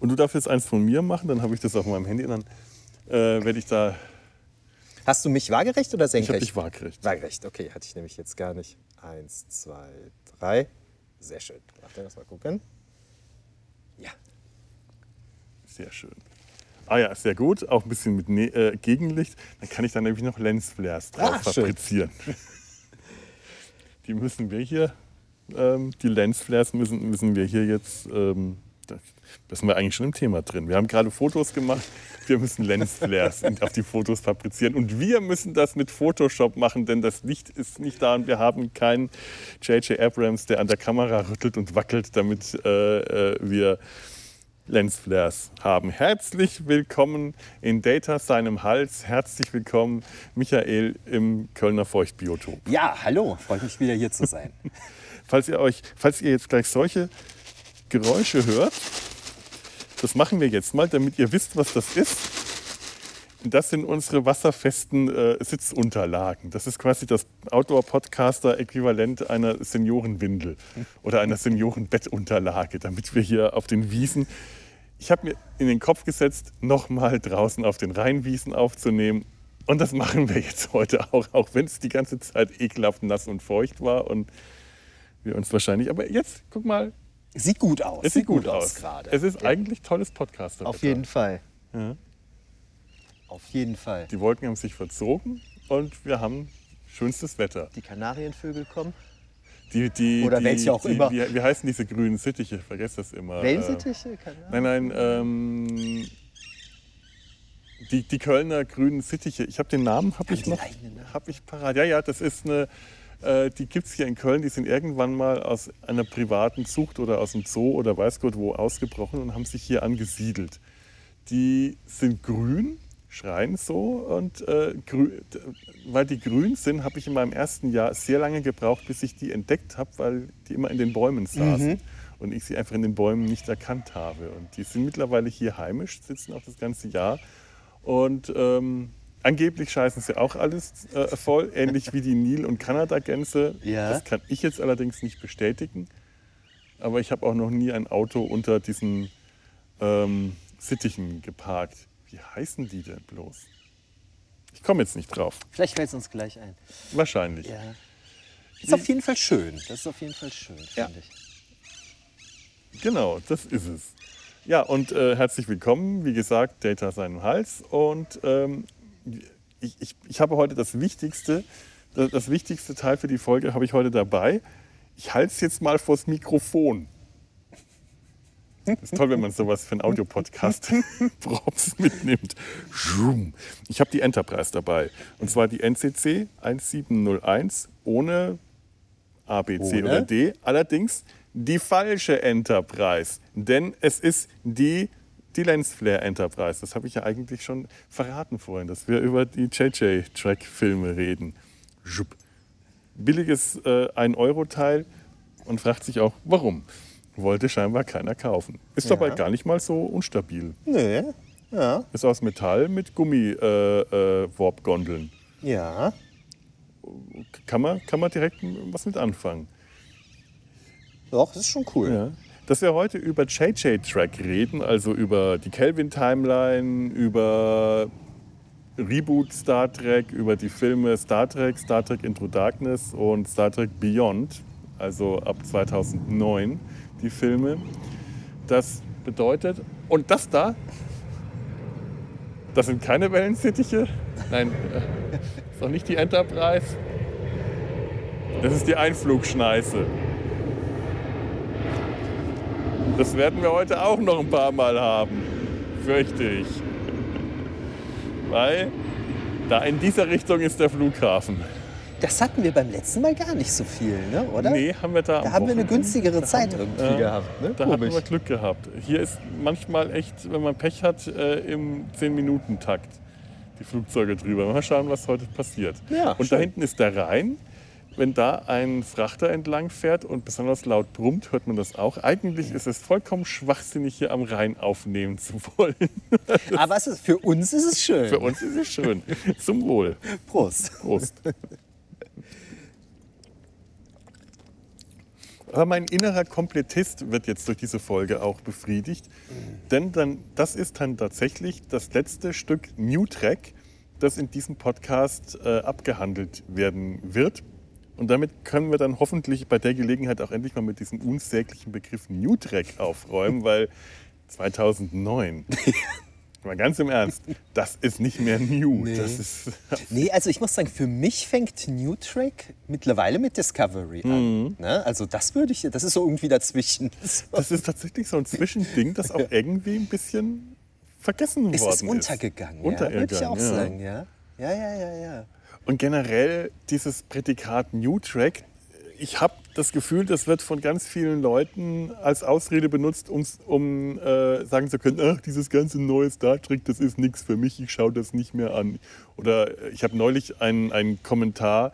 Und du darfst jetzt eins von mir machen, dann habe ich das auf meinem Handy und dann äh, werde ich da. Hast du mich waagerecht oder Ich habe senkrecht? dich waagerecht. Waagerecht, okay, hatte ich nämlich jetzt gar nicht. Eins, zwei, drei. Sehr schön. Warte, lass mal gucken. Ja. Sehr schön. Ah ja, sehr gut. Auch ein bisschen mit ne äh, Gegenlicht. Dann kann ich da nämlich noch Lensflares drauf Ah, fabrizieren. die müssen wir hier, ähm, die Lensflares müssen, müssen wir hier jetzt, ähm, da da sind wir eigentlich schon im Thema drin. Wir haben gerade Fotos gemacht. Wir müssen Lensflares auf die Fotos fabrizieren. Und wir müssen das mit Photoshop machen, denn das Licht ist nicht da und wir haben keinen J.J. Abrams, der an der Kamera rüttelt und wackelt, damit äh, äh, wir Lensflares haben. Herzlich willkommen in Data seinem Hals. Herzlich willkommen, Michael im Kölner Feuchtbiotop. Ja, hallo. Freut mich wieder hier zu sein. Falls ihr euch, falls ihr jetzt gleich solche Geräusche hört, das machen wir jetzt mal, damit ihr wisst, was das ist. Das sind unsere wasserfesten äh, Sitzunterlagen. Das ist quasi das Outdoor-Podcaster-Äquivalent einer Seniorenwindel oder einer Seniorenbettunterlage, damit wir hier auf den Wiesen. Ich habe mir in den Kopf gesetzt, nochmal draußen auf den Rheinwiesen aufzunehmen. Und das machen wir jetzt heute auch, auch wenn es die ganze Zeit ekelhaft nass und feucht war und wir uns wahrscheinlich. Aber jetzt, guck mal, Sieht gut aus. es sieht gut aus. gerade. Es ist Ja. eigentlich tolles Podcast. Auf jeden Fall. Ja. Auf jeden Fall. Die Wolken haben sich verzogen und wir haben schönstes Wetter. Die Kanarienvögel kommen. Die, die, Oder die, welche auch die, immer. Wie, wie heißen diese grünen Sittiche? Ich vergesse das immer. Äh, Wellensittiche? Kanarien? Nein, nein, ähm, die, die Kölner grünen Sittiche. Ich habe den Namen, habe ich noch, habe ich parat. Ja, ja, das ist eine, äh, die gibt es hier in Köln. Die sind irgendwann mal aus einer privaten Zucht oder aus dem Zoo oder weiß Gott wo ausgebrochen und haben sich hier angesiedelt. Die sind grün, schreien so und äh, weil die grün sind, habe ich in meinem ersten Jahr sehr lange gebraucht, bis ich die entdeckt habe, weil die immer in den Bäumen saßen und ich sie einfach in den Bäumen nicht erkannt habe. Und die sind mittlerweile hier heimisch, sitzen auch das ganze Jahr und ähm, angeblich scheißen sie auch alles äh, voll, ähnlich wie die Nil- und Kanadagänse. Ja. Das kann ich jetzt allerdings nicht bestätigen. Aber ich habe auch noch nie ein Auto unter diesen ähm, Sittichen geparkt. Wie heißen die denn bloß? Ich komme jetzt nicht drauf. Vielleicht fällt es uns gleich ein. Wahrscheinlich. Ja. Ist auf jeden Fall schön. Das ist auf jeden Fall schön, Ja. finde ich. Genau, das ist es. Ja, und äh, herzlich willkommen. Wie gesagt, Data seinen Hals. Und ähm, ich, ich, ich habe heute das Wichtigste, das, das wichtigste Teil für die Folge habe ich heute dabei. Ich halte es jetzt mal vors Mikrofon. Ist toll, wenn man sowas für einen Audiopodcast Props mitnimmt. Ich habe die Enterprise dabei. Und zwar die NCC 1701 ohne A, B, C oder D. Allerdings die falsche Enterprise. Denn es ist die, die Lensflare Enterprise. Das habe ich ja eigentlich schon verraten vorhin, dass wir über die JJ-Track-Filme reden. Schupp. Billiges äh, 1-Euro-Teil und fragt sich auch, warum. Wollte scheinbar keiner kaufen. Ist dabei gar nicht mal so unstabil. Nee. Ja. Ist aus Metall mit Gummi-Warp-Gondeln. Ja. kann, man, kann man direkt was mit anfangen. Doch, das ist schon cool. Ja. Dass wir heute über JJ-Track reden, also über die Kelvin-Timeline, über Reboot Star Trek, über die Filme Star Trek, Star Trek Into Darkness und Star Trek Beyond, also ab 2009 die Filme. Das bedeutet, und das da, das sind keine Wellensittiche, nein, äh, ist auch nicht die Enterprise, das ist die Einflugschneise. Das werden wir heute auch noch ein paar Mal haben, fürchte ich. Weil da in dieser Richtung ist der Flughafen. Das hatten wir beim letzten Mal gar nicht so viel, ne? oder? Nee, haben wir da. Da haben wir eine günstigere da Zeit haben wir- irgendwie ja, gehabt. Ne? Da Komisch. wir Glück gehabt. Hier ist manchmal echt, wenn man Pech hat, äh, im 10-Minuten-Takt die Flugzeuge drüber. Mal schauen, was heute passiert. Ja, und da schön. hinten ist der Rhein. Wenn da ein Frachter entlang fährt und besonders laut brummt, hört man das auch. Eigentlich ist es vollkommen schwachsinnig, hier am Rhein aufnehmen zu wollen. Aber es ist, für uns ist es schön. Für uns ist es schön. Zum Wohl. Prost. Prost. Aber mein innerer Komplettist wird jetzt durch diese Folge auch befriedigt. Denn dann, das ist dann tatsächlich das letzte Stück New Track, das in diesem Podcast äh, abgehandelt werden wird. Und damit können wir dann hoffentlich bei der Gelegenheit auch endlich mal mit diesem unsäglichen Begriff New Track aufräumen, weil 2009 Mal ganz im Ernst, das ist nicht mehr New. Nee. Das ist, Nee, also ich muss sagen, für mich fängt New Track mittlerweile mit Discovery an. Ne? Also das würde ich, das ist so irgendwie dazwischen. das ist tatsächlich so ein Zwischending, das auch irgendwie ein bisschen vergessen Es worden ist untergegangen, ja, Untergegangen, würde ich auch ja. sagen, ja. Ja, ja, ja, ja. Und generell dieses Prädikat New Track, ich habe das Gefühl, das wird von ganz vielen Leuten als Ausrede benutzt, um äh, sagen zu können, ach, dieses ganze neue Star Trek, das ist nichts für mich, ich schaue das nicht mehr an. Oder ich habe neulich einen, Kommentar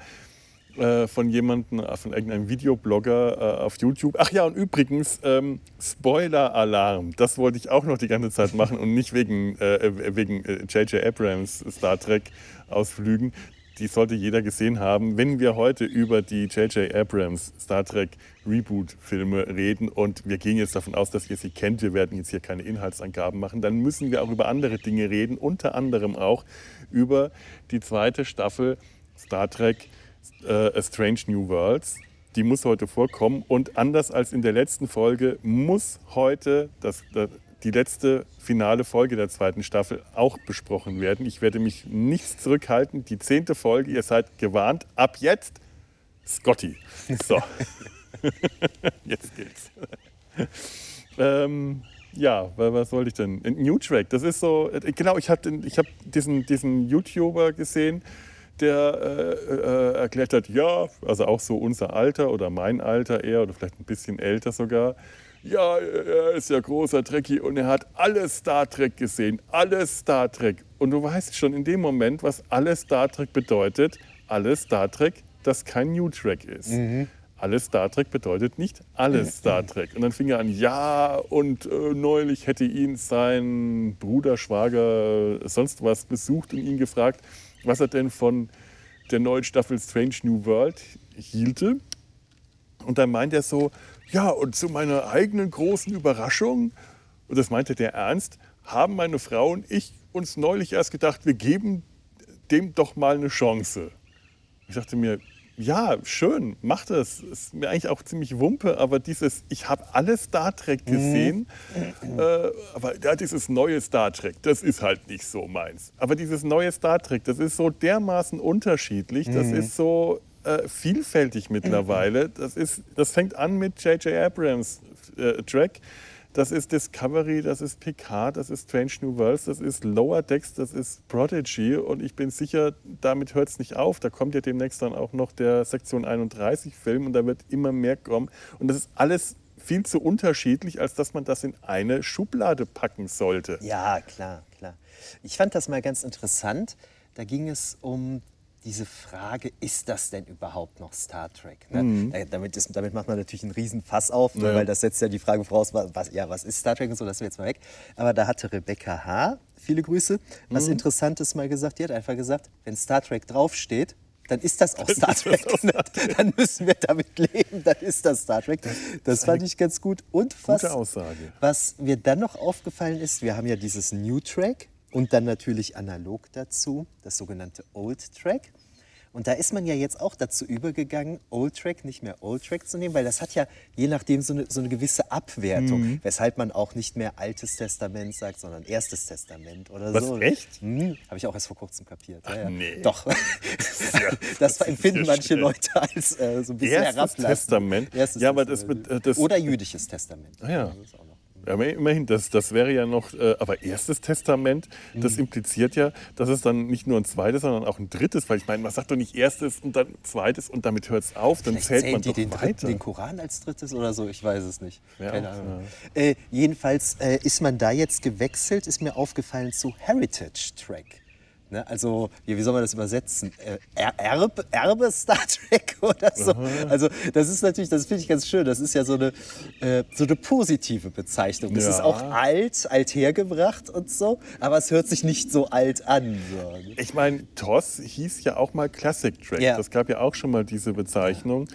äh, von jemandem, äh, von irgendeinem Videoblogger äh, auf YouTube. Ach ja, und übrigens, ähm, Spoiler-Alarm, das wollte ich auch noch die ganze Zeit machen und nicht wegen wegen äh, J.J. Abrams Star Trek-Ausflügen. Die sollte jeder gesehen haben, wenn wir heute über die J.J. Abrams Star Trek Reboot-Filme reden und wir gehen jetzt davon aus, dass ihr sie kennt, wir werden jetzt hier keine Inhaltsangaben machen, dann müssen wir auch über andere Dinge reden, unter anderem auch über die zweite Staffel Star Trek äh, A Strange New Worlds. Die muss heute vorkommen und anders als in der letzten Folge muss heute das, das, die letzte finale Folge der zweiten Staffel auch besprochen werden. Ich werde mich nichts zurückhalten. Die zehnte Folge, ihr seid gewarnt. Ab jetzt Scotty. So, jetzt geht's. ähm, ja, wa- was wollte ich denn? New Track, das ist so, äh, genau, ich habe ich hab diesen, diesen YouTuber gesehen, der äh, äh, erklärt hat, ja, also auch so unser Alter oder mein Alter eher oder vielleicht ein bisschen älter sogar. Ja, er ist ja großer Trekkie und er hat alles Star Trek gesehen, alles Star Trek. Und du weißt schon in dem Moment, was alles Star Trek bedeutet. Alles Star Trek, das kein New Track ist. Alles Star Trek bedeutet nicht alles Star Trek. Und dann fing er an, ja, und äh, neulich hätte ihn sein Bruder, Schwager, sonst was besucht und ihn gefragt, was er denn von der neuen Staffel Strange New World hielte. Und dann meint er so, ja, und zu meiner eigenen großen Überraschung, und das meinte der ernst, haben meine Frau und ich uns neulich erst gedacht, wir geben dem doch mal eine Chance. Ich dachte mir, ja, schön, mach das. Ist mir eigentlich auch ziemlich Wumpe, aber dieses, ich habe alle Star Trek gesehen, äh, aber ja, dieses neue Star Trek, das ist halt nicht so meins. Aber dieses neue Star Trek, das ist so dermaßen unterschiedlich, das ist so äh, vielfältig mittlerweile. Das, ist, das fängt an mit J.J. Abrams äh, Track. Das ist Discovery, das ist Picard, das ist Strange New Worlds, das ist Lower Decks, das ist Prodigy und ich bin sicher, damit hört es nicht auf. Da kommt ja demnächst dann auch noch der Sektion 31 Film und da wird immer mehr kommen. Und das ist alles viel zu unterschiedlich, als dass man das in eine Schublade packen sollte. Ja, klar, klar. Ich fand das mal ganz interessant. Da ging es um diese Frage, ist das denn überhaupt noch Star Trek? Ne? Da- Damit, ist, damit macht man natürlich einen riesen Fass auf, ne? Ja. weil das setzt ja die Frage voraus, wa- was, ja, was ist Star Trek und so, das ist jetzt mal weg. Aber da hatte Rebecca H., viele Grüße, was Interessantes mal gesagt. Die hat einfach gesagt, wenn Star Trek draufsteht, dann ist das auch Star das Trek. Dann müssen wir damit leben, dann ist das Star Trek. Das fand ich ganz gut. Und was, Gute Aussage. was mir dann noch aufgefallen ist, wir haben ja dieses New Track und dann natürlich analog dazu das sogenannte Old Track. Und da ist man ja jetzt auch dazu übergegangen, Old Track nicht mehr Old Track zu nehmen, weil das hat ja je nachdem so eine, so eine gewisse Abwertung, Mhm. weshalb man auch nicht mehr Altes Testament sagt, sondern Erstes Testament oder Was, so. echt? Hm, Habe ich auch erst vor kurzem kapiert. ja, ja. nee. Doch. ja- das das ist empfinden ja manche schräg. Leute als äh, so ein bisschen Erstes herablassend. Testament? Erstes Ja, aber das Testament. bet- das- Oder jüdisches Testament. Ah ja. Das Ja, aber immerhin, das, das wäre ja noch, äh, aber erstes Testament, das impliziert ja, dass es dann nicht nur ein zweites, sondern auch ein drittes, weil ich meine, man sagt doch nicht erstes und dann zweites und damit hört es auf, dann Vielleicht zählt man doch den, dritten, weiter. den Koran als drittes oder so, ich weiß es nicht. Ja, Keine auch, Ahnung. Äh, jedenfalls äh, ist man da jetzt gewechselt, ist mir aufgefallen zu Heritage Track. Ne, also, wie, wie soll man das übersetzen? Äh, Er- Erbe, Erbe Star Trek oder so? Also, das ist natürlich, das finde ich ganz schön. Das ist ja so eine, äh, so eine positive Bezeichnung. Es Ja. ist auch alt, althergebracht und so, aber es hört sich nicht so alt an. So. ne? Ich meine, TOS hieß ja auch mal Classic Track. Ja. Das gab ja auch schon mal diese Bezeichnung.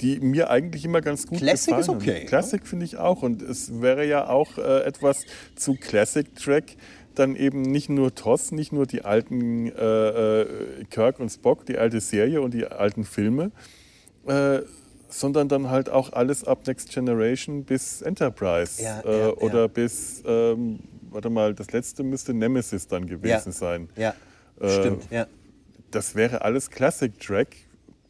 die mir eigentlich immer ganz gut Classic gefallen ist okay, haben. Classic finde ich auch. Und es wäre ja auch äh, etwas zu Classic-Track dann eben nicht nur TOS, nicht nur die alten äh, äh, Kirk und Spock, die alte Serie und die alten Filme, äh, sondern dann halt auch alles ab Next Generation bis Enterprise Ja, äh, ja, oder ja. bis, ähm, warte mal, das letzte müsste Nemesis dann gewesen sein. Ja, Äh, stimmt. Ja. Das wäre alles Classic Track.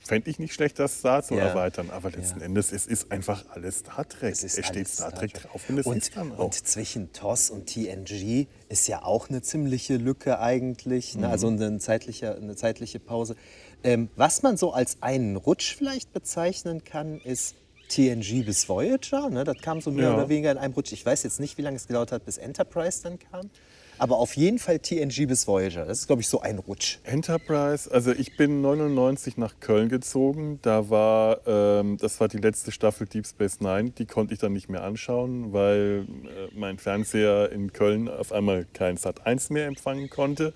Fände ich nicht schlecht, das da zu Ja. erweitern. Aber letzten Ja. Endes, es ist einfach alles Star Trek. Es Es, steht Star Star Trek Trek. drauf und es und, ist dann auch. und zwischen TOS und TNG ist ja auch eine ziemliche Lücke eigentlich, ne? Mhm. also eine zeitliche, eine zeitliche Pause. Ähm, was man so als einen Rutsch vielleicht bezeichnen kann, ist TNG bis Voyager. Ne? Das kam so mehr Ja. oder weniger in einem Rutsch. Ich weiß jetzt nicht, wie lange es gedauert hat, bis Enterprise dann kam. Aber auf jeden Fall TNG bis Voyager. Das ist, glaube ich, so ein Rutsch. Enterprise, also ich bin 99 nach Köln gezogen. Da war, ähm, das war die letzte Staffel Deep Space Nine. Die konnte ich dann nicht mehr anschauen, weil äh, mein Fernseher in Köln auf einmal kein Sat 1 mehr empfangen konnte.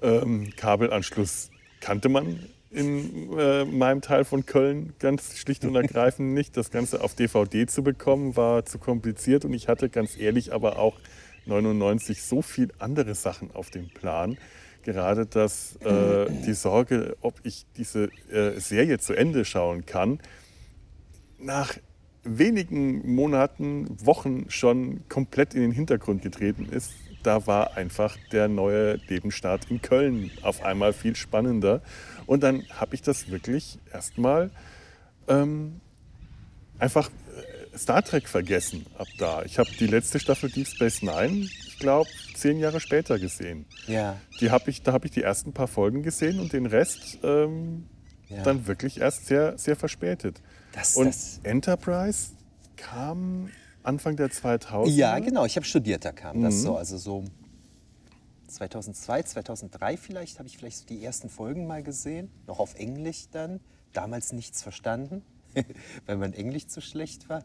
Ähm, Kabelanschluss kannte man in äh, meinem Teil von Köln ganz schlicht und ergreifend nicht. Das Ganze auf DVD zu bekommen war zu kompliziert und ich hatte ganz ehrlich aber auch 99 so viel andere Sachen auf dem Plan. Gerade dass äh, die Sorge, ob ich diese äh, Serie zu Ende schauen kann, nach wenigen Monaten, Wochen schon komplett in den Hintergrund getreten ist. Da war einfach der neue Lebensstart in Köln auf einmal viel spannender. Und dann habe ich das wirklich erstmal ähm, einfach Star Trek vergessen ab da. Ich habe die letzte Staffel Deep Space Nine, ich glaube, zehn Jahre später gesehen. Ja. Die hab ich, da habe ich die ersten paar Folgen gesehen und den Rest ähm, Ja. dann wirklich erst sehr, sehr verspätet. Das- und das- Enterprise kam Anfang der 2000er. Ja, genau. Ich habe studiert, da kam Mhm. das so. Also so 2002, 2003 vielleicht habe ich vielleicht so die ersten Folgen mal gesehen. Noch auf Englisch dann. Damals nichts verstanden, weil mein Englisch zu schlecht war.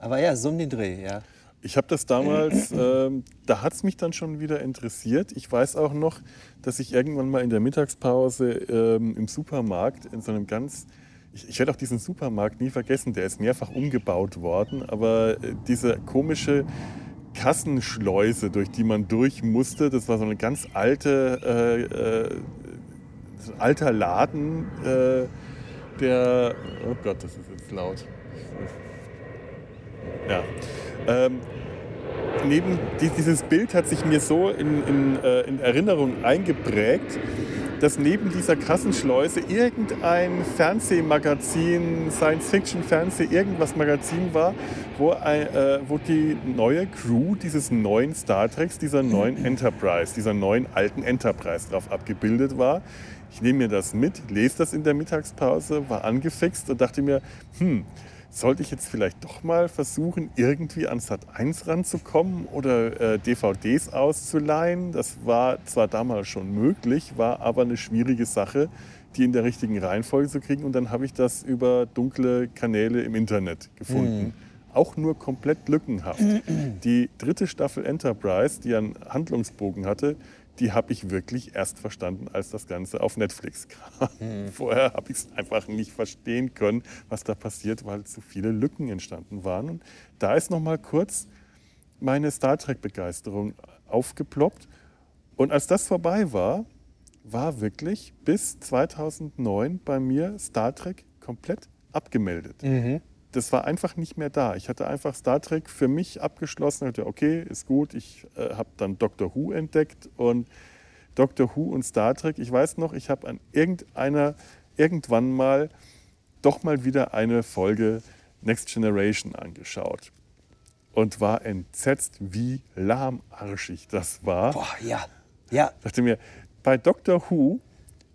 Aber ja, so um den Dreh, ja. Ich habe das damals, ähm, da hat es mich dann schon wieder interessiert. Ich weiß auch noch, dass ich irgendwann mal in der Mittagspause ähm, im Supermarkt in so einem ganz, ich, ich werde auch diesen Supermarkt nie vergessen, der ist mehrfach umgebaut worden, aber äh, diese komische Kassenschleuse, durch die man durch musste, das war so eine ganz alte, äh, äh, so ein alter Laden, äh, der, oh Gott, das ist jetzt laut. Ja. Ähm, neben die- dieses Bild hat sich mir so in, in, äh, in Erinnerung eingeprägt, dass neben dieser Kassenschleuse irgendein Fernsehmagazin, Science-Fiction-Fernseh, irgendwas Magazin war, wo, ein, äh, wo die neue Crew dieses neuen Star Treks, dieser neuen Enterprise, dieser neuen alten Enterprise drauf abgebildet war. Ich nehme mir das mit, lese das in der Mittagspause, war angefixt und dachte mir, hm, sollte ich jetzt vielleicht doch mal versuchen, irgendwie an Sat 1 ranzukommen oder äh, DVDs auszuleihen? Das war zwar damals schon möglich, war aber eine schwierige Sache, die in der richtigen Reihenfolge zu kriegen. Und dann habe ich das über dunkle Kanäle im Internet gefunden. Auch nur komplett lückenhaft. Die dritte Staffel Enterprise, die einen Handlungsbogen hatte, die habe ich wirklich erst verstanden, als das Ganze auf Netflix kam. Vorher habe ich es einfach nicht verstehen können, was da passiert, weil zu viele Lücken entstanden waren. Und da ist noch mal kurz meine Star Trek-Begeisterung aufgeploppt. Und als das vorbei war, war wirklich bis 2009 bei mir Star Trek komplett abgemeldet. Das war einfach nicht mehr da. Ich hatte einfach Star Trek für mich abgeschlossen. Ich dachte, okay, ist gut. Ich äh, habe dann Doctor Who entdeckt und Doctor Who und Star Trek. Ich weiß noch, ich habe an irgendeiner irgendwann mal doch mal wieder eine Folge Next Generation angeschaut und war entsetzt, wie lahmarschig das war Boah, ja. Ja, dachte mir, bei Doctor Who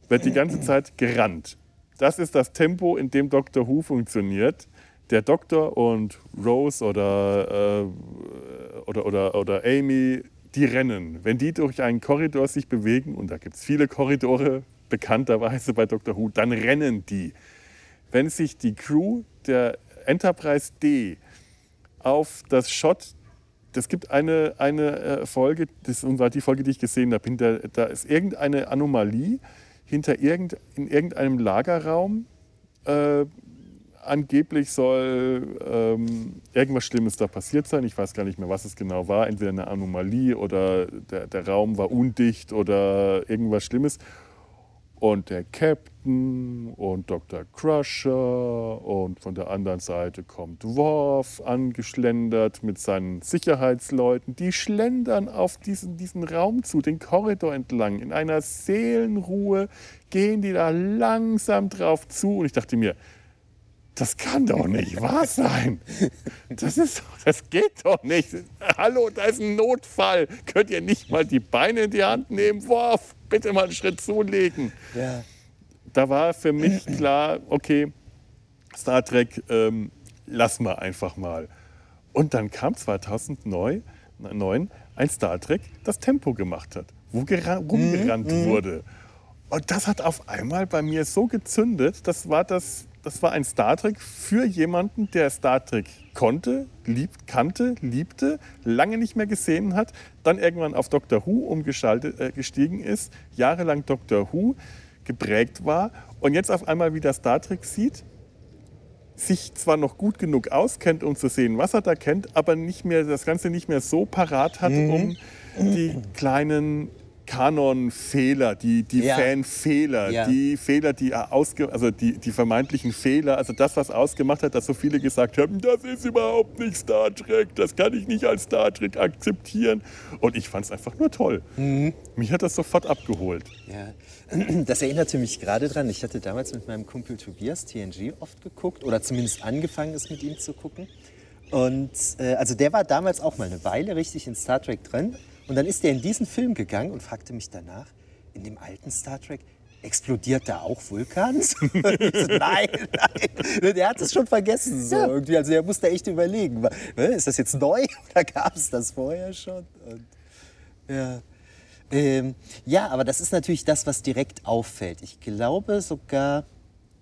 wird die ganze Zeit gerannt. Das ist das Tempo, in dem Doctor Who funktioniert. Der Doktor und Rose oder, äh, oder, oder, oder Amy, die rennen. Wenn die durch einen Korridor sich bewegen, und da gibt es viele Korridore bekannterweise bei Doctor Who, dann rennen die. Wenn sich die Crew der Enterprise D auf das Shot das gibt eine, eine äh, Folge, das war die Folge, die ich gesehen habe. Hinter, da ist irgendeine Anomalie hinter irgend, in irgendeinem Lagerraum. Äh, angeblich soll ähm, irgendwas Schlimmes da passiert sein. Ich weiß gar nicht mehr, was es genau war. Entweder eine Anomalie oder der, der Raum war undicht oder irgendwas Schlimmes. Und der Captain und Dr. Crusher und von der anderen Seite kommt Worf angeschlendert mit seinen Sicherheitsleuten. Die schlendern auf diesen, diesen Raum zu, den Korridor entlang. In einer Seelenruhe gehen die da langsam drauf zu. Und ich dachte mir, das kann doch nicht wahr sein. Das, ist, das geht doch nicht. Hallo, da ist ein Notfall. Könnt ihr nicht mal die Beine in die Hand nehmen? Worf, bitte mal einen Schritt zulegen. Ja. Da war für mich klar, okay, Star Trek, ähm, lass mal einfach mal. Und dann kam 2009 ein Star Trek, das Tempo gemacht hat, wo rumgerannt mhm. wurde. Und das hat auf einmal bei mir so gezündet, das war das das war ein Star Trek für jemanden, der Star Trek konnte, liebt, kannte, liebte, lange nicht mehr gesehen hat, dann irgendwann auf Doctor Who umgestiegen äh, ist, jahrelang Doctor Who geprägt war und jetzt auf einmal wieder Star Trek sieht, sich zwar noch gut genug auskennt, um zu sehen, was er da kennt, aber nicht mehr, das Ganze nicht mehr so parat hat, mhm. um die kleinen Kanon-Fehler, die, die ja. Fan-Fehler, ja. die Fehler, die ausge also die, die vermeintlichen Fehler, also das, was ausgemacht hat, dass so viele gesagt haben, das ist überhaupt nicht Star Trek, das kann ich nicht als Star Trek akzeptieren. Und ich fand es einfach nur toll. Mhm. Mich hat das sofort abgeholt. Ja. Das erinnerte mich gerade dran. Ich hatte damals mit meinem Kumpel Tobias TNG oft geguckt oder zumindest angefangen, es mit ihm zu gucken. Und äh, also der war damals auch mal eine Weile richtig in Star Trek drin. Und dann ist er in diesen Film gegangen und fragte mich danach, in dem alten Star Trek, explodiert da auch Vulkan? nein, nein. Der hat es schon vergessen. So ja. irgendwie. Also er musste echt überlegen, ist das jetzt neu oder gab es das vorher schon? Und, ja. Ähm, ja, aber das ist natürlich das, was direkt auffällt. Ich glaube sogar,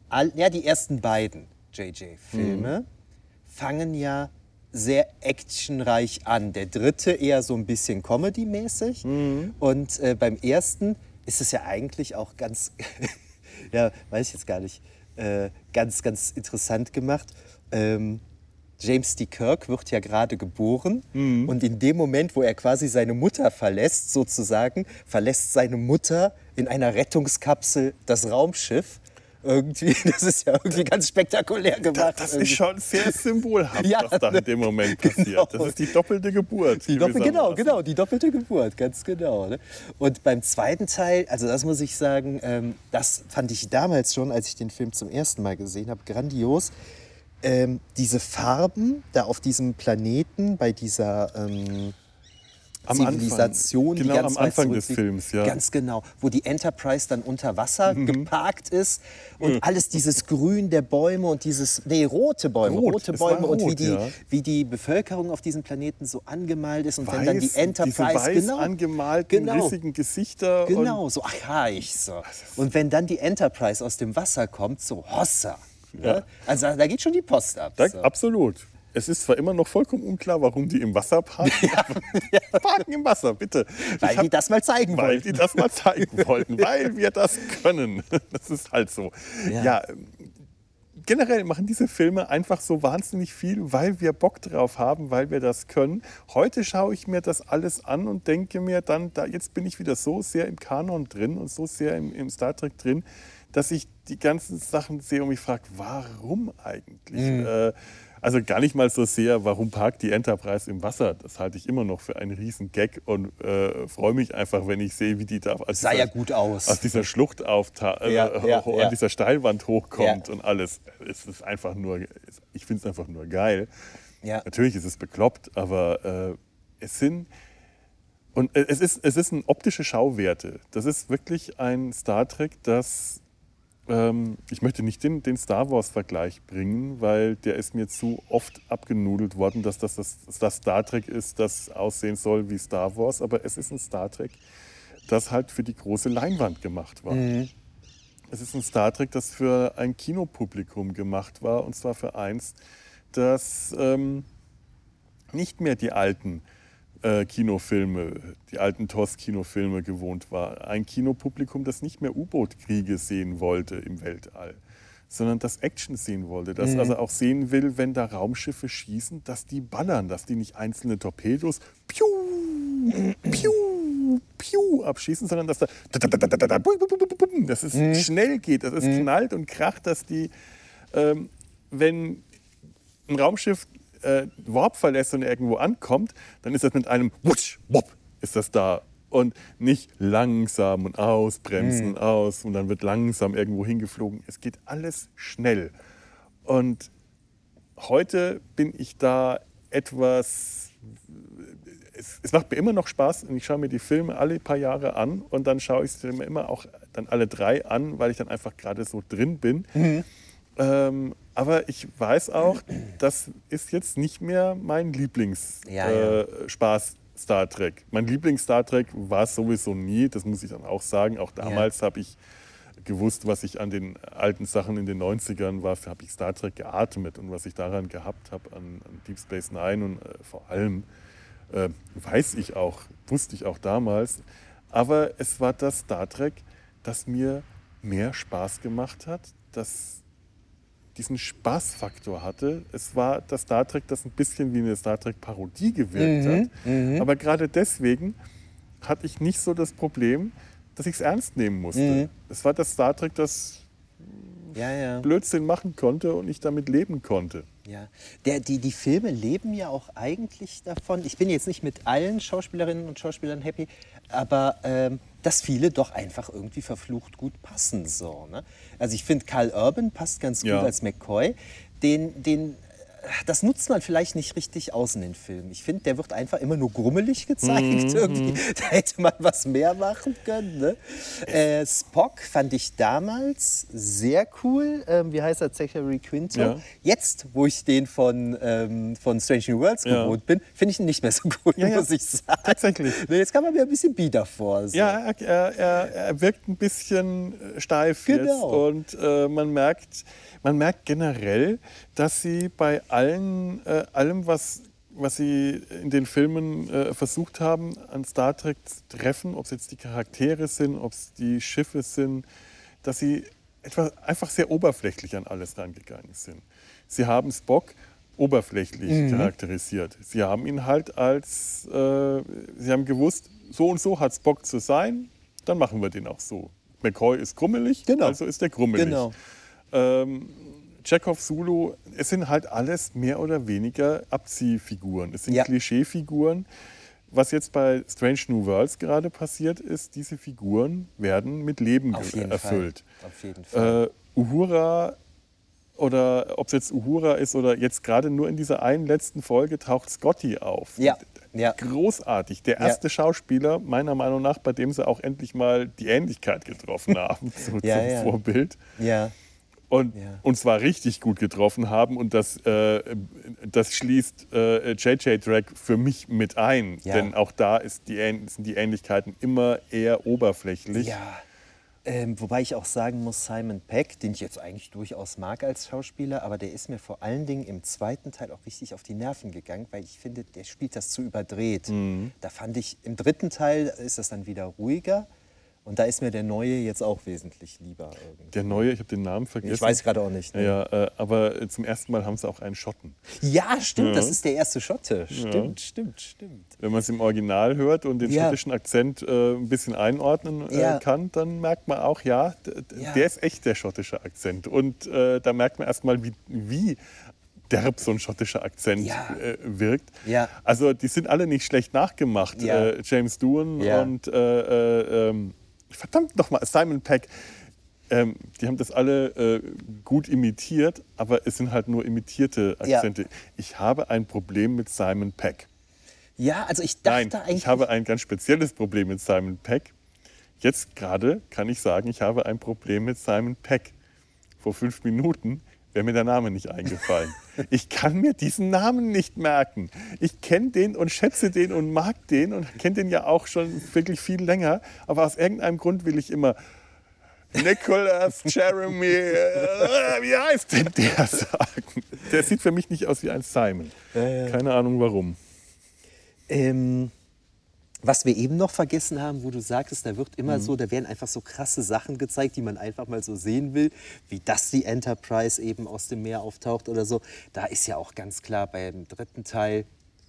all, ja, die ersten beiden JJ-Filme mhm. fangen ja sehr actionreich an. Der dritte eher so ein bisschen Comedy-mäßig. Mhm. Und äh, beim ersten ist es ja eigentlich auch ganz, ja, weiß ich jetzt gar nicht, äh, ganz, ganz interessant gemacht. Ähm, James D. Kirk wird ja gerade geboren mhm. und in dem Moment, wo er quasi seine Mutter verlässt, sozusagen, verlässt seine Mutter in einer Rettungskapsel das Raumschiff irgendwie. Das ist ja irgendwie ganz spektakulär gemacht. Das, das ist schon sehr symbolhaft, ja, was da in dem Moment passiert. Genau. Das ist die doppelte Geburt. Die Doppel, genau, genau, die doppelte Geburt, ganz genau. Ne? Und beim zweiten Teil, also das muss ich sagen, ähm, das fand ich damals schon, als ich den Film zum ersten Mal gesehen habe, grandios. Ähm, diese Farben da auf diesem Planeten bei dieser ähm, am Zivilisation, Anfang. Genau, die ganz am Anfang des Films, ja. Ganz genau, wo die Enterprise dann unter Wasser mhm. geparkt ist und mhm. alles dieses Grün der Bäume und dieses, nee, rote Bäume, rot. rote Bäume rot, und wie die, ja. wie die Bevölkerung auf diesem Planeten so angemalt ist und weiß, wenn dann die Enterprise, diese weiß genau, angemalten, genau, riesigen Gesichter. Genau, so archaisch so. Und wenn dann die Enterprise aus dem Wasser kommt, so Hossa. Ja. Ne? Also da geht schon die Post ab. Da, so. Absolut. Es ist zwar immer noch vollkommen unklar, warum die im Wasser parken. Ja. parken im Wasser, bitte. Weil hab, die das mal zeigen weil wollten. Weil die das mal zeigen wollten, weil wir das können. Das ist halt so. Ja. ja. Generell machen diese Filme einfach so wahnsinnig viel, weil wir Bock drauf haben, weil wir das können. Heute schaue ich mir das alles an und denke mir dann, da, jetzt bin ich wieder so sehr im Kanon drin und so sehr im, im Star Trek drin, dass ich die ganzen Sachen sehe und mich frage, warum eigentlich? Mhm. Äh, also gar nicht mal so sehr, warum parkt die Enterprise im Wasser. Das halte ich immer noch für einen riesen Gag und äh, freue mich einfach, wenn ich sehe, wie die da aus, Sah dieser, ja gut aus. aus dieser Schlucht äh, ja, ja, an ja. dieser Steilwand hochkommt und alles. Es ist einfach nur, ich finde es einfach nur geil. Natürlich ist es bekloppt, aber äh, es sind und es ist, es ist ein optische Schauwerte. Das ist wirklich ein Star Trek, das ähm, ich möchte nicht den, den Star Wars-Vergleich bringen, weil der ist mir zu oft abgenudelt worden, dass das, das, das Star Trek ist, das aussehen soll wie Star Wars. Aber es ist ein Star Trek, das halt für die große Leinwand gemacht war. Mhm. Es ist ein Star Trek, das für ein Kinopublikum gemacht war, und zwar für eins, das ähm, nicht mehr die alten äh, Kinofilme, die alten TOS-Kinofilme gewohnt war. Ein Kinopublikum, das nicht mehr U-Boot-Kriege sehen wollte im Weltall, sondern das Action sehen wollte. Dass also auch sehen will, wenn da Raumschiffe schießen, dass die ballern, dass die nicht einzelne Torpedos piu, piu, piu abschießen, sondern dass da dass es schnell geht, dass es knallt und kracht, dass die, ähm, wenn ein Raumschiff äh, Warp verlässt und irgendwo ankommt, dann ist das mit einem Wutsch, Wop, ist das da. Und nicht langsam und ausbremsen und aus und dann wird langsam irgendwo hingeflogen. Es geht alles schnell. Und heute bin ich da etwas. Es, es macht mir immer noch Spaß und ich schaue mir die Filme alle paar Jahre an und dann schaue ich sie mir immer auch dann alle drei an, weil ich dann einfach gerade so drin bin. Ähm, aber ich weiß auch, das ist jetzt nicht mehr mein Lieblings-Spaß Ja, ja. äh, Star Trek. Mein Lieblings-Star Trek war es sowieso nie, das muss ich dann auch sagen. Auch damals habe ich gewusst, was ich an den alten Sachen in den 90ern war, habe ich Star Trek geatmet und was ich daran gehabt habe an, an Deep Space Nine und äh, vor allem äh, weiß ich auch, wusste ich auch damals. Aber es war das Star Trek, das mir mehr Spaß gemacht hat, das diesen Spaßfaktor hatte. Es war das Star Trek, das ein bisschen wie eine Star Trek-Parodie gewirkt hat. Aber gerade deswegen hatte ich nicht so das Problem, dass ich es ernst nehmen musste. Es war das Star Trek, das Ja, ja. Blödsinn machen konnte und ich damit leben konnte. Ja, der, die, die Filme leben ja auch eigentlich davon. Ich bin jetzt nicht mit allen Schauspielerinnen und Schauspielern happy, aber ähm, dass viele doch einfach irgendwie verflucht gut passen. So, ne? Also ich finde, Carl Urban passt ganz gut Ja. als McCoy. Den, den, das nutzt man vielleicht nicht richtig aus in den Filmen. Ich finde, der wird einfach immer nur grummelig gezeigt. Mhm, Irgendwie. Da hätte man was mehr machen können. Ne? Äh, Spock fand ich damals sehr cool. Ähm, wie heißt er? Zachary Quinto. Ja. Jetzt, wo ich den von, ähm, von Strange New Worlds Ja. gewohnt bin, finde ich ihn nicht mehr so gut, Ja, muss ich sagen. tatsächlich. Nee, jetzt kam er mir ein bisschen bieder vor. So. Ja, er, er, er, wirkt ein bisschen äh, steif jetzt Genau. und äh, man merkt, man merkt generell, dass sie bei allen, äh, allem, was, was sie in den Filmen äh, versucht haben, an Star Trek zu treffen, ob es jetzt die Charaktere sind, ob es die Schiffe sind, dass sie etwa einfach sehr oberflächlich an alles rangegangen sind. Sie haben Spock oberflächlich charakterisiert. Sie haben ihn halt als, äh, sie haben gewusst, so und so hat Spock zu sein, dann machen wir den auch so. McCoy ist grummelig, Genau. also ist er grummelig. Genau. Ähm, Chekhov, Zulu, es sind halt alles mehr oder weniger Abziehfiguren. Es sind Ja. Klischeefiguren. Was jetzt bei Strange New Worlds gerade passiert ist, diese Figuren werden mit Leben Auf erfüllt. Fall. Auf jeden Fall. Äh, Uhura oder ob es jetzt Uhura ist oder jetzt gerade nur in dieser einen letzten Folge taucht Scotty auf. Ja, ja. Großartig. Der Ja. erste Schauspieler, meiner Meinung nach, bei dem sie auch endlich mal die Ähnlichkeit getroffen haben zu, Ja, zum ja. Vorbild. ja. Und, Ja. und zwar richtig gut getroffen haben. Und das, äh, das schließt äh, JJ Drag für mich mit ein. Ja. Denn auch da ist die, sind die Ähnlichkeiten immer eher oberflächlich. Ja. Ähm, wobei ich auch sagen muss, Simon Peck, den ich jetzt eigentlich durchaus mag als Schauspieler, aber der ist mir vor allen Dingen im zweiten Teil auch richtig auf die Nerven gegangen, weil ich finde, der spielt das zu überdreht. Mhm. Da fand ich, im dritten Teil ist das dann wieder ruhiger und da ist mir der neue jetzt auch wesentlich lieber irgendwie. Der neue, ich habe den Namen vergessen. Ich weiß gerade auch nicht. Ja, Ne? ja, äh, aber äh, zum ersten Mal haben sie auch einen Schotten. Ja, stimmt, Ja. das ist der erste Schotte. Stimmt, stimmt, stimmt. Wenn man es im Original hört und den Ja. schottischen Akzent äh, ein bisschen einordnen äh, Ja. kann, dann merkt man auch, ja, Ja. der ist echt der schottische Akzent. Und äh, da merkt man erstmal, wie, wie derb so ein schottischer Akzent Ja. äh, wirkt. Ja. Also die sind alle nicht schlecht nachgemacht. Ja. Äh, James Doohan Ja. und äh, äh, ähm, verdammt nochmal, Simon Peck. Ähm, die haben das alle äh, gut imitiert, aber es sind halt nur imitierte Ja. Akzente. Ich habe ein Problem mit Simon Peck. Ja, also ich dachte Nein, eigentlich. ich habe ein ganz spezielles Problem mit Simon Peck. Jetzt gerade kann ich sagen, ich habe ein Problem mit Simon Peck. Vor fünf Minuten wäre mir der Name nicht eingefallen. Ich kann mir diesen Namen nicht merken. Ich kenne den und schätze den und mag den und kenne den ja auch schon wirklich viel länger. Aber aus irgendeinem Grund will ich immer Nicholas Jeremy, äh, wie heißt denn der sagen? Der sieht für mich nicht aus wie ein Simon. Keine Ahnung warum. Ähm, Was wir eben noch vergessen haben, wo du sagtest, da wird Mhm. immer so, da werden einfach so krasse Sachen gezeigt, die man einfach mal so sehen will, wie dass die Enterprise eben aus dem Meer auftaucht oder so. Da ist ja auch ganz klar beim dritten Teil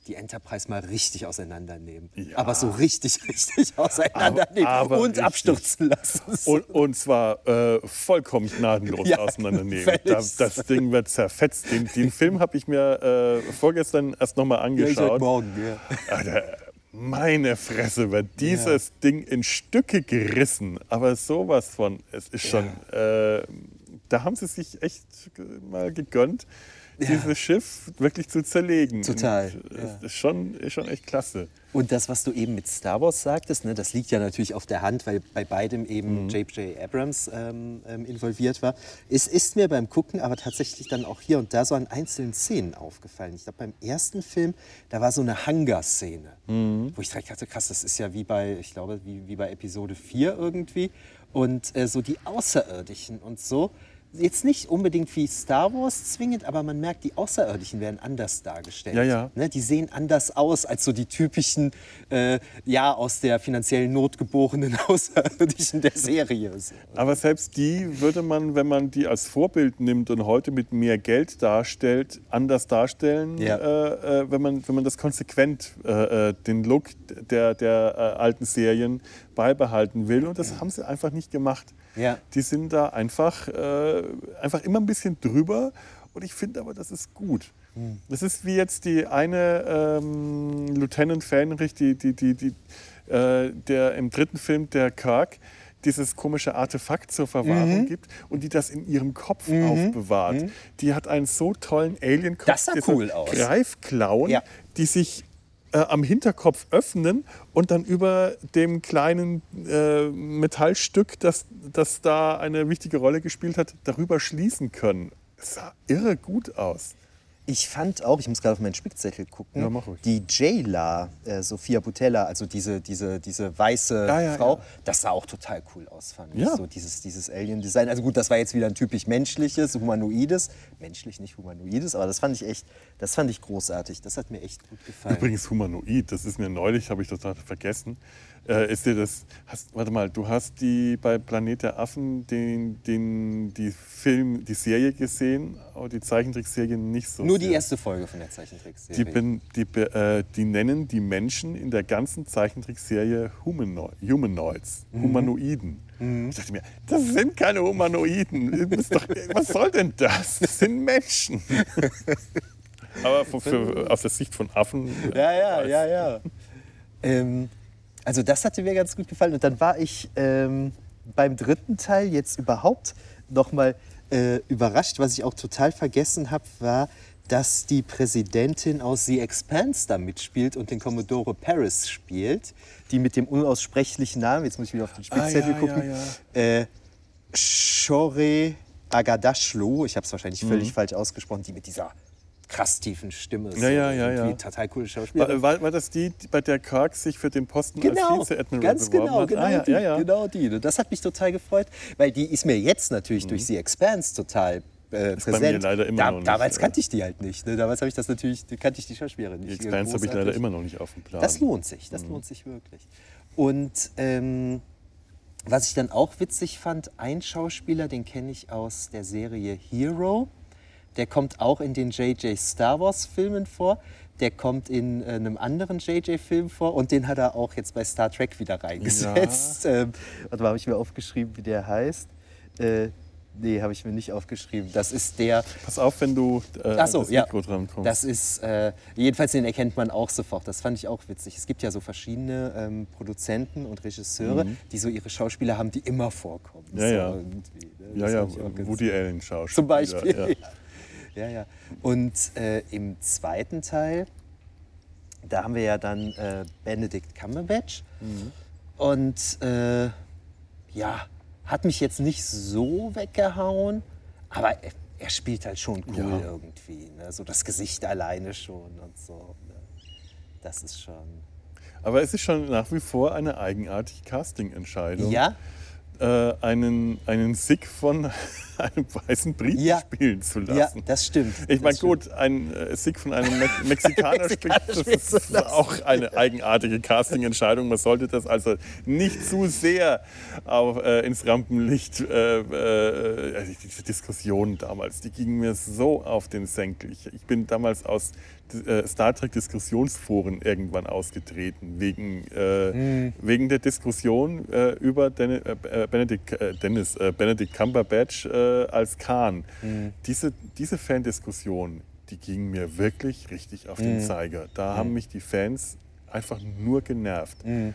die Enterprise mal richtig auseinandernehmen. Ja. Aber so richtig, richtig auseinandernehmen Aber- aber und richtig. abstürzen lassen. Und, und zwar äh, vollkommen gnadenlos Ja, auseinandernehmen. Das, das Ding wird zerfetzt. Den, den Film habe ich mir äh, vorgestern erst nochmal angeschaut. morgen, ja. Alter, meine Fresse, wird dieses Ding in Stücke gerissen. Aber sowas von, es ist schon, äh, da haben sie sich echt mal gegönnt, dieses Schiff wirklich zu zerlegen. Total, Und, äh, ja. Ist schon, ist schon echt klasse. Und das, was du eben mit Star Wars sagtest, ne, das liegt ja natürlich auf der Hand, weil bei beidem Mhm. eben J.J. Abrams ähm, ähm, involviert war. Es ist mir beim Gucken aber tatsächlich dann auch hier und da so an einzelnen Szenen aufgefallen. Ich glaube, beim ersten Film, da war so eine Hangar-Szene, Mhm. wo ich direkt dachte, krass, das ist ja wie bei, ich glaube, wie, wie bei Episode 4 irgendwie. Und äh, so die Außerirdischen und so. Jetzt nicht unbedingt wie Star Wars zwingend, aber man merkt, die Außerirdischen werden anders dargestellt. Ja, ja. Ne, die sehen anders aus als so die typischen, äh, ja, aus der finanziellen Not geborenen Außerirdischen der Serie. So. Aber selbst die würde man, wenn man die als Vorbild nimmt und heute mit mehr Geld darstellt, anders darstellen, Ja. äh, äh, wenn, man, wenn man das konsequent, äh, äh, den Look der, der äh, alten Serien beibehalten will. Und das haben sie einfach nicht gemacht. Ja. Die sind da einfach, äh, einfach immer ein bisschen drüber. Und ich finde aber, das ist gut. Hm. Das ist wie jetzt die eine ähm, Lieutenant Fähnrich, die, die, die, die, äh, der im dritten Film, der Kirk, dieses komische Artefakt zur Verwahrung Mhm. gibt und die das in ihrem Kopf aufbewahrt. Die hat einen so tollen Alien-Kopf. Das sah cool aus. Greifklauen, Ja. die sich äh, am Hinterkopf öffnen und dann über dem kleinen äh, Metallstück, das, das da eine wichtige Rolle gespielt hat, darüber schließen können. Es sah irre gut aus. Ich fand auch, ich muss gerade auf meinen Spickzettel gucken, Ja, die Jayla, äh, Sophia Butella, also diese, diese, diese weiße Ja, ja, Frau, das sah auch total cool aus, fand ich. So dieses, dieses Alien-Design. Also gut, das war jetzt wieder ein typisch menschliches, humanoides. Menschlich, nicht humanoides, aber das fand ich echt, das fand ich großartig. Das hat mir echt gut gefallen. Übrigens humanoid, das ist mir neulich, habe ich total vergessen. Äh, ist dir das, hast, warte mal, du hast die bei Planet der Affen den, den, die Film, die Serie gesehen, aber die Zeichentrickserie nicht so Nur sehr. die erste Folge von der Zeichentrickserie. Die, ben, die, äh, die nennen die Menschen in der ganzen Zeichentrickserie Humano Humanoids, Mhm. Humanoiden. Ich dachte mir, das sind keine Humanoiden. Doch, was soll denn das? Das sind Menschen. Aber für, für, aus der Sicht von Affen. äh, Ja, ja, ja, ja. Ähm, also das hatte mir ganz gut gefallen. Und dann war ich ähm, beim dritten Teil jetzt überhaupt noch mal äh, überrascht. Was ich auch total vergessen habe, war, dass die Präsidentin aus The Expanse da mitspielt und den Commodore Paris spielt, die mit dem unaussprechlichen Namen, jetzt muss ich wieder auf den Spickzettel Ah, ja, gucken, ja, Äh, Shore Agadashlo, ich habe es wahrscheinlich völlig falsch ausgesprochen, die mit dieser krass tiefen Stimme. Mhm. Ja, ja, ja, irgendwie ja. Total coole Schauspielerin. War, war, das die, bei der Kirk sich für den Posten Genau, als Vize-Admiral ganz genau, hat? genau, ah, ja, die, ja, ja. genau die. Das hat mich total gefreut, weil die ist mir jetzt natürlich durch The Expanse total äh, Mhm. bei mir präsent. leider immer da, noch nicht, damals äh, kannte ich die halt nicht. Ne? Damals habe ich das natürlich, kannte ich die Schauspielerin nicht. Die Expanse habe ich leider immer noch nicht auf dem Plan. Das lohnt sich, Mhm. das lohnt sich wirklich. Und ähm, was ich dann auch witzig fand, ein Schauspieler, den kenne ich aus der Serie Hero. Der kommt auch in den J.J. Star Wars Filmen vor. Der kommt in äh, einem anderen J.J. Film vor und den hat er auch jetzt bei Star Trek wieder reingesetzt. Ähm, warte mal, habe ich mir aufgeschrieben, wie der heißt? Äh, nee, habe ich mir nicht aufgeschrieben. Das ist der, Pass auf, wenn du äh, Ach so, das ja. Mikro dran kommst. Das ist, äh, jedenfalls den erkennt man auch sofort. Das fand ich auch witzig. Es gibt ja so verschiedene ähm, Produzenten und Regisseure, die so ihre Schauspieler haben, die immer vorkommen. Mhm. Ja, so ja. ne? ja, Das ja, ganz- Woody Allen Schauspieler. Zum Beispiel. Ja. Ja. ja. Und äh, im zweiten Teil, da haben wir ja dann äh, Benedict Cumberbatch. Mhm. Und äh, ja, hat mich jetzt nicht so weggehauen, aber er, er spielt halt schon cool Ja. irgendwie. Ne? So das Gesicht alleine schon und so. Ne? Das ist schon. Aber es ist schon nach wie vor eine eigenartige Casting-Entscheidung. Ja? Äh, einen, einen Sick von einem weißen Briten Ja. spielen zu Ja, lassen. das stimmt. Ich meine, gut, ein äh, Sick von einem Me Mexikaner spielt, das ist auch eine eigenartige Casting-Entscheidung. Man sollte das also nicht zu sehr auf, äh, ins Rampenlicht. Äh, äh, also diese Diskussion damals, die gingen mir so auf den Senkel. Ich, ich bin damals aus äh, Star Trek-Diskussionsforen irgendwann ausgetreten, wegen, äh, wegen der Diskussion äh, über Den äh, Benedict, äh, Dennis, äh, Benedict Cumberbatch äh, als Khan. Diese, diese Fandiskussion, die ging mir wirklich richtig auf den Zeiger. Da haben mich die Fans einfach nur genervt. Äh,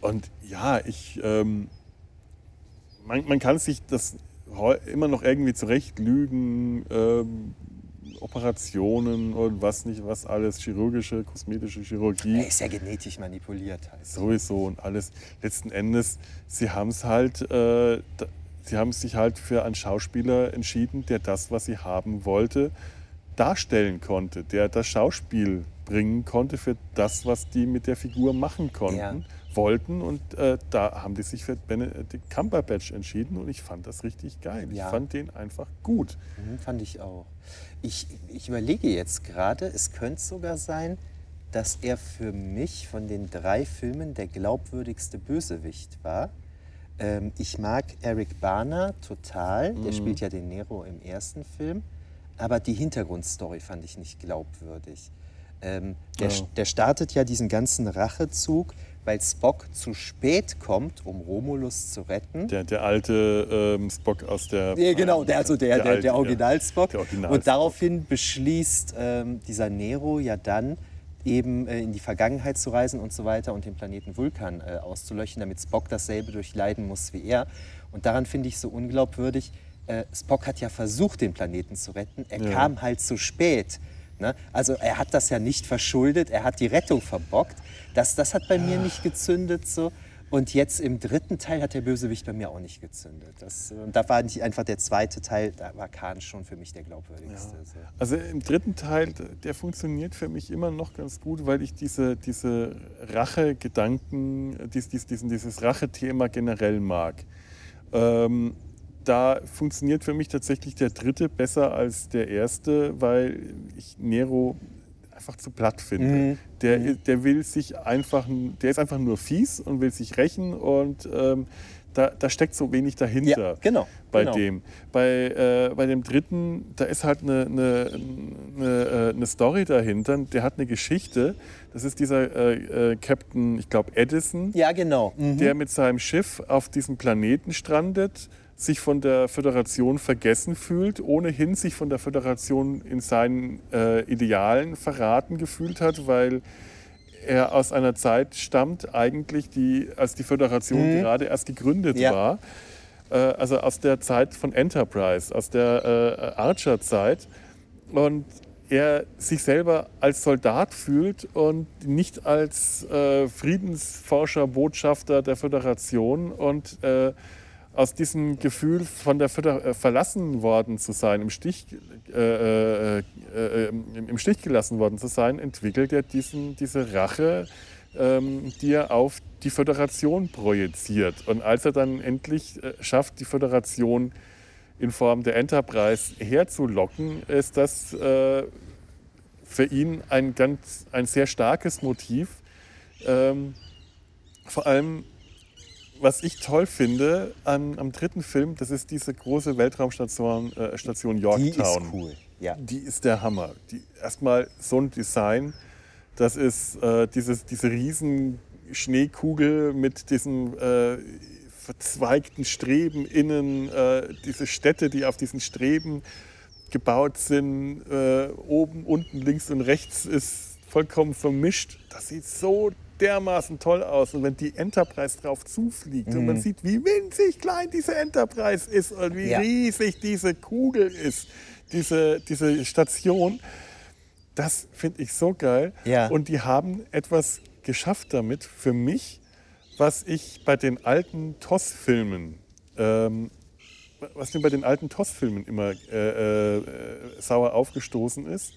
und ja, ich, ähm, man, man kann sich das immer noch irgendwie zurechtlügen, ähm, Operationen und was nicht, was alles, chirurgische, kosmetische Chirurgie. Er ist ja genetisch manipuliert halt. Sowieso und alles. Letzten Endes, sie haben es halt, äh, sie haben sich halt für einen Schauspieler entschieden, der das, was sie haben wollte, darstellen konnte, der das Schauspiel bringen konnte für das, was die mit der Figur machen konnten, Ja. Wollten. Und äh, da haben die sich für Benedict Cumberbatch entschieden und ich fand das richtig geil. Ja. Ich fand den einfach gut. Mhm, fand ich auch. Ich, ich überlege jetzt gerade, es könnte sogar sein, dass er für mich von den drei Filmen der glaubwürdigste Bösewicht war. Ähm, ich mag Eric Bana total, der spielt ja den Nero im ersten Film, aber die Hintergrundstory fand ich nicht glaubwürdig. Ähm, der, Ja. der startet ja diesen ganzen Rachezug, weil Spock zu spät kommt, um Romulus zu retten. Der, der alte ähm, Spock aus der. Ja, genau, der, also der, der, alte, der. Original-Spock. Der Original Und daraufhin beschließt ähm, dieser Nero ja dann eben äh, in die Vergangenheit zu reisen und so weiter und den Planeten Vulkan äh, auszulöschen, damit Spock dasselbe durchleiden muss wie er. Und daran finde ich so unglaubwürdig, äh, Spock hat ja versucht, den Planeten zu retten. Er Ja. kam halt zu spät. Ne? Also er hat das ja nicht verschuldet, er hat die Rettung verbockt. Das, das hat bei mir nicht gezündet. So. Und jetzt im dritten Teil hat der Bösewicht bei mir auch nicht gezündet. Das, und da war nicht einfach der zweite Teil, da war Khan schon für mich der glaubwürdigste. So. Also im dritten Teil, der funktioniert für mich immer noch ganz gut, weil ich diese, diese Rache-Gedanken, dies, dies, diesen, dieses Rache-Thema generell mag. Ähm, da funktioniert für mich tatsächlich der dritte besser als der erste, weil ich Nero einfach zu platt finde. Der, der will sich einfach, der ist einfach nur fies und will sich rächen und ähm, da, da steckt so wenig dahinter Ja, genau, bei genau. dem. Bei, äh, bei dem dritten, da ist halt eine, eine, eine, äh, eine Story dahinter, der hat eine Geschichte. Das ist dieser äh, äh, Captain, ich glaube Edison, Ja, genau. Mhm. der mit seinem Schiff auf diesem Planeten strandet, sich von der Föderation vergessen fühlt, ohnehin sich von der Föderation in seinen äh, Idealen verraten gefühlt hat, weil er aus einer Zeit stammt, eigentlich, die, als die Föderation gerade erst gegründet Mhm. Ja. war. Äh, also aus der Zeit von Enterprise, aus der äh, Archer-Zeit. Und er sich selber als Soldat fühlt und nicht als äh, Friedensforscher, Botschafter der Föderation und äh, aus diesem Gefühl von der Föder äh, verlassen worden zu sein, im Stich, äh, äh, äh, im im Stich gelassen worden zu sein, entwickelt er diesen, diese Rache, ähm, die er auf die Föderation projiziert. Und als er dann endlich äh, schafft, die Föderation in Form der Enterprise herzulocken, ist das äh, für ihn ein, ganz, ein sehr starkes Motiv. Ähm, vor allem, was ich toll finde an, am dritten Film, das ist diese große Weltraumstation äh, Station Die Yorktown. ist cool. Ja. Die ist der Hammer. Die, erstmal so ein Design, das ist äh, dieses, diese riesen Schneekugel mit diesem äh, verzweigten Streben innen, äh, diese Städte, die auf diesen Streben gebaut sind, äh, oben, unten, links und rechts ist vollkommen vermischt. Das sieht so dermaßen toll aus. Und wenn die Enterprise drauf zufliegt und man sieht, wie winzig klein diese Enterprise ist und wie Ja. riesig diese Kugel ist, diese, diese Station, das finde ich so geil. Ja. Und die haben etwas geschafft damit für mich, was ich bei den alten TOS-Filmen, ähm, was mir bei den alten TOS-Filmen immer äh, äh, sauer aufgestoßen ist.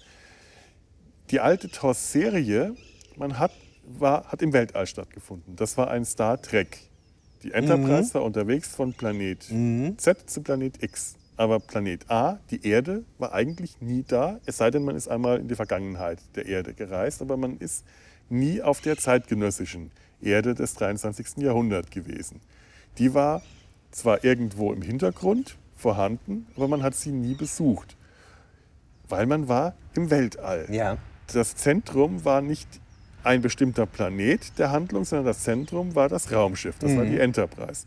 Die alte TOS-Serie, man hat, war, hat im Weltall stattgefunden. Das war ein Star Trek. Die Enterprise war unterwegs von Planet Z zu Planet X. Aber Planet A, die Erde, war eigentlich nie da, es sei denn, man ist einmal in die Vergangenheit der Erde gereist, aber man ist nie auf der zeitgenössischen Erde des 23. Jahrhunderts gewesen. Die war zwar irgendwo im Hintergrund vorhanden, aber man hat sie nie besucht, weil man war im Weltall. Ja. Das Zentrum war nicht ein bestimmter Planet der Handlung, sondern das Zentrum war das Raumschiff, das war die Enterprise.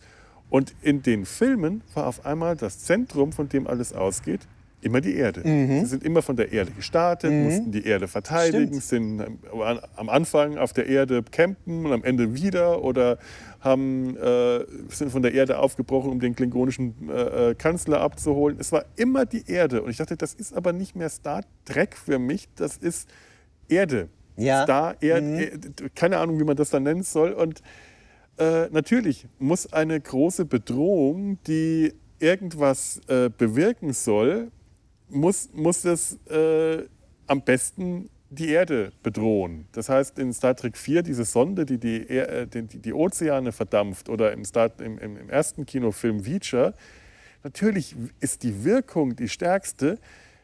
Und in den Filmen war auf einmal das Zentrum, von dem alles ausgeht, immer die Erde. Sie sind immer von der Erde gestartet, mussten die Erde verteidigen, sind am- am Anfang auf der Erde campen und am Ende wieder oder haben, äh, sind von der Erde aufgebrochen, um den klingonischen äh, äh, Kanzler abzuholen. Es war immer die Erde. Und ich dachte, das ist aber nicht mehr Star Trek für mich, das ist Erde. Ja. Star, Erd, Erd, keine Ahnung, wie man das dann nennen soll. Und äh, natürlich muss eine große Bedrohung, die irgendwas äh, bewirken soll, muss, muss das äh, am besten die Erde bedrohen. Das heißt, in Star Trek 4, diese Sonde, die die, Er- äh, die, die Ozeane verdampft, oder im, Star, im, im, im ersten Kinofilm Reacher, natürlich ist die Wirkung die stärkste,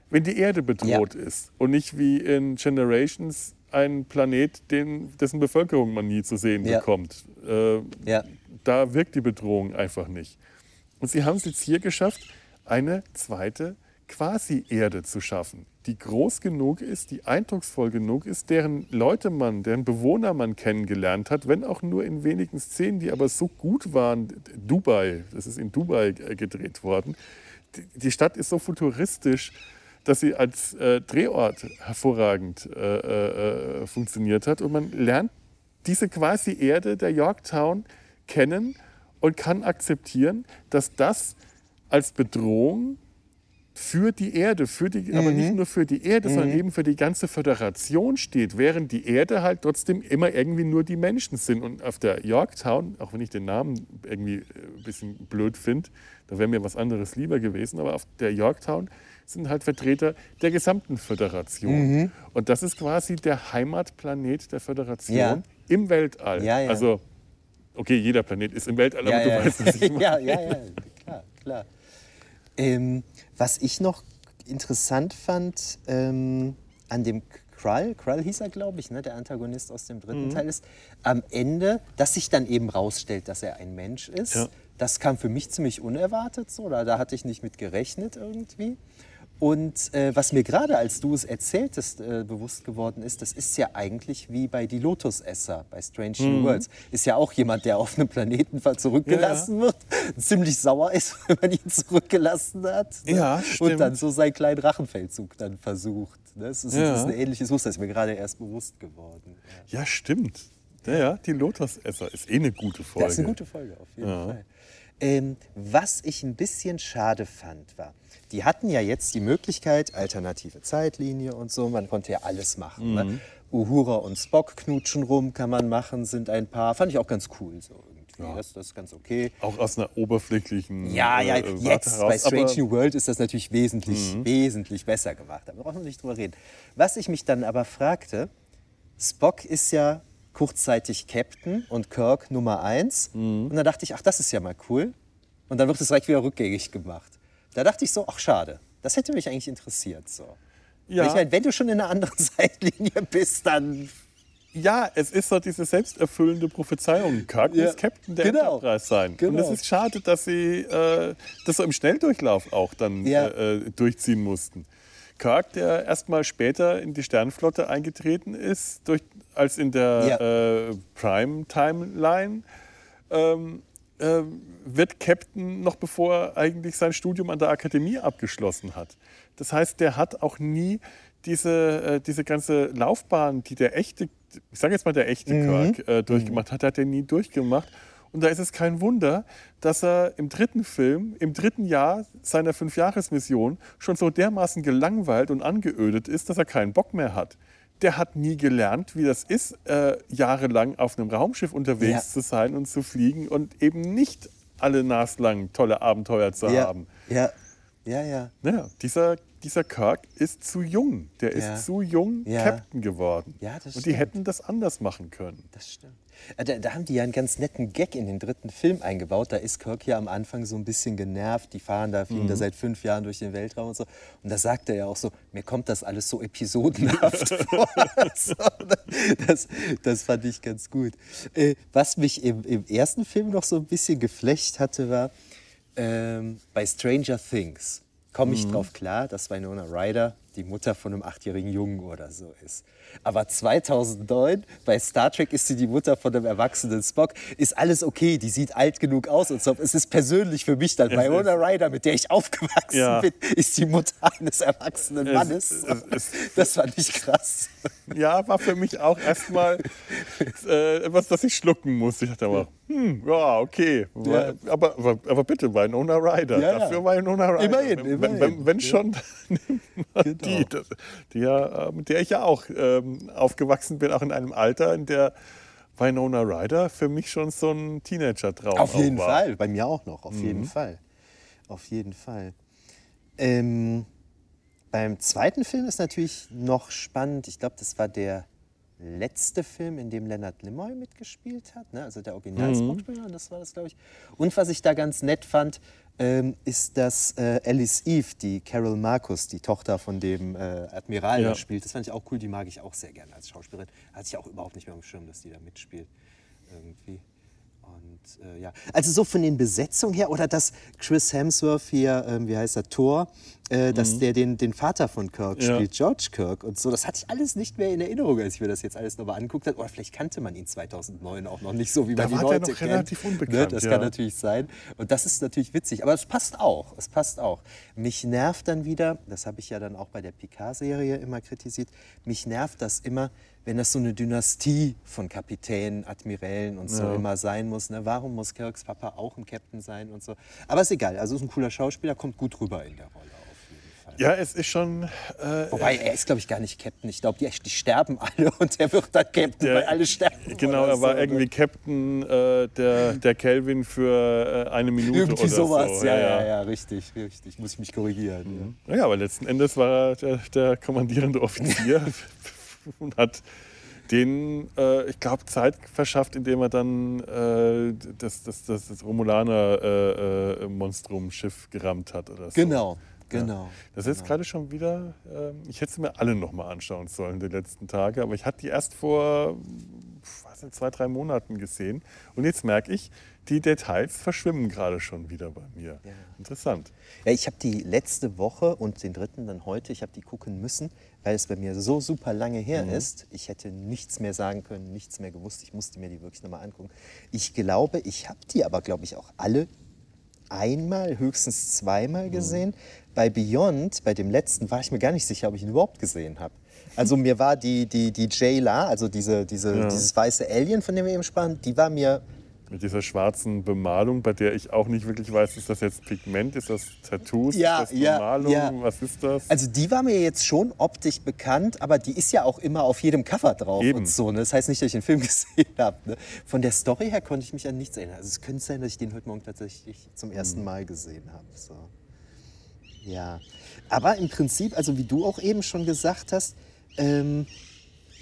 wenn die Erde bedroht ist und nicht wie in Generations ein Planet, den, dessen Bevölkerung man nie zu sehen Ja. bekommt. Äh, Ja. Da wirkt die Bedrohung einfach nicht. Und sie haben es jetzt hier geschafft, eine zweite Quasi-Erde zu schaffen, die groß genug ist, die eindrucksvoll genug ist, deren Leute man, deren Bewohner man kennengelernt hat, wenn auch nur in wenigen Szenen, die aber so gut waren. Dubai, das ist in Dubai äh, gedreht worden. Die, die Stadt ist so futuristisch, dass sie als äh, Drehort hervorragend äh, äh, äh, funktioniert hat. Und man lernt diese quasi Erde der Yorktown kennen und kann akzeptieren, dass das als Bedrohung für die Erde, für die, aber nicht nur für die Erde, sondern eben für die ganze Föderation steht, während die Erde halt trotzdem immer irgendwie nur die Menschen sind. Und auf der Yorktown, auch wenn ich den Namen irgendwie äh, ein bisschen blöd finde, da wäre mir was anderes lieber gewesen, aber auf der Yorktown sind halt Vertreter der gesamten Föderation. Und das ist quasi der Heimatplanet der Föderation Ja. im Weltall. Ja, ja. Also, okay, jeder Planet ist im Weltall, aber du weißt, was ich meine. ja, ja, ja, klar, klar. Ähm, was ich noch interessant fand ähm, an dem Krull, Krull hieß er, glaube ich, ne, der Antagonist aus dem Mhm. dritten Teil ist, am Ende, dass sich dann eben rausstellt, dass er ein Mensch ist. Ja. Das kam für mich ziemlich unerwartet so, da, da hatte ich nicht mit gerechnet irgendwie. Und äh, was mir gerade, als du es erzähltest, äh, bewusst geworden ist, das ist ja eigentlich wie bei Die Lotusesser bei Strange Mhm. New Worlds. Ist ja auch jemand, der auf einem Planeten zurückgelassen wird, ziemlich sauer ist, wenn man ihn zurückgelassen hat. ne? Ja, stimmt. Und dann so seinen kleinen Rachenfeldzug dann versucht. Ne? Das, ist, Ja. das ist ein ähnliches Muster, das ist mir gerade erst bewusst geworden. Ja. Ja, stimmt. Ja, ja, die Lotusesser ist eh eine gute Folge. Das ist eine gute Folge, auf jeden Ja. Fall. Ähm, was ich ein bisschen schade fand, war, die hatten ja jetzt die Möglichkeit, alternative Zeitlinie und so, man konnte ja alles machen. Mhm. Ne? Uhura und Spock knutschen rum, kann man machen, sind ein Paar. Fand ich auch ganz cool so irgendwie. Das, das ist ganz okay. Auch aus einer oberflächlichen. Ja, ja, äh, jetzt bei heraus, Strange aber- Mhm. New World ist das natürlich wesentlich, wesentlich besser gemacht. Da brauchen wir nicht drüber reden. Was ich mich dann aber fragte, Spock ist ja kurzzeitig Captain und Kirk Nummer eins. Mhm. Und dann dachte ich, ach, das ist ja mal cool. Und dann wird es direkt wieder rückgängig gemacht. Da dachte ich so, ach, schade. Das hätte mich eigentlich interessiert. So. Ja. Ich meine, wenn du schon in einer anderen Zeitlinie bist, dann Ja, es ist so diese selbsterfüllende Prophezeiung. Kirk Ja, muss Captain der genau, Enterprise sein. Und genau. es ist schade, dass sie äh, das so im Schnelldurchlauf auch dann Ja. äh, äh, durchziehen mussten. Kirk, der erst mal später in die Sternenflotte eingetreten ist, durch, als in der äh, Prime-Timeline, ähm, äh, wird Captain noch bevor er eigentlich sein Studium an der Akademie abgeschlossen hat. Das heißt, der hat auch nie diese, äh, diese ganze Laufbahn, die der echte, ich sage jetzt mal der echte Kirk äh, durchgemacht hat, hat er nie durchgemacht. Und da ist es kein Wunder, dass er im dritten Film, im dritten Jahr seiner Fünfjahresmission schon so dermaßen gelangweilt und angeödet ist, dass er keinen Bock mehr hat. Der hat nie gelernt, wie das ist, äh, jahrelang auf einem Raumschiff unterwegs Ja. zu sein und zu fliegen und eben nicht alle naslang tolle Abenteuer zu ja, haben. ja, Ja, ja. Ja, dieser, dieser Kirk ist zu jung. Der Ja. ist zu jung Ja. Captain geworden. Ja, das Und die hätten das anders machen können. Das stimmt. Äh, Da, da haben die ja einen ganz netten Gag in den dritten Film eingebaut. Da ist Kirk ja am Anfang so ein bisschen genervt. Die fahren da, fliegen da Mhm. seit fünf Jahren durch den Weltraum und so. Und da sagt er ja auch so, mir kommt das alles so episodenhaft vor. das, das fand ich ganz gut. Äh, was mich im, im ersten Film noch so ein bisschen geflecht hatte, war ähm, bei Stranger Things. Komme ich drauf klar, dass Winona Ryder die Mutter von einem achtjährigen Jungen oder so ist. Aber 2009 bei Star Trek ist sie die Mutter von einem erwachsenen Spock. Ist alles okay, die sieht alt genug aus und so. Es ist persönlich für mich dann. Es Winona ist- mit der ich aufgewachsen Ja. bin, ist die Mutter eines erwachsenen Es- Mannes. es- es- das fand ich krass. Ja, war für mich auch erstmal äh, etwas, das ich schlucken musste. Ich dachte aber, hm, ja, okay. Ja. Aber, aber, aber bitte, Winona Ryder. Ja, ja. Dafür Winona Ryder. Immerhin, wenn, immerhin. Wenn, wenn schon, dann nimmt man Genau. Die, das, die ja, äh, mit der ich ja auch ähm, aufgewachsen bin, auch in einem Alter, in der Winona Ryder für mich schon so ein Teenager-Traum Auf jeden war. Fall, bei mir auch noch, auf jeden Fall. Auf jeden Fall. Ähm, beim zweiten Film ist natürlich noch spannend, ich glaube, das war der letzte Film, in dem Leonard Nimoy mitgespielt hat, ne? also der original Spock-Spieler, das war das, glaube ich. Und was ich da ganz nett fand, ähm, ist, dass äh, Alice Eve, die Carol Marcus, die Tochter von dem äh, Admiral, Ja. spielt. Das fand ich auch cool, die mag ich auch sehr gerne als Schauspielerin. Hatte ich auch überhaupt nicht mehr am Schirm, dass die da mitspielt. Irgendwie. Und äh, ja, also so von den Besetzungen her oder dass Chris Hemsworth hier, ähm, wie heißt er, Thor, äh, dass der den, den Vater von Kirk Mhm. Ja. spielt, George Kirk und so, das hatte ich alles nicht mehr in Erinnerung, als ich mir das jetzt alles nochmal angeguckt habe. Oder vielleicht kannte man ihn 2009 auch noch nicht so, wie Da man ihn heute kennt. relativ Ne? unbekannt, Das ja. kann natürlich sein. Und das ist natürlich witzig, aber es passt auch. Es passt auch. Mich nervt dann wieder, das habe ich ja dann auch bei der Picard-Serie immer kritisiert, mich nervt das immer, wenn das so eine Dynastie von Kapitänen, Admirälen und so Ja. immer sein muss. Ne? Warum muss Kirks Papa auch ein Captain sein und so? Aber ist egal, also ist ein cooler Schauspieler, kommt gut rüber in der Rolle. Ja, es ist schon. Äh, Wobei, er ist, glaube ich, gar nicht Captain. Ich glaube, die, die sterben alle und er wird dann Captain, Der- weil alle sterben. Genau, oder er war so, ne? irgendwie Captain äh, der, der Kelvin für äh, eine Minute Irgendwie oder sowas, so. ja, ja, ja, richtig, richtig. Muss ich mich korrigieren. Mhm. Ja. Ja, aber letzten Endes war er der, der kommandierende Offizier und hat den, äh, ich glaube, Zeit verschafft, indem er dann äh, das, das, das, das Romulaner-Monstrum-Schiff gerammt hat oder so. Genau, genau. Das ist jetzt gerade schon wieder, ähm, ich hätte sie mir alle nochmal anschauen sollen die letzten Tage, aber ich hatte die erst vor weiß nicht, zwei, drei Monaten gesehen und jetzt merke ich, die Details verschwimmen gerade schon wieder bei mir. Ja. Interessant. Ja, ich habe die letzte Woche und den dritten dann heute, ich habe die gucken müssen, weil es bei mir so super lange her Mhm. ist. Ich hätte nichts mehr sagen können, nichts mehr gewusst. Ich musste mir die wirklich nochmal angucken. Ich glaube, ich habe die aber, glaube ich, auch alle einmal, höchstens Mhm. zweimal gesehen. Bei Beyond, bei dem letzten, war ich mir gar nicht sicher, ob ich ihn überhaupt gesehen habe. Also mir war die, die, die Jayla, also diese, diese, Ja. dieses weiße Alien, von dem wir eben sprachen, die war mir Mit dieser schwarzen Bemalung, bei der ich auch nicht wirklich weiß, ist das jetzt Pigment, ist das Tattoos, Ja, ist das ja, Bemalung, ja. was ist das? Also die war mir jetzt schon optisch bekannt, aber die ist ja auch immer auf jedem Cover drauf Eben. und so. Ne? Das heißt nicht, dass ich den Film gesehen habe. Ne? Von der Story her konnte ich mich an nichts erinnern. Also es könnte sein, dass ich den heute Morgen tatsächlich zum ersten Mal gesehen habe. So. Ja, aber im Prinzip, also wie du auch eben schon gesagt hast, ähm,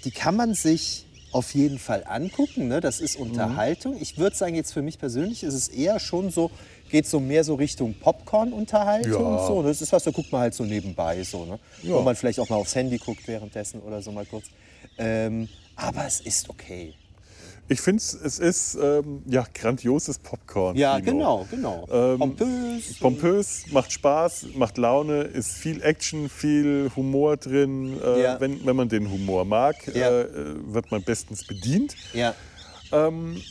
die kann man sich auf jeden Fall angucken. Ne? Das ist Unterhaltung. Ich würde sagen, jetzt für mich persönlich ist es eher schon so, geht so mehr so Richtung Popcorn-Unterhaltung. Ja. So, ne? Das ist was, da guckt man halt so nebenbei. So, ne? Ja. Wo man vielleicht auch mal aufs Handy guckt währenddessen oder so mal kurz. Ähm, aber es ist okay. Ich finde, es ist ähm, ja, grandioses Popcorn. Ja, genau, genau. Ähm, Pompös. Pompös, macht Spaß, macht Laune, ist viel Action, viel Humor drin. Äh, Ja. wenn, wenn man den Humor mag, Ja. äh, wird man bestens bedient. Ja. Ähm,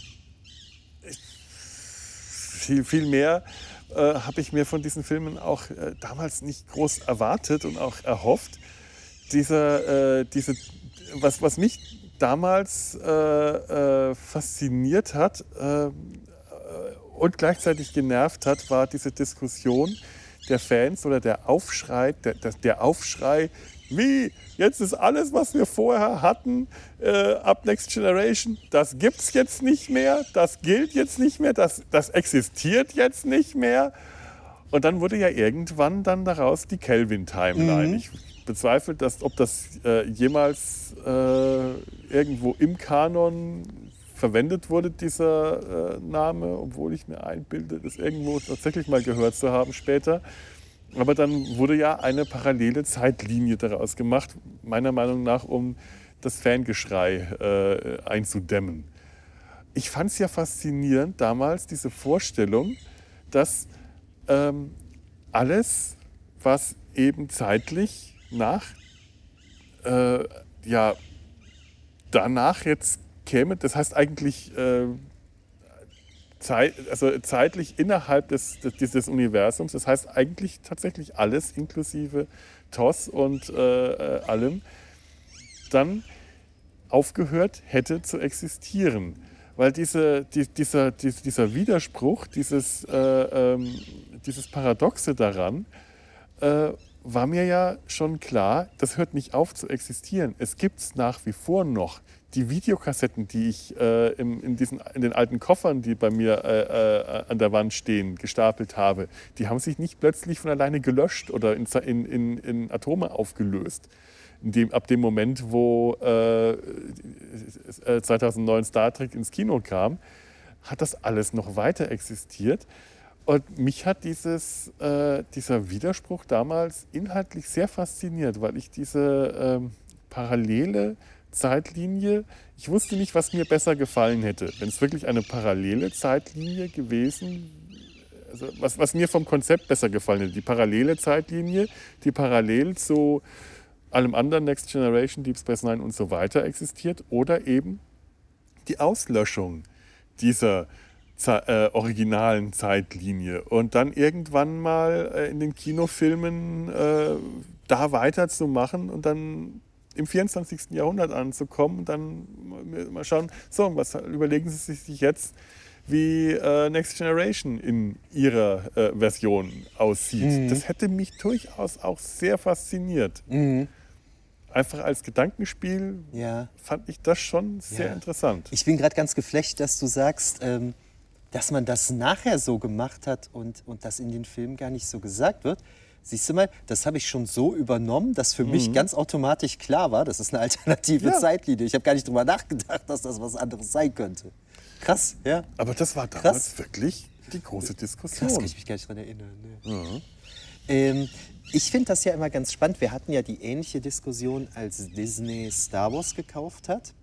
viel, viel mehr äh, habe ich mir von diesen Filmen auch äh, damals nicht groß erwartet und auch erhofft. Dieser, äh, diese, was, was mich damals äh, äh, fasziniert hat äh, und gleichzeitig genervt hat, war diese Diskussion der Fans oder der Aufschrei, der, der, der Aufschrei, wie, jetzt ist alles, was wir vorher hatten, äh, ab Next Generation, das gibt es jetzt nicht mehr, das gilt jetzt nicht mehr, das, das existiert jetzt nicht mehr. Und dann wurde ja irgendwann dann daraus die Kelvin-Timeline. Mhm. Ich bezweifle, dass, ob das äh, jemals äh, irgendwo im Kanon verwendet wurde, dieser äh, Name, obwohl ich mir einbilde, das irgendwo tatsächlich mal gehört zu haben später. Aber dann wurde ja eine parallele Zeitlinie daraus gemacht, meiner Meinung nach, um das Fangeschrei äh, einzudämmen. Ich fand es ja faszinierend damals, diese Vorstellung, dass ähm, alles, was eben zeitlich nach, äh, ja, danach jetzt käme, das heißt eigentlich äh, Zeit, also zeitlich innerhalb des, des, dieses Universums, das heißt eigentlich tatsächlich alles inklusive TOS und äh, äh, allem, dann aufgehört hätte zu existieren. Weil diese, die, dieser, die, dieser Widerspruch, dieses, äh, ähm, dieses Paradoxe daran, äh, war mir ja schon klar, das hört nicht auf zu existieren. Es gibt es nach wie vor noch. Die Videokassetten, die ich äh, im, in, diesen, in den alten Koffern, die bei mir äh, äh, an der Wand stehen, gestapelt habe, die haben sich nicht plötzlich von alleine gelöscht oder in, in, in, Atome aufgelöst. Dem, ab dem Moment, wo äh, 2009 Star Trek ins Kino kam, hat das alles noch weiter existiert. Und mich hat dieses, äh, dieser Widerspruch damals inhaltlich sehr fasziniert, weil ich diese ähm, parallele Zeitlinie, ich wusste nicht, was mir besser gefallen hätte. Wenn es wirklich eine parallele Zeitlinie gewesen also was, was mir vom Konzept besser gefallen hätte. Die parallele Zeitlinie, die parallel zu allem anderen Next Generation, Deep Space Nine und so weiter existiert oder eben die Auslöschung dieser äh, originalen Zeitlinie und dann irgendwann mal äh, in den Kinofilmen äh, da weiterzumachen und dann im 24. Jahrhundert anzukommen und dann mal schauen, so, was überlegen Sie sich jetzt, wie äh, Next Generation in ihrer äh, Version aussieht. Mhm. Das hätte mich durchaus auch sehr fasziniert. Mhm einfach als Gedankenspiel ja. fand ich das schon sehr ja. interessant. Ich bin gerade ganz geflecht, dass du sagst, ähm, dass man das nachher so gemacht hat und, und das in den Filmen gar nicht so gesagt wird. Siehst du mal, das habe ich schon so übernommen, dass für mhm. mich ganz automatisch klar war, das ist eine alternative ja. Zeitlinie. Ich habe gar nicht drüber nachgedacht, dass das was anderes sein könnte. Krass, ja. Aber das war damals Krass. wirklich die große Diskussion. Das kann ich mich gar nicht daran erinnern. Ne? Mhm. Ähm, ich finde das ja immer ganz spannend. Wir hatten ja die ähnliche Diskussion, als Disney Star Wars gekauft hat,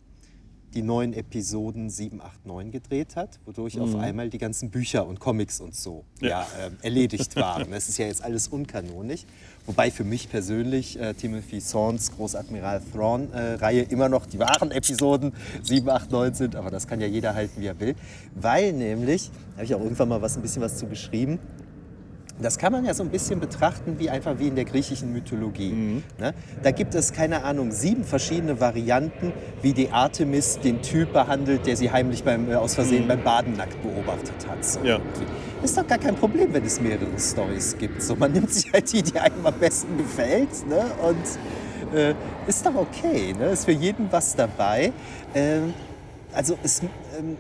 die neuen Episoden 7, 8, 9 gedreht hat, wodurch mhm. auf einmal die ganzen Bücher und Comics und so ja. ja äh, erledigt waren. Das ist ja jetzt alles unkanonisch. Wobei für mich persönlich äh, Timothy Sawns Großadmiral Thrawn-Reihe äh, immer noch die wahren Episoden 7, 8, 9 sind. Aber das kann ja jeder halten, wie er will. Weil nämlich, da habe ich auch irgendwann mal was, ein bisschen was zu geschrieben, das kann man ja so ein bisschen betrachten wie einfach wie in der griechischen Mythologie. Mhm. Ne? Da gibt es, keine Ahnung, sieben verschiedene Varianten, wie die Artemis den Typ behandelt, der sie heimlich beim, äh, aus Versehen mhm. beim Baden nackt beobachtet hat. So. Ja. Ist doch gar kein Problem, wenn es mehrere Stories gibt. So, man nimmt sich halt die, die einem am besten gefällt. Ne? Und äh, ist doch okay. Ne? Ist für jeden was dabei. Ähm, also es, ähm, ähm,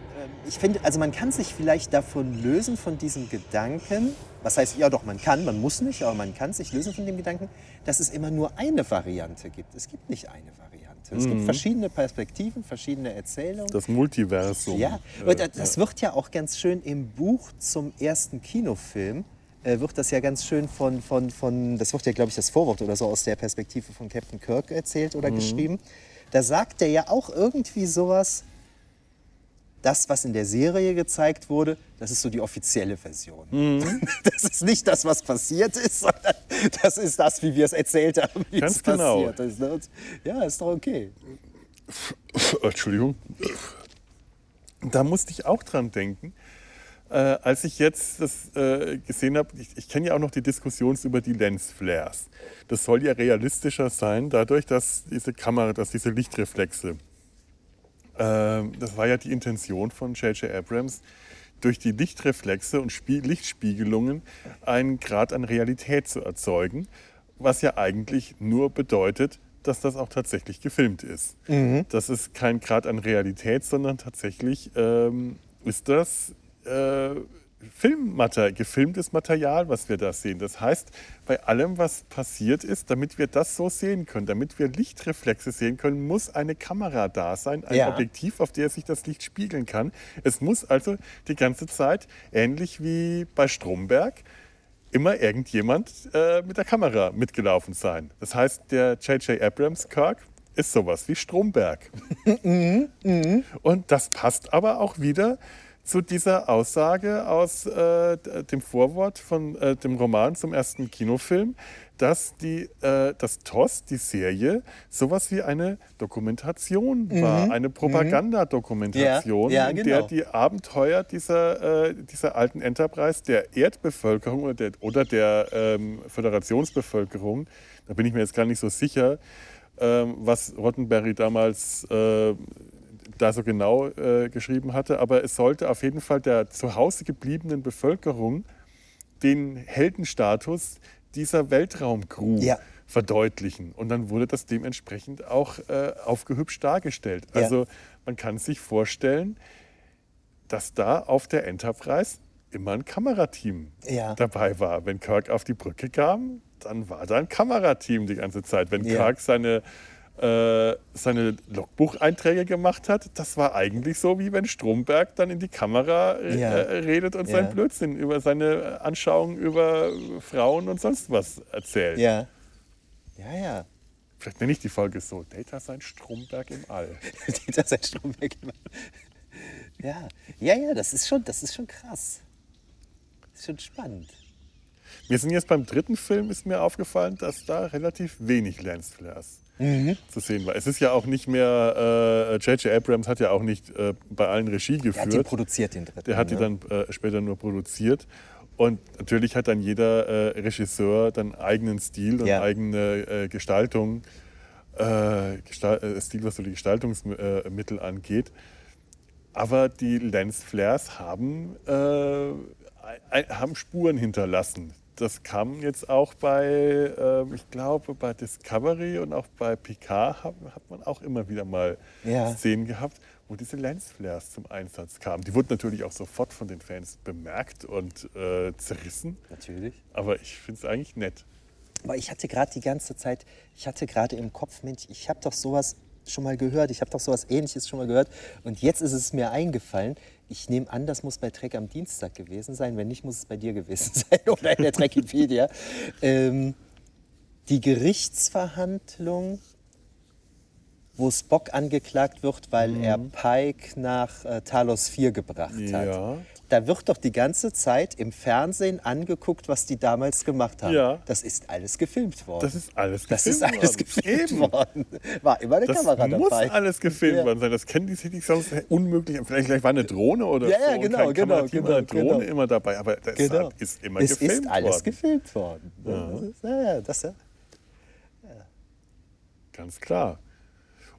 ich finde, also man kann sich vielleicht davon lösen, von diesem Gedanken, was heißt, ja doch, man kann, man muss nicht, aber man kann sich lösen von dem Gedanken, dass es immer nur eine Variante gibt. Es gibt nicht eine Variante. Es mhm. gibt verschiedene Perspektiven, verschiedene Erzählungen. Das Multiversum. Ja, und das wird ja auch ganz schön im Buch zum ersten Kinofilm äh, wird das ja ganz schön von, von, von das wird ja, glaube ich, das Vorwort oder so aus der Perspektive von Captain Kirk erzählt oder mhm. geschrieben. Da sagt er ja auch irgendwie sowas, das, was in der Serie gezeigt wurde, das ist so die offizielle Version. Mhm. Das ist nicht das, was passiert ist, sondern das ist das, wie wir es erzählt haben, wie Ganz es genau. passiert ist. Ne? Ja, ist doch okay. Entschuldigung. Da musste ich auch dran denken. Äh, als ich jetzt das äh, gesehen habe, ich, ich kenne ja auch noch die Diskussion über die Lensflares. Das soll ja realistischer sein, dadurch, dass diese Kamera, dass diese Lichtreflexe das war ja die Intention von J.J. Abrams, durch die Lichtreflexe und Lichtspiegelungen einen Grad an Realität zu erzeugen, was ja eigentlich nur bedeutet, dass das auch tatsächlich gefilmt ist. Mhm. Das ist kein Grad an Realität, sondern tatsächlich ähm, ist das äh, Filmmaterial, gefilmtes Material, was wir da sehen. Das heißt, bei allem, was passiert ist, damit wir das so sehen können, damit wir Lichtreflexe sehen können, muss eine Kamera da sein, ein Ja. Objektiv, auf der sich das Licht spiegeln kann. Es muss also die ganze Zeit, ähnlich wie bei Stromberg, immer irgendjemand äh, mit der Kamera mitgelaufen sein. Das heißt, der J.J. Abrams Kirk ist sowas wie Stromberg. Und das passt aber auch wieder zu dieser Aussage aus äh, dem Vorwort von äh, dem Roman zum ersten Kinofilm, dass die, äh, das TOS, die Serie, sowas wie eine Dokumentation war, eine Propagandadokumentation, Ja, ja, in der genau. die Abenteuer dieser, äh, dieser alten Enterprise, der Erdbevölkerung oder der, oder der ähm, Föderationsbevölkerung, da bin ich mir jetzt gar nicht so sicher, ähm, was Rottenberry damals äh, da so genau äh, geschrieben hatte, aber es sollte auf jeden Fall der zu Hause gebliebenen Bevölkerung den Heldenstatus dieser Weltraumcrew Ja. verdeutlichen. Und dann wurde das dementsprechend auch äh, aufgehübscht dargestellt. Ja. Also man kann sich vorstellen, dass da auf der Enterprise immer ein Kamerateam Ja. dabei war. Wenn Kirk auf die Brücke kam, dann war da ein Kamerateam die ganze Zeit. Wenn. Kirk seine, äh, seine Logbucheinträge gemacht hat, das war eigentlich so, wie wenn Stromberg dann in die Kamera äh, Ja. äh, redet und Ja. seinen Blödsinn über seine Anschauungen über Frauen und sonst was erzählt. Ja. Ja, ja. Vielleicht nenne ich die Folge so: Data sein Stromberg im All. Dieter sein Stromberg. Ja. ja, ja, das ist schon, das ist schon krass. Das ist schon spannend. Mir sind jetzt beim dritten Film ist mir aufgefallen, dass da relativ wenig Lensflares Mhm. zu sehen war. Es ist ja auch nicht mehr, äh, J.J. Abrams hat ja auch nicht äh, bei allen Regie Er hat den geführt. produziert, den dritten. Der hat die ne? dann äh, später nur produziert. Und natürlich hat dann jeder äh, Regisseur dann eigenen Stil und Ja. eigene äh, Gestaltung, äh, Gestal äh, Stil, was so die Gestaltungsmittel angeht. Aber die Lensflares haben, äh, haben Spuren hinterlassen. Das kam jetzt auch bei, äh, ich glaube, bei Discovery und auch bei Picard hat, hat man auch immer wieder mal Ja. Szenen gehabt, wo diese Lensflares zum Einsatz kamen. Die wurden natürlich auch sofort von den Fans bemerkt und äh, zerrissen. Natürlich. Aber ich finde es eigentlich nett. Aber ich hatte gerade die ganze Zeit, ich hatte gerade im Kopf, Mensch, ich habe doch sowas schon mal gehört, ich habe doch sowas ähnliches schon mal gehört. Und jetzt ist es mir eingefallen, ich nehme an, das muss bei Trek am Dienstag gewesen sein. Wenn nicht, muss es bei dir gewesen sein oder in der Trekipedia. ähm, die Gerichtsverhandlung, wo Spock angeklagt wird, weil er Pike nach äh, Talos 4 gebracht hat. Ja. Da wird doch die ganze Zeit im Fernsehen angeguckt, was die damals gemacht haben. Ja. Das ist alles gefilmt worden. Das ist alles Das gefilmt ist alles worden. gefilmt Eben. worden. War immer eine Das Kamera muss dabei. alles gefilmt Ja. worden sein. Das kennen die sich sonst unmöglich. Vielleicht, vielleicht war eine Drohne oder Ja, so. ja, genau, kein genau, genau, eine Drohne genau. immer dabei. Aber das Genau. ist immer es gefilmt ist alles worden. gefilmt worden. Ja, ja, das ja. Ganz klar.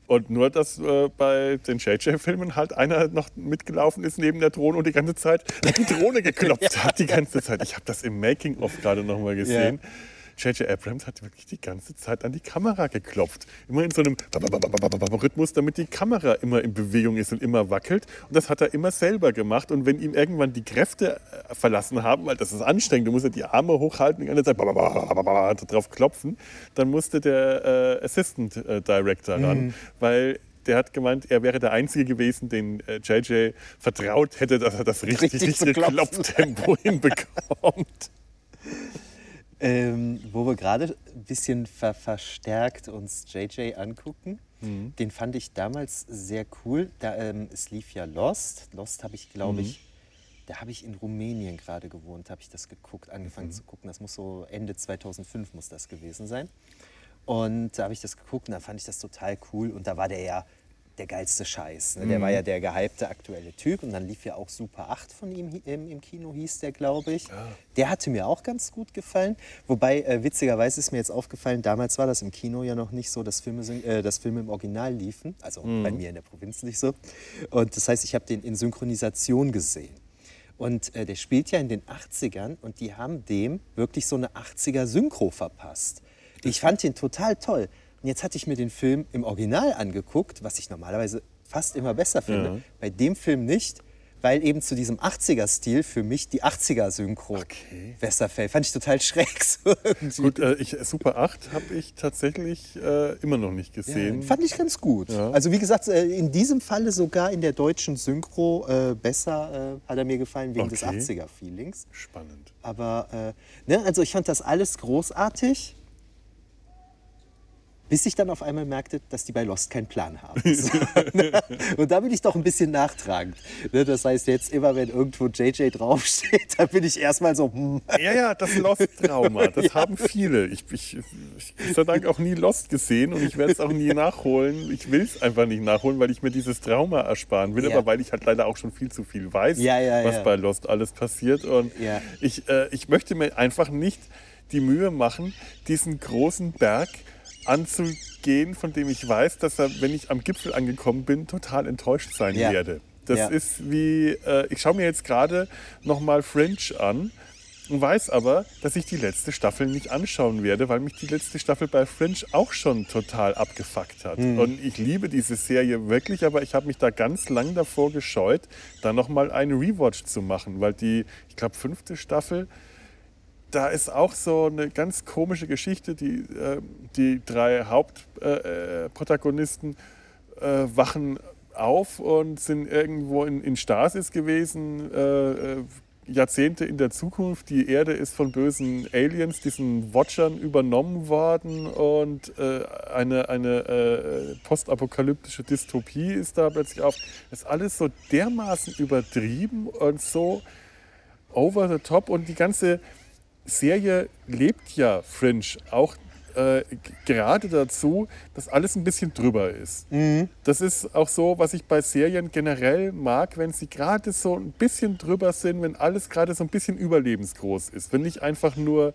Und nur, dass äh, bei den JJ-Filmen halt einer noch mitgelaufen ist neben der Drohne und die ganze Zeit die Drohne geklopft hat. Die ganze Zeit. Ich habe das im Making-of gerade noch mal gesehen. J.J. Abrams hat wirklich die ganze Zeit an die Kamera geklopft. Immer in so einem Rhythmus, damit die Kamera immer in Bewegung ist und immer wackelt. Und das hat er immer selber gemacht. Und wenn ihm irgendwann die Kräfte äh, verlassen haben, weil das ist anstrengend, du musst ja die Arme hochhalten und die ganze Zeit drauf klopfen, dann musste der äh, Assistant äh, Director ran, weil der hat gemeint, er wäre der Einzige gewesen, den äh, JJ vertraut hätte, dass er das richtig, richtige. Klopftempo hinbekommt. Ähm, wo wir gerade ein bisschen ver verstärkt uns JJ angucken. Mhm. Den fand ich damals sehr cool. Da, ähm, es lief ja Lost. Lost habe ich, glaube Mhm. ich, da habe ich in Rumänien gerade gewohnt, habe ich das geguckt, angefangen Mhm. zu gucken. Das muss so Ende 2005 muss das gewesen sein. Und da habe ich das geguckt und da fand ich das total cool. Und da war der ja der geilste Scheiß. Ne? Der war ja der gehypte aktuelle Typ. Und dann lief ja auch Super 8 von ihm im, im Kino, hieß der, glaube ich. Der hatte mir auch ganz gut gefallen. Wobei, äh, witzigerweise ist mir jetzt aufgefallen, damals war das im Kino ja noch nicht so, dass Filme, äh, dass Filme im Original liefen. Also bei mir in der Provinz nicht so. Und das heißt, ich habe den in Synchronisation gesehen. Und äh, der spielt ja in den 80ern und die haben dem wirklich so eine 80er Synchro verpasst. Ich fand den total toll. Und jetzt hatte ich mir den Film im Original angeguckt, was ich normalerweise fast immer besser finde. Ja. Bei dem Film nicht, weil eben zu diesem 80er-Stil für mich die 80er-Synchro Okay. besser fällt. Fand ich total schräg. So. Gut, äh, ich, Super 8 habe ich tatsächlich äh, immer noch nicht gesehen. Fand ich ganz gut. Ja. Also wie gesagt, äh, in diesem Falle sogar in der deutschen Synchro äh, besser äh, hat er mir gefallen wegen des Okay. 80er-Feelings. Spannend. Aber äh, ne, also ich fand das alles großartig, bis ich dann auf einmal merkte, dass die bei Lost keinen Plan haben. Und da bin ich doch ein bisschen nachtragend. Ne, das heißt, jetzt immer, wenn irgendwo JJ draufsteht, dann bin ich erstmal so, hm, Ja, ja, das Lost-Trauma, das haben viele. Ich, ich, ich Gott sei Dank auch nie Lost gesehen und ich werde es auch nie nachholen. Ich will es einfach nicht nachholen, weil ich mir dieses Trauma ersparen will, Ja. aber weil ich halt leider auch schon viel zu viel weiß, Ja, ja, was ja. bei Lost alles passiert. Und Ja. ich, äh, ich möchte mir einfach nicht die Mühe machen, diesen großen Berg anzugehen, von dem ich weiß, dass er, wenn ich am Gipfel angekommen bin, total enttäuscht sein Ja. werde. Das Ja. ist wie, äh, ich schaue mir jetzt gerade nochmal Fringe an und weiß aber, dass ich die letzte Staffel nicht anschauen werde, weil mich die letzte Staffel bei Fringe auch schon total abgefuckt hat. Und ich liebe diese Serie wirklich, aber ich habe mich da ganz lang davor gescheut, da nochmal einen Rewatch zu machen, weil die, ich glaube, fünfte Staffel, da ist auch so eine ganz komische Geschichte. Die, äh, die drei Hauptprotagonisten äh, Protagonisten, äh, wachen auf und sind irgendwo in, in Stasis gewesen, äh, äh, Jahrzehnte in der Zukunft. Die Erde ist von bösen Aliens, diesen Watchern, übernommen worden und äh, eine, eine äh, postapokalyptische Dystopie ist da plötzlich auf. Das ist alles so dermaßen übertrieben und so over the top und die ganze Serie lebt ja Fringe auch äh, gerade dazu, dass alles ein bisschen drüber ist. Das ist auch so, was ich bei Serien generell mag, wenn sie gerade so ein bisschen drüber sind, wenn alles gerade so ein bisschen überlebensgroß ist. Wenn nicht einfach nur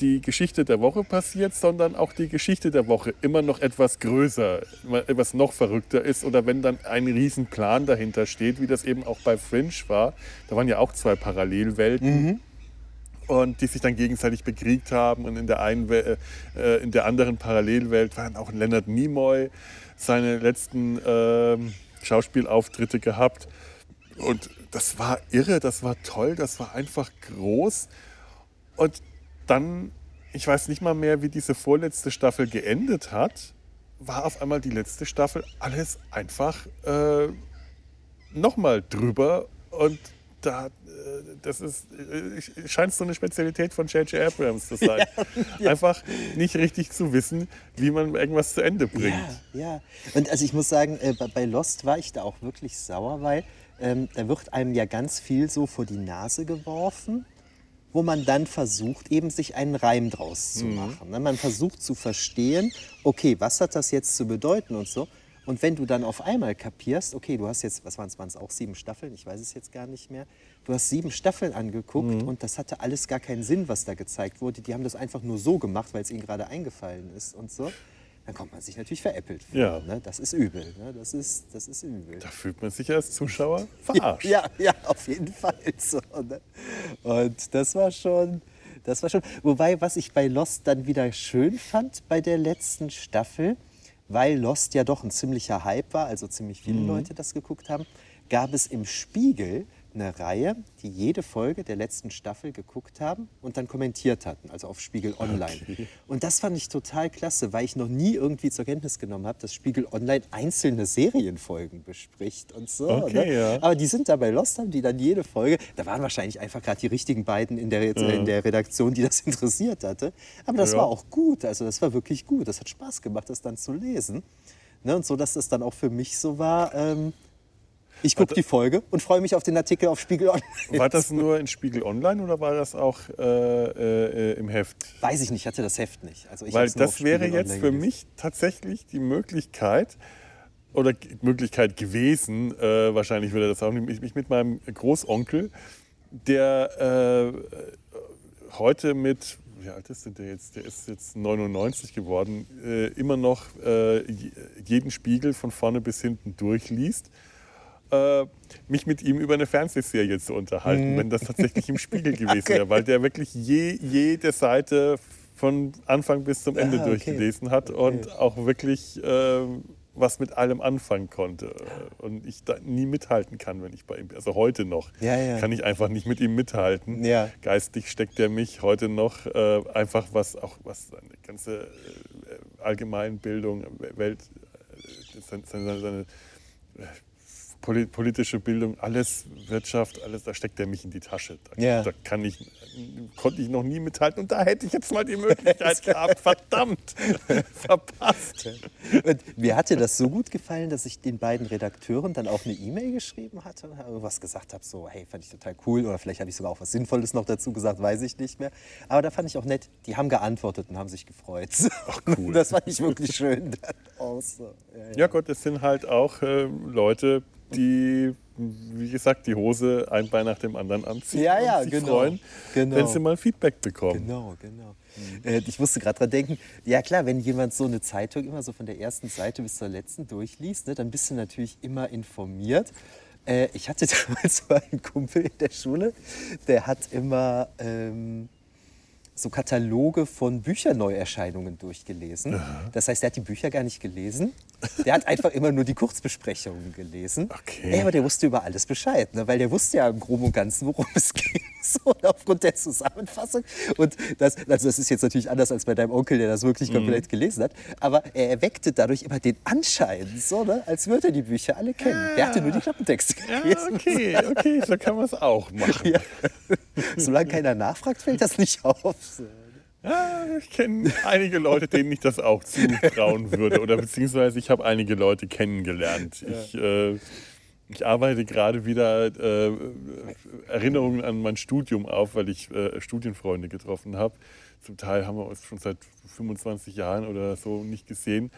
die Geschichte der Woche passiert, sondern auch die Geschichte der Woche immer noch etwas größer, etwas noch verrückter ist oder wenn dann ein Riesenplan dahinter steht, wie das eben auch bei Fringe war. Da waren ja auch zwei Parallelwelten und die sich dann gegenseitig bekriegt haben. Und in der, einen, äh, in der anderen Parallelwelt war dann auch Leonard Nimoy seine letzten ähm, Schauspielauftritte gehabt. Und das war irre, das war toll, das war einfach groß. Und dann, ich weiß nicht mal mehr, wie diese vorletzte Staffel geendet hat, war auf einmal die letzte Staffel alles einfach äh, nochmal drüber und da, äh, das ist, äh, scheint so eine Spezialität von J.J. Abrams zu sein. Einfach nicht richtig zu wissen, wie man irgendwas zu Ende bringt. Ja, ja. Und also ich muss sagen, äh, bei- Lost war ich da auch wirklich sauer, weil ähm, da wird einem ja ganz viel so vor die Nase geworfen, wo man dann versucht, eben sich einen Reim draus zu machen. ne? Man versucht zu verstehen, okay, was hat das jetzt zu bedeuten und so. Und wenn du dann auf einmal kapierst, okay, du hast jetzt, was waren es, auch sieben Staffeln, ich weiß es jetzt gar nicht mehr, du hast sieben Staffeln angeguckt und das hatte alles gar keinen Sinn, was da gezeigt wurde. Die haben das einfach nur so gemacht, weil es ihnen gerade eingefallen ist und so. Dann kommt man sich natürlich veräppelt vor. Ja. Ne? Das ist übel. Ne? Das, ist, das ist übel. Da fühlt man sich als Zuschauer verarscht. Ja, ja, auf jeden Fall so. Ne? Und das war schon, das war schon. Wobei, was ich bei Lost dann wieder schön fand bei der letzten Staffel, weil Lost ja doch ein ziemlicher Hype war, also ziemlich viele Leute das geguckt haben, gab es im Spiegel eine Reihe, die jede Folge der letzten Staffel geguckt haben und dann kommentiert hatten, also auf Spiegel Online. Und das fand ich total klasse, weil ich noch nie irgendwie zur Kenntnis genommen habe, dass Spiegel Online einzelne Serienfolgen bespricht und so. Okay, ne? ja. Aber die sind da bei Lost, haben die dann jede Folge, da waren wahrscheinlich einfach gerade die richtigen beiden in der, in der Redaktion, die das interessiert hatte. Aber das Ja. war auch gut, also das war wirklich gut. Das hat Spaß gemacht, das dann zu lesen. Ne? Und so, dass das dann auch für mich so war, ähm, ich gucke die Folge und freue mich auf den Artikel auf Spiegel Online. War das nur in Spiegel Online oder war das auch äh, äh, im Heft? Weiß ich nicht, ich hatte das Heft nicht. Also ich Weil das wäre jetzt für gelesen. mich tatsächlich die Möglichkeit, oder Möglichkeit gewesen, äh, wahrscheinlich würde das auch nicht, mich- mit meinem Großonkel, der äh, heute mit, wie alt ist denn der jetzt? Der ist jetzt 99 geworden, äh, immer noch äh, je- jeden Spiegel von vorne bis hinten durchliest. Äh, mich mit ihm über eine Fernsehserie zu unterhalten, Mhm. wenn das tatsächlich im Spiegel gewesen wäre, weil der wirklich je, jede Seite von Anfang bis zum Ende Ah, okay. durchgelesen hat und auch wirklich äh, was mit allem anfangen konnte und ich da nie mithalten kann, wenn ich bei ihm bin. Also heute noch Ja, ja. kann ich einfach nicht mit ihm mithalten. Ja. Geistig steckt er mich heute noch äh, einfach was auch was seine ganze äh, Allgemeinbildung, Welt, äh, seine, seine, seine poli- politische Bildung, alles Wirtschaft, alles, da steckt er mich in die Tasche. Da, Ja. da kann ich, konnte ich noch nie mithalten und da hätte ich jetzt mal die Möglichkeit gehabt. Verdammt, verpasst. Und mir hatte das so gut gefallen, dass ich den beiden Redakteuren dann auch eine E-Mail geschrieben hatte und irgendwas gesagt habe, so, hey, fand ich total cool oder vielleicht habe ich sogar auch was Sinnvolles noch dazu gesagt, weiß ich nicht mehr. Aber da fand ich auch nett, die haben geantwortet und haben sich gefreut. Ach, cool. Das fand ich wirklich schön. dann auch so. Ja, ja. Ja Gott, es sind halt auch äh, Leute, die, wie gesagt, die Hose ein Bein nach dem anderen anziehen Ja, ja, und sich genau. freuen, Genau. wenn sie mal Feedback bekommen. Genau, genau. Äh, ich musste gerade dran denken, ja klar, wenn jemand so eine Zeitung immer so von der ersten Seite bis zur letzten durchliest, ne, dann bist du natürlich immer informiert. Äh, ich hatte damals so einen Kumpel in der Schule, der hat immer ähm, so Kataloge von Bücherneuerscheinungen durchgelesen. Das heißt, er hat die Bücher gar nicht gelesen. Der hat einfach immer nur die Kurzbesprechungen gelesen. Okay. Ey, aber der wusste über alles Bescheid, ne? weil der wusste ja im Groben und Ganzen, worum es ging. So, und aufgrund der Zusammenfassung. Und das, also das ist jetzt natürlich anders als bei deinem Onkel, der das wirklich Mhm. komplett gelesen hat. Aber er erweckte dadurch immer den Anschein, so, ne? als würde er die Bücher alle kennen. Der hatte nur die Klappentexte Ja, gelesen. okay, okay, so kann man es auch machen. Ja. Solange keiner nachfragt, fällt das nicht auf. Ja, ich kenne einige Leute, denen ich das auch zutrauen würde. Oder beziehungsweise ich habe einige Leute kennengelernt. Ich, äh, ich arbeite gerade wieder äh, Erinnerungen an mein Studium auf, weil ich äh, Studienfreunde getroffen habe. Zum Teil haben wir uns schon seit 25 Jahren oder so nicht gesehen.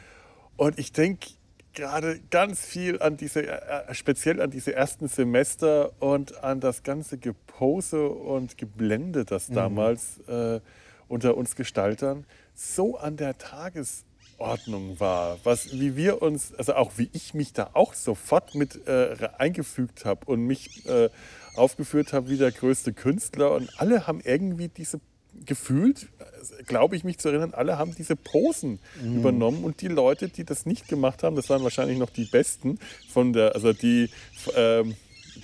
Und ich denke gerade ganz viel an diese, äh, speziell an diese ersten Semester und an das ganze Gepose und Geblende, das damals äh, unter uns Gestaltern so an der Tagesordnung war, was, wie wir uns, also auch wie ich mich da auch sofort mit äh, eingefügt habe und mich äh, aufgeführt habe wie der größte Künstler und alle haben irgendwie diese gefühlt, äh, glaube ich mich zu erinnern, alle haben diese Posen übernommen und die Leute, die das nicht gemacht haben, das waren wahrscheinlich noch die Besten von der, also die, ähm,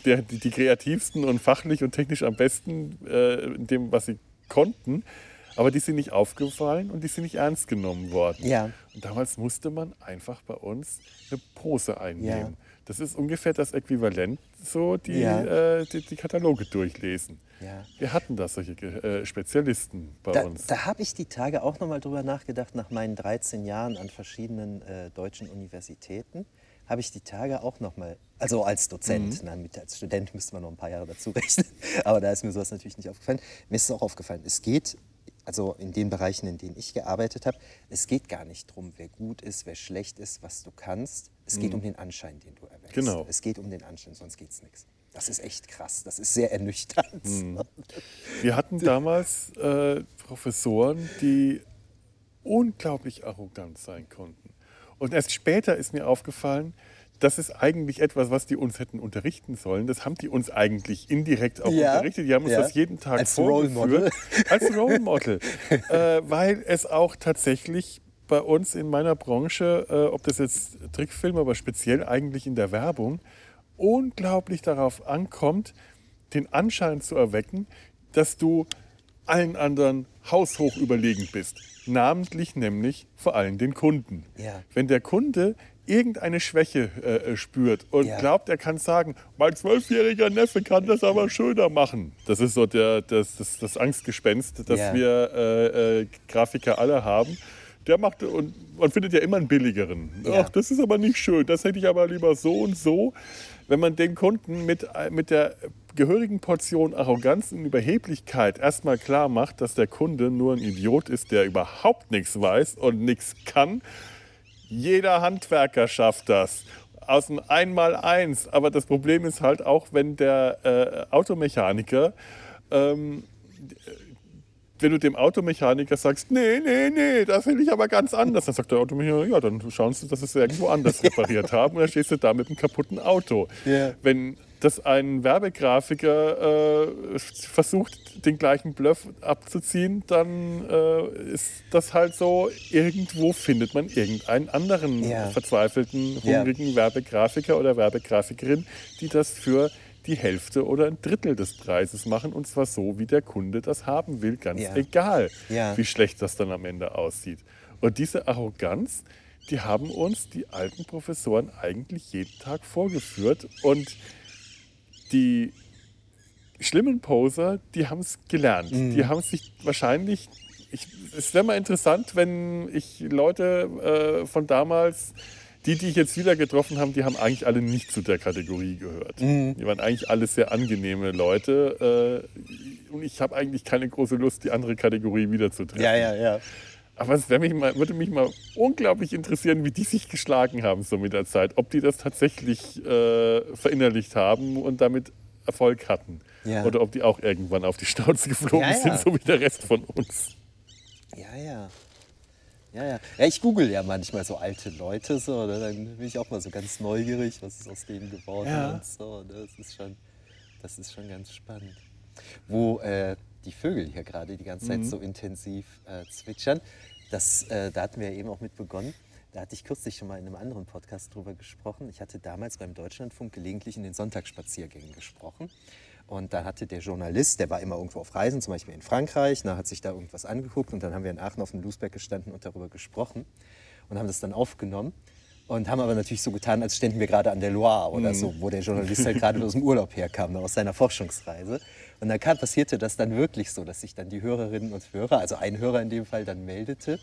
der, die, die kreativsten und fachlich und technisch am besten äh, in dem, was sie konnten. Aber die sind nicht aufgefallen und die sind nicht ernst genommen worden. Ja. Und damals musste man einfach bei uns eine Pose einnehmen. Ja. Das ist ungefähr das Äquivalent, so die, Ja. äh, die, die Kataloge durchlesen. Ja. Wir hatten da solche äh, Spezialisten bei Da, uns. da habe ich die Tage auch noch mal drüber nachgedacht, nach meinen 13 Jahren an verschiedenen äh, deutschen Universitäten. Habe ich die Tage auch noch mal, also als Dozent, Mhm. na, mit, als Student müsste man noch ein paar Jahre dazu rechnen, aber da ist mir sowas natürlich nicht aufgefallen. Mir ist es auch aufgefallen, es geht, also in den Bereichen, in denen ich gearbeitet habe, es geht gar nicht darum, wer gut ist, wer schlecht ist, was du kannst. Es geht um den Anschein, den du erweckst. Mhm. Genau. Es geht um den Anschein, sonst geht's nichts. Das ist echt krass, das ist sehr ernüchternd. Mhm. Wir hatten damals äh, Professoren, die unglaublich arrogant sein konnten. Und erst später ist mir aufgefallen, das ist eigentlich etwas, was die uns hätten unterrichten sollen. Das haben die uns eigentlich indirekt auch Ja, unterrichtet. Die haben uns ja. das jeden Tag Als Role vorgeführt. Als Role Model. äh, weil es auch tatsächlich bei uns in meiner Branche, äh, ob das jetzt Trickfilm, aber speziell eigentlich in der Werbung, unglaublich darauf ankommt, den Anschein zu erwecken, dass du allen anderen haushoch überlegen bist. Namentlich nämlich vor allem den Kunden. Ja. Wenn der Kunde irgendeine Schwäche äh, spürt und Ja. glaubt, er kann sagen, mein zwölfjähriger Neffe kann das aber schöner machen. Das ist so der, das, das, das Angstgespenst, das Ja. wir äh, äh, Grafiker alle haben. Der macht und man findet ja immer einen billigeren. Ja. Ach, das ist aber nicht schön. Das hätte ich aber lieber so und so. Wenn man den Kunden mit, mit der gehörigen Portion Arroganz und Überheblichkeit erstmal klar macht, dass der Kunde nur ein Idiot ist, der überhaupt nichts weiß und nichts kann, jeder Handwerker schafft das. Aus dem Einmaleins. Aber das Problem ist halt auch, wenn der äh, Automechaniker, ähm, wenn du dem Automechaniker sagst, nee, nee, nee, das will ich aber ganz anders, dann sagt der Automechaniker, ja, dann schauen Sie, dass Sie es irgendwo anders repariert haben und dann stehst du da mit einem kaputten Auto. Ja. Wenn dass ein Werbegrafiker äh, versucht, den gleichen Bluff abzuziehen, dann äh, ist das halt so, irgendwo findet man irgendeinen anderen Ja. verzweifelten, Ja. hungrigen Werbegrafiker oder Werbegrafikerin, die das für die Hälfte oder ein Drittel des Preises machen und zwar so, wie der Kunde das haben will, ganz Ja. egal, Ja. wie schlecht das dann am Ende aussieht. Und diese Arroganz, die haben uns die alten Professoren eigentlich jeden Tag vorgeführt und die schlimmen Poser, die haben es gelernt. Mhm. Die haben sich wahrscheinlich. Ich, es wäre mal interessant, wenn ich Leute äh, von damals, die, die ich jetzt wieder getroffen habe, die haben eigentlich alle nicht zu der Kategorie gehört. Mhm. Die waren eigentlich alle sehr angenehme Leute. Äh, und ich habe eigentlich keine große Lust, die andere Kategorie wiederzutreffen. Ja, ja, ja. Aber es mich mal, würde mich mal unglaublich interessieren, wie die sich geschlagen haben so mit der Zeit. Ob die das tatsächlich äh, verinnerlicht haben und damit Erfolg hatten. Ja. Oder ob die auch irgendwann auf die Schnauze geflogen Ja, ja. sind, so wie der Rest von uns. Ja, ja. Ja, ja. Ja, ich google ja manchmal so alte Leute so, oder? dann bin ich auch mal so ganz neugierig, was ist aus denen geworden und so. ne? Das ist schon, das ist schon ganz spannend. Wo äh, die Vögel hier gerade die ganze Zeit Mhm. so intensiv äh, zwitschern, das, äh, da hatten wir ja eben auch mit begonnen. Da hatte ich kürzlich schon mal in einem anderen Podcast drüber gesprochen. Ich hatte damals beim Deutschlandfunk gelegentlich in den Sonntagsspaziergängen gesprochen. Und da hatte der Journalist, der war immer irgendwo auf Reisen, zum Beispiel in Frankreich, na, hat sich da irgendwas angeguckt und dann haben wir in Aachen auf dem Lusberg gestanden und darüber gesprochen und haben das dann aufgenommen und haben aber natürlich so getan, als ständen wir gerade an der Loire oder so, wo der Journalist halt gerade aus dem Urlaub herkam, aus seiner Forschungsreise. Und dann kam, passierte das dann wirklich so, dass sich dann die Hörerinnen und Hörer, also ein Hörer in dem Fall, dann meldete,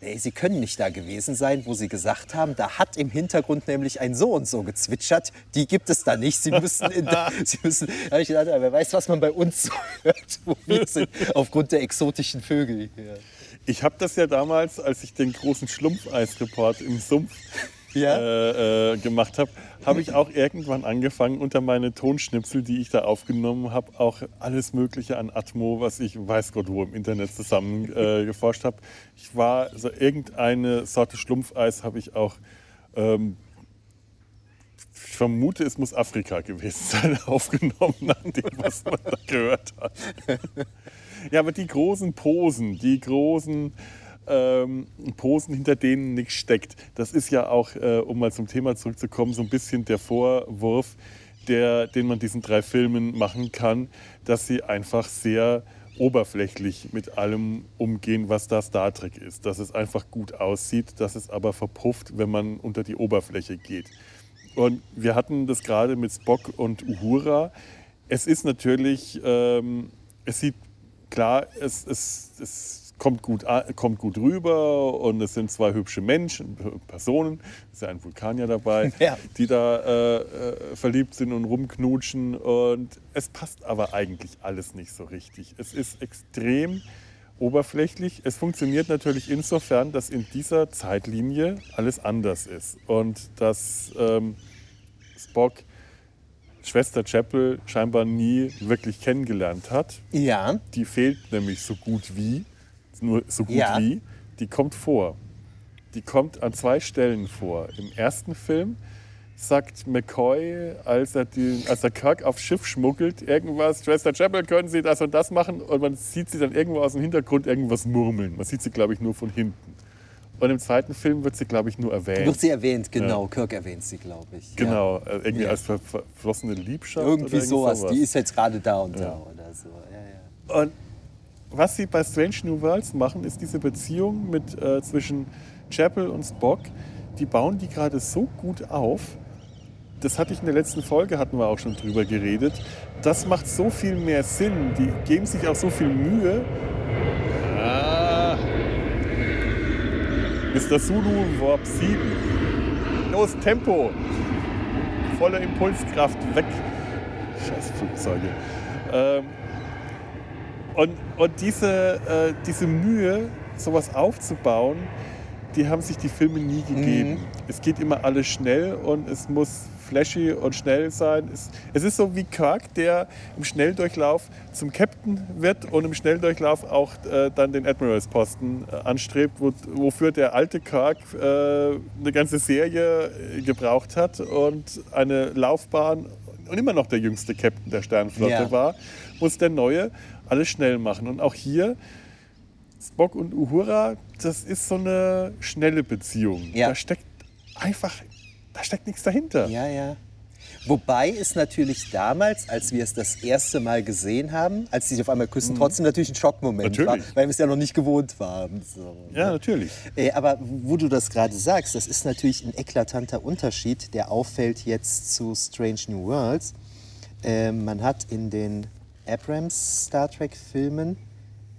Ey, Sie können nicht da gewesen sein, wo Sie gesagt haben, da hat im Hintergrund nämlich ein so und so gezwitschert. Die gibt es da nicht. Sie müssen, in da, Sie müssen. Da habe ich gedacht, wer weiß, was man bei uns so hört, wo wir sind, aufgrund der exotischen Vögel hier. Ich habe das ja damals, als ich den großen Schlumpfeisreport im Sumpf Ja. äh, äh, gemacht habe, habe ich auch irgendwann angefangen, unter meine Tonschnipsel, die ich da aufgenommen habe, auch alles Mögliche an Atmo, was ich weiß Gott wo im Internet zusammen äh, habe. Ich war, also irgendeine Sorte Schlumpfeis habe ich auch, ähm, ich vermute, es muss Afrika gewesen sein, aufgenommen, nach dem, was man da gehört hat. Ja, aber die großen Posen, die großen ähm, Posen, hinter denen nichts steckt, das ist ja auch, äh, um mal zum Thema zurückzukommen, so ein bisschen der Vorwurf, der, den man diesen drei Filmen machen kann, dass sie einfach sehr oberflächlich mit allem umgehen, was da Star Trek ist. Dass es einfach gut aussieht, dass es aber verpufft, wenn man unter die Oberfläche geht. Und wir hatten das gerade mit Spock und Uhura. Es ist natürlich, ähm, es sieht klar, es, es, es kommt, gut, kommt gut rüber und es sind zwei hübsche Menschen, Personen, ist ja ein Vulkanier dabei, Ja. die da äh, äh, verliebt sind und rumknutschen. Und es passt aber eigentlich alles nicht so richtig. Es ist extrem oberflächlich. Es funktioniert natürlich insofern, dass in dieser Zeitlinie alles anders ist und dass ähm, Spock Schwester Chapel scheinbar nie wirklich kennengelernt hat. Ja, Die fehlt nämlich so gut wie, nur so gut Ja. wie, die kommt vor. Die kommt an zwei Stellen vor. Im ersten Film sagt McCoy, als er, den, als er Kirk aufs Schiff schmuggelt, irgendwas, Schwester Chapel, können Sie das und das machen? Und man sieht sie dann irgendwo aus dem Hintergrund irgendwas murmeln. Man sieht sie, glaube ich, nur von hinten. Und im zweiten Film wird sie, glaube ich, nur erwähnt. wird sie erwähnt, genau. Kirk erwähnt sie, glaube ich. Genau, äh, irgendwie Ja. als ver ver verflossene Liebschaft. Ja. Irgendwie oder sowas. Die ist jetzt gerade da und Ja. da oder so. Ja, ja. Und was sie bei Strange New Worlds machen, ist diese Beziehung mit, äh, zwischen Chapel und Spock. Die bauen die gerade so gut auf. Das hatte ich in der letzten Folge, hatten wir auch schon drüber geredet. Das macht so viel mehr Sinn. Die geben sich auch so viel Mühe. Ah. Mr. Zulu Warp 7. Los, Tempo! Volle Impulskraft, weg! Scheiß Flugzeuge. Ähm, und, und diese, äh, diese Mühe, sowas aufzubauen, die haben sich die Filme nie gegeben. Es geht immer alles schnell und es muss flashy und schnell sein. Es, es ist so wie Kirk, der im Schnelldurchlauf zum Captain wird und im Schnelldurchlauf auch äh, dann den Admiralsposten äh, anstrebt, wo, wofür der alte Kirk äh, eine ganze Serie äh, gebraucht hat und eine Laufbahn und immer noch der jüngste Captain der Sternflotte Ja. war, muss der Neue alles schnell machen. Und auch hier, Spock und Uhura, das ist so eine schnelle Beziehung. Ja. Da steckt einfach, da steckt nichts dahinter. Ja, ja. Wobei es natürlich damals, als wir es das erste Mal gesehen haben, als sie sich auf einmal küssen, trotzdem natürlich ein Schockmoment war, Mhm. Natürlich. weil wir es ja noch nicht gewohnt waren. So. Ja, natürlich. Äh, aber wo du das gerade sagst, das ist natürlich ein eklatanter Unterschied, der auffällt jetzt zu Strange New Worlds. Äh, man hat in den Abrams Star Trek-Filmen,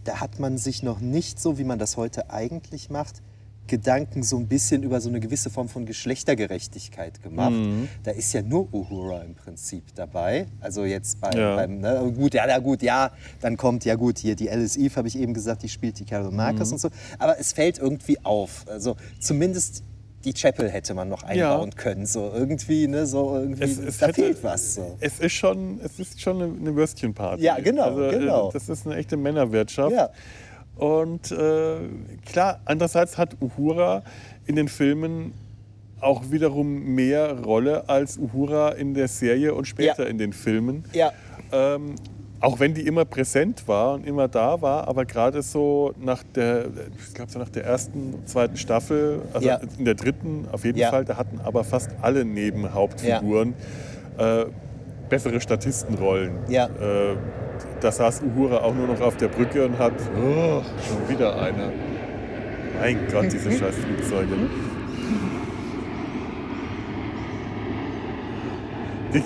da hat man sich noch nicht so, wie man das heute eigentlich macht, Gedanken so ein bisschen über so eine gewisse Form von Geschlechtergerechtigkeit gemacht. Mhm. Da ist ja nur Uhura im Prinzip dabei. Also jetzt bei, Ja. beim, ne, gut, ja, na gut, ja, dann kommt, ja gut, hier die Alice Eve, habe ich eben gesagt, die spielt die Carol Marcus Mhm. und so. Aber es fällt irgendwie auf. Also zumindest die Chapel hätte man noch einbauen können. So irgendwie, ne, so irgendwie, Es- es da hätte- fehlt was. So. Es ist schon, es ist schon eine, eine Würstchenparty. Ja, genau, also, äh, genau. Das ist eine echte Männerwirtschaft. Ja. Und äh, klar, andererseits hat Uhura in den Filmen auch wiederum mehr Rolle als Uhura in der Serie und später Ja. in den Filmen. Ja. Ähm, auch wenn die immer präsent war und immer da war, aber gerade so nach der, ich glaube so nach der ersten, zweiten Staffel, also Ja. in der dritten auf jeden Ja. Fall, da hatten aber fast alle Nebenhauptfiguren äh, bessere Statistenrollen. Ja. Äh, da saß Uhura auch nur noch auf der Brücke und hat, oh, schon wieder einer. Mein Gott, diese scheiß Flugzeuge.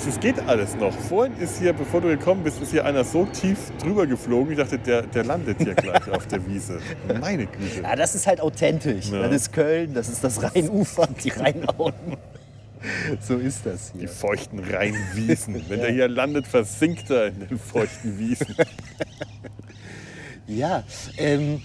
Das geht alles noch. Vorhin ist hier, bevor du gekommen bist, ist hier einer so tief drüber geflogen. Ich dachte, der, der landet hier gleich auf der Wiese. Meine Güte. ja, das ist halt authentisch. Ja. Das ist Köln, das ist das Rheinufer, die Rheinauen. so ist das Die hier. feuchten Rheinwiesen. Wenn der hier landet, versinkt er in den feuchten Wiesen. Ja, ähm,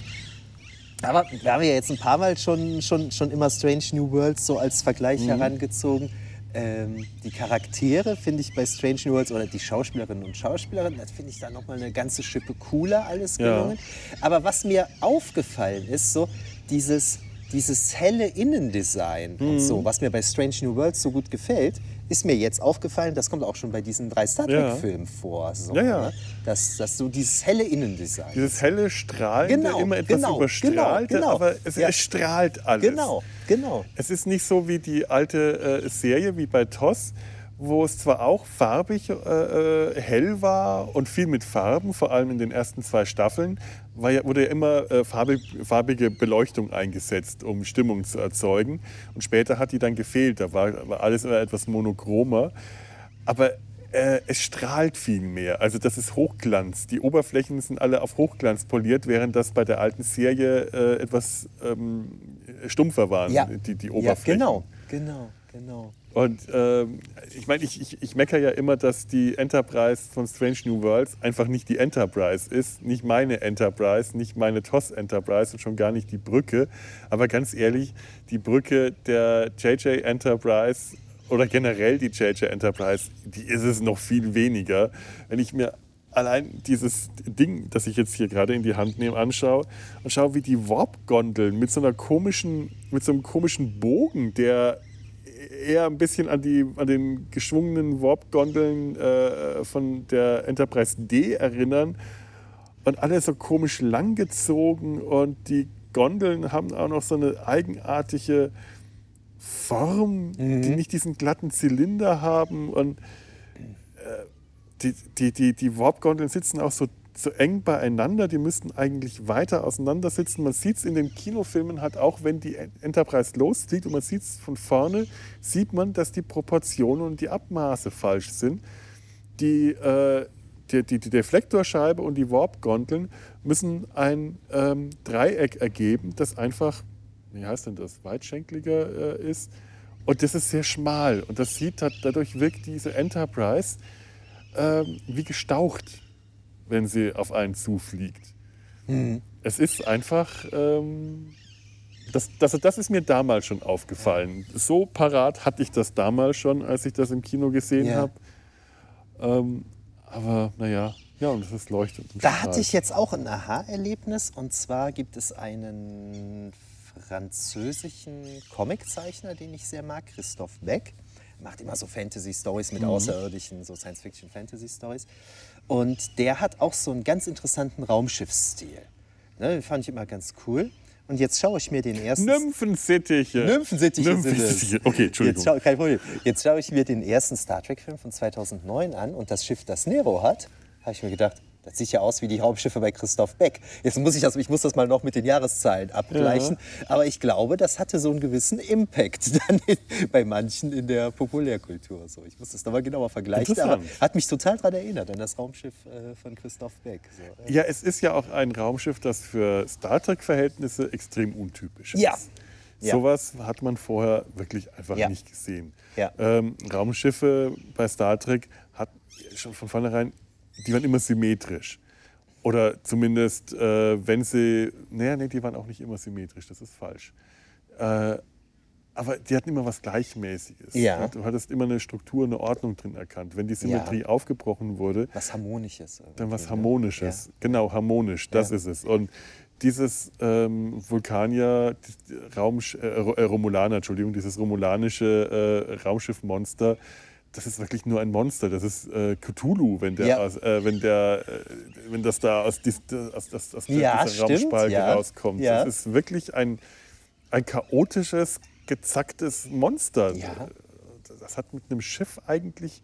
aber wir haben ja jetzt ein paar Mal schon, schon, schon immer Strange New Worlds so als Vergleich Mhm. herangezogen. Ähm, die Charaktere finde ich bei Strange New Worlds oder die Schauspielerinnen und Schauspieler, das finde ich da nochmal eine ganze Schippe cooler alles Ja. gelungen. Aber was mir aufgefallen ist, so dieses, dieses helle Innendesign Mhm. und so, was mir bei Strange New Worlds so gut gefällt, ist mir jetzt aufgefallen, das kommt auch schon bei diesen drei Star Ja. Trek-Filmen vor. So, Ja, ja. Ne? Dass, dass so dieses helle Innendesign. Dieses helle Strahlende, Genau, immer etwas genau, überstrahlte, genau, genau. aber es, Ja. es strahlt alles. Genau, genau. Es ist nicht so wie die alte äh, Serie, wie bei TOS, wo es zwar auch farbig äh, äh, hell war und viel mit Farben, vor allem in den ersten zwei Staffeln, war ja, wurde ja immer äh, farbig, farbige Beleuchtung eingesetzt, um Stimmung zu erzeugen. Und später hat die dann gefehlt, da war, war alles immer etwas monochromer. Aber äh, es strahlt viel mehr. Also das ist Hochglanz. Die Oberflächen sind alle auf Hochglanz poliert, während das bei der alten Serie äh, etwas ähm, stumpfer waren, Ja, die, die ja Oberflächen. genau, genau, genau. Und ähm, ich meine, ich, ich, ich meckere ja immer, dass die Enterprise von Strange New Worlds einfach nicht die Enterprise ist. Nicht meine Enterprise, nicht meine TOS Enterprise und schon gar nicht die Brücke. Aber ganz ehrlich, die Brücke der JJ Enterprise oder generell die JJ Enterprise, die ist es noch viel weniger. Wenn ich mir allein dieses Ding, das ich jetzt hier gerade in die Hand nehme, anschaue und schaue, wie die Warp-Gondeln mit so einer komischen, mit so einem komischen Bogen, der eher ein bisschen an, die, an den geschwungenen Warp-Gondeln äh, von der Enterprise D erinnern. Und alle so komisch langgezogen und die Gondeln haben auch noch so eine eigenartige Form, die nicht diesen glatten Zylinder haben. Und äh, die, die, die, die Warp-Gondeln sitzen auch so, so eng beieinander, die müssten eigentlich weiter auseinander sitzen. Man sieht es in den Kinofilmen halt auch, wenn die Enterprise losfliegt und man sieht es von vorne, sieht man, dass die Proportionen und die Abmaße falsch sind. Die, äh, die, die, die Deflektorscheibe und die Warp-Gondeln müssen ein ähm, Dreieck ergeben, das einfach, wie heißt denn das, weitschenkliger äh, ist. Und das ist sehr schmal. Und das sieht, dadurch wirkt diese Enterprise ähm, wie gestaucht, wenn sie auf einen zufliegt. Es ist einfach, ähm, das, das, das ist mir damals schon aufgefallen. So parat hatte ich das damals schon, als ich das im Kino gesehen Ja. habe. Ähm, aber naja, ja, und es leuchtet. und Da strahlt. hatte ich jetzt auch ein Aha-Erlebnis. Und zwar gibt es einen französischen Comiczeichner, den ich sehr mag, Christophe Beck. macht immer so Fantasy-Stories mit Außerirdischen, so Science-Fiction-Fantasy-Stories. Und der hat auch so einen ganz interessanten Raumschiffsstil. Ne, den fand ich immer ganz cool. Und jetzt schaue ich mir den ersten. Nymphensittiche. Nymphensittiche. Nymphensittiche. Okay, Jetzt Entschuldigung. schau, kein Problem. Jetzt schaue ich mir den ersten Star Trek-Film von 2009 an und das Schiff, das Nero hat, habe ich mir gedacht, das sieht ja aus wie die Raumschiffe bei Christoph Beck. Jetzt muss ich das, ich muss das mal noch mit den Jahreszahlen abgleichen. Aber ich glaube, das hatte so einen gewissen Impact dann in, bei manchen in der Populärkultur. So, ich muss das nochmal genauer vergleichen. Aber hat mich total daran erinnert, an das Raumschiff äh, von Christoph Beck. So, Ja, es ist ja auch ein Raumschiff, das für Star Trek-Verhältnisse extrem untypisch ist. Ja. Ja. Sowas hat man vorher wirklich einfach Ja. nicht gesehen. Ja. Ähm, Raumschiffe bei Star Trek hat schon von vornherein, die waren immer symmetrisch. Oder zumindest, äh, wenn sie, naja, nee, die waren auch nicht immer symmetrisch, das ist falsch. Äh, aber die hatten immer was Gleichmäßiges. Ja. Du hattest immer eine Struktur, eine Ordnung drin erkannt. Wenn die Symmetrie aufgebrochen wurde, Was Harmonisches. dann was ne? Harmonisches. Genau, harmonisch, das Ja. ist es. Und dieses ähm, Vulkanier, Raum, äh, äh, Romulaner, Entschuldigung, dieses romulanische äh, Raumschiffmonster, das ist wirklich nur ein Monster. Das ist äh, Cthulhu, wenn, der Ja. aus, äh, wenn, der, äh, wenn das da aus, dies, aus, aus, aus Ja, dieser stimmt, Raumspalke ja. rauskommt. Ja. Das ist wirklich ein, ein chaotisches, gezacktes Monster. Das hat mit einem Schiff eigentlich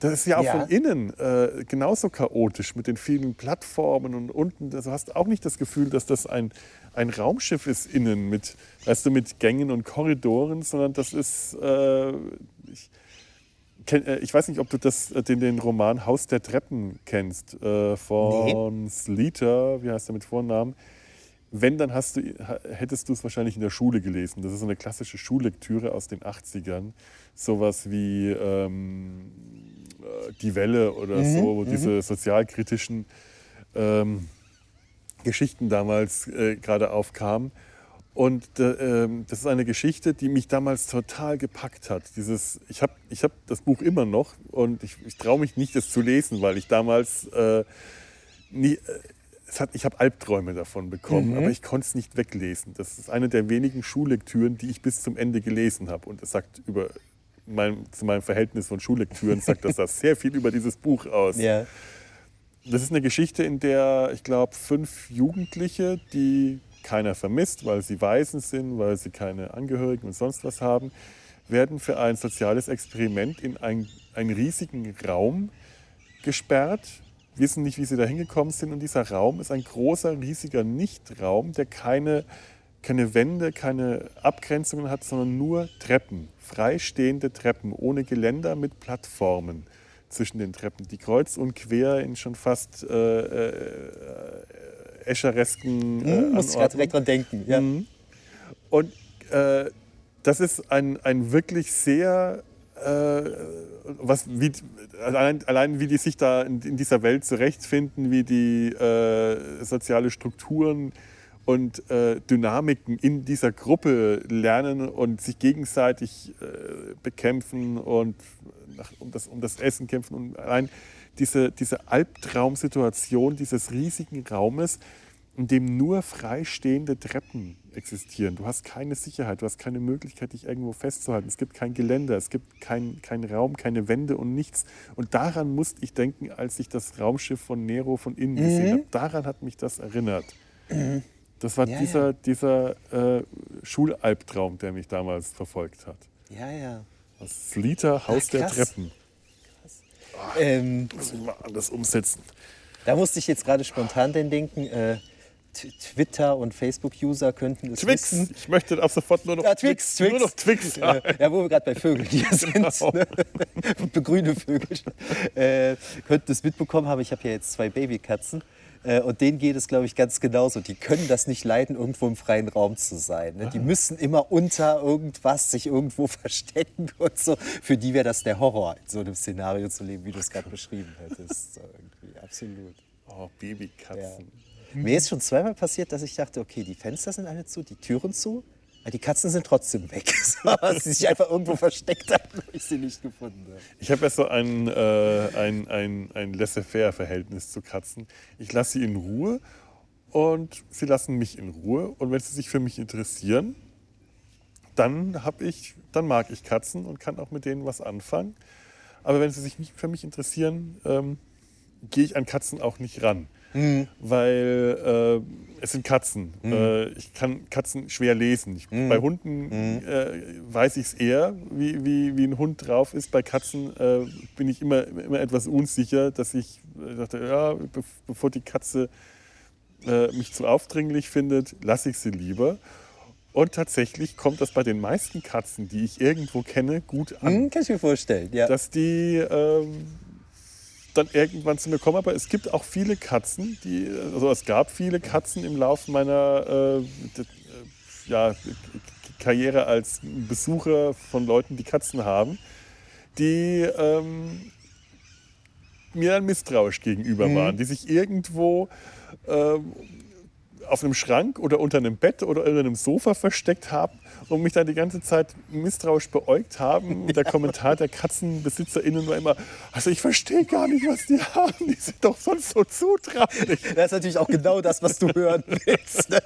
das ist ja auch von innen äh, genauso chaotisch mit den vielen Plattformen und unten. Also hast du auch nicht das Gefühl, dass das ein, ein Raumschiff ist innen mit, weißt du, mit Gängen und Korridoren, sondern das ist. Äh, ich, ich weiß nicht, ob du das, äh, den, den Roman Haus der Treppen kennst äh, von Sleater, wie heißt er mit Vornamen? Wenn, dann hast du, hättest du es wahrscheinlich in der Schule gelesen. Das ist so eine klassische Schullektüre aus den 80ern. Sowas wie ähm, äh, Die Welle oder so, wo diese sozialkritischen ähm, Geschichten damals äh, gerade aufkamen. Und äh, ähm, das ist eine Geschichte, die mich damals total gepackt hat. Dieses, ich habe ich hab das Buch immer noch und ich, ich traue mich nicht, es zu lesen, weil ich damals äh, nie, äh, es hat, ich habe Albträume davon bekommen, aber ich konnte es nicht weglesen. Das ist eine der wenigen Schullektüren, die ich bis zum Ende gelesen habe. Und es sagt über mein, zu meinem Verhältnis von Schullektüren sagt das, das sehr viel über dieses Buch aus. Ja. Das ist eine Geschichte, in der, ich glaube, fünf Jugendliche, die keiner vermisst, weil sie Waisen sind, weil sie keine Angehörigen und sonst was haben, werden für ein soziales Experiment in ein, einen riesigen Raum gesperrt, wissen nicht, wie sie da hingekommen sind. Und dieser Raum ist ein großer, riesiger Nichtraum, der keine, keine Wände, keine Abgrenzungen hat, sondern nur Treppen, freistehende Treppen, ohne Geländer mit Plattformen zwischen den Treppen, die kreuz und quer in schon fast äh, äh, escheresken äh, Hm, muss ich gerade direkt dran denken. Ja. Und äh, das ist ein, ein wirklich sehr, äh, was, wie, allein, allein wie die sich da in, in dieser Welt zurechtfinden, wie die äh, soziale Strukturen und äh, Dynamiken in dieser Gruppe lernen und sich gegenseitig äh, bekämpfen und nach, um, das, um das Essen kämpfen. Und allein diese, diese Albtraumsituation dieses riesigen Raumes, in dem nur freistehende Treppen existieren. Du hast keine Sicherheit, du hast keine Möglichkeit, dich irgendwo festzuhalten. Es gibt kein Geländer, es gibt keinen kein Raum, keine Wände und nichts. Und daran musste ich denken, als ich das Raumschiff von Nero von innen gesehen habe. Daran hat mich das erinnert. Das war Ja, dieser, ja. dieser äh, Schulalbtraum, der mich damals verfolgt hat. ja, ja. Das Liter Haus Ach, der krass. Ähm, Muss ich mal anders umsetzen. da musste ich jetzt gerade spontan denn denken, äh, Twitter- und Facebook-User könnten es Twix. wissen. Ich möchte ab sofort nur noch Ja, Twix, Twix. Nur noch Twix. Äh, ja, wo wir gerade bei Vögeln hier sind. Genau. Ne? Grüne Vögel. Äh, könnten es mitbekommen haben, ich habe ja jetzt zwei Babykatzen. Äh, und denen geht es, glaube ich, ganz genauso. Die können das nicht leiden, irgendwo im freien Raum zu sein. Ne? Die müssen immer unter irgendwas sich irgendwo verstecken und so. Für die wäre das der Horror, in so einem Szenario zu leben, wie du es gerade beschrieben hättest. So irgendwie, absolut. Oh, Babykatzen. Mir ist schon zweimal passiert, dass ich dachte, okay, die Fenster sind alle zu, die Türen zu, die Katzen sind trotzdem weg. Dass sie sich einfach irgendwo versteckt haben, weil ich sie nicht gefunden habe. Ich habe ja so ein, äh, ein, ein, ein Laissez-faire-Verhältnis zu Katzen. Ich lasse sie in Ruhe und sie lassen mich in Ruhe. Und wenn sie sich für mich interessieren, dann habe ich, dann mag ich Katzen und kann auch mit denen was anfangen. Aber wenn sie sich nicht für mich interessieren, ähm, gehe ich an Katzen auch nicht ran. Mhm. Weil äh, es sind Katzen. Äh, ich kann Katzen schwer lesen. Ich, Bei Hunden äh, weiß ich es eher, wie, wie, wie ein Hund drauf ist. Bei Katzen äh, bin ich immer, immer etwas unsicher, dass ich äh, dachte, ja, be bevor die Katze äh, mich zu aufdringlich findet, lasse ich sie lieber. Und tatsächlich kommt das bei den meisten Katzen, die ich irgendwo kenne, gut an Hm, kann ich mir vorstellen, ja. dass die ähm, dann irgendwann zu mir kommen. Aber es gibt auch viele Katzen, die, also es gab viele Katzen im Laufe meiner äh, äh, ja, Karriere als Besucher von Leuten, die Katzen haben, die ähm, mir dann misstrauisch gegenüber waren, die sich irgendwo ähm, auf einem Schrank oder unter einem Bett oder unter einem Sofa versteckt haben und mich dann die ganze Zeit misstrauisch beäugt haben. Und der Kommentar der KatzenbesitzerInnen war immer, also ich verstehe gar nicht, was die haben. Die sind doch sonst so zutraulich. Das ist natürlich auch genau das, was du hören willst. ne?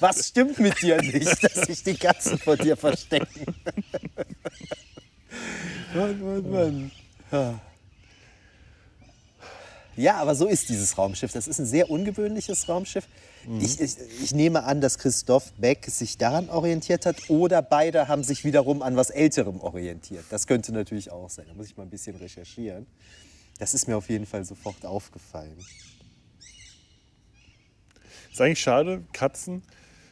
Was stimmt mit dir nicht, dass sich die Katzen vor dir verstecken? Mann, Mann, Mann. Ja. Ja, aber so ist dieses Raumschiff. Das ist ein sehr ungewöhnliches Raumschiff. Ich, ich, ich nehme an, dass Christoph Beck sich daran orientiert hat oder beide haben sich wiederum an was Älterem orientiert. Das könnte natürlich auch sein. Da muss ich mal ein bisschen recherchieren. Das ist mir auf jeden Fall sofort aufgefallen. Ist eigentlich schade, Katzen,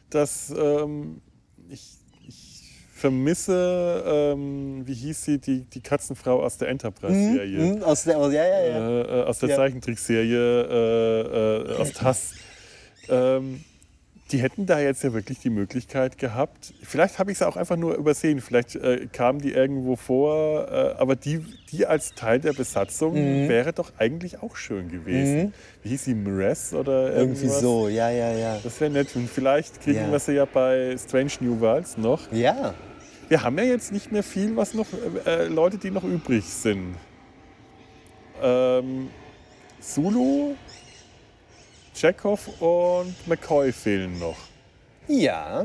dass ähm, ich, ich vermisse, ähm, wie hieß sie, die, die Katzenfrau aus der Enterprise-Serie. Hm, aus der, ja, ja, ja. äh, äh, aus der. Zeichentrickserie äh, äh, aus TAS. Ähm, die hätten da jetzt ja wirklich die Möglichkeit gehabt. Vielleicht habe ich sie auch einfach nur übersehen. Vielleicht äh, kamen die irgendwo vor. Äh, aber die, die als Teil der Besatzung Mhm. wäre doch eigentlich auch schön gewesen. Wie hieß sie? Mress oder Irgendwie irgendwas? so, ja, ja, ja. Das wäre nett. Und vielleicht kriegen Ja. wir sie ja bei Strange New Worlds noch. Ja, Wir haben ja jetzt nicht mehr viel, was noch äh, Leute, die noch übrig sind. Ähm, Zulu, Chekhov und McCoy fehlen noch. ja.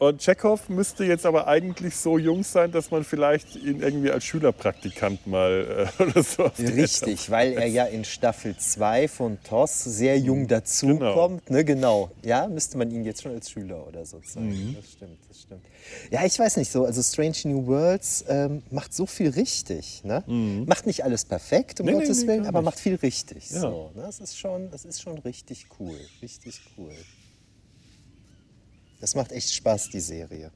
Und Chekhov müsste jetzt aber eigentlich so jung sein, dass man vielleicht ihn irgendwie als Schülerpraktikant mal äh, oder so Richtig, weil er ja in Staffel 2 von TOS sehr jung dazukommt. Genau. Kommt, ne, genau. Ja, müsste man ihn jetzt schon als Schüler oder so zeigen. Das stimmt, das stimmt. Ja, ich weiß nicht so. Also Strange New Worlds ähm, macht so viel richtig. Ne? Macht nicht alles perfekt, um Nee, nee, Gottes nee, Willen, gar aber macht viel richtig. Ja. So, ne? das, ist schon, das ist schon richtig cool. Richtig cool. Das macht echt Spaß, die Serie.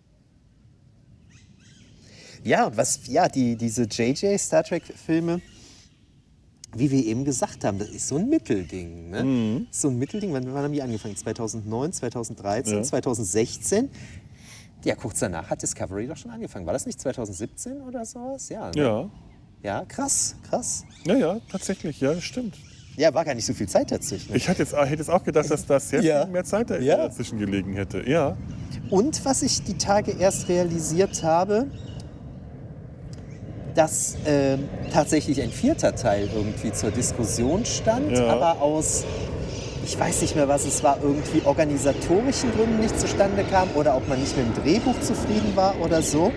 Ja, und was, ja, die, diese JJ Star Trek-Filme, wie wir eben gesagt haben, das ist so ein Mittelding. Ne? Mhm. So ein Mittelding, wann, wann haben die angefangen? 2009, 2013, Ja. 2016? Ja, kurz danach hat Discovery doch schon angefangen. War das nicht 2017 oder sowas? Ja, ne? Ja. ja, krass, krass. ja, ja, tatsächlich, ja, das stimmt. Ja, war gar nicht so viel Zeit dazwischen. Ich hätte jetzt, hätte jetzt auch gedacht, dass da sehr Ja. viel mehr Zeit Ja. dazwischen gelegen hätte. Ja. Und was ich die Tage erst realisiert habe, dass ähm, tatsächlich ein vierter Teil irgendwie zur Diskussion stand, Ja. aber aus, ich weiß nicht mehr, was es war, irgendwie organisatorischen Gründen nicht zustande kam oder ob man nicht mit dem Drehbuch zufrieden war oder so.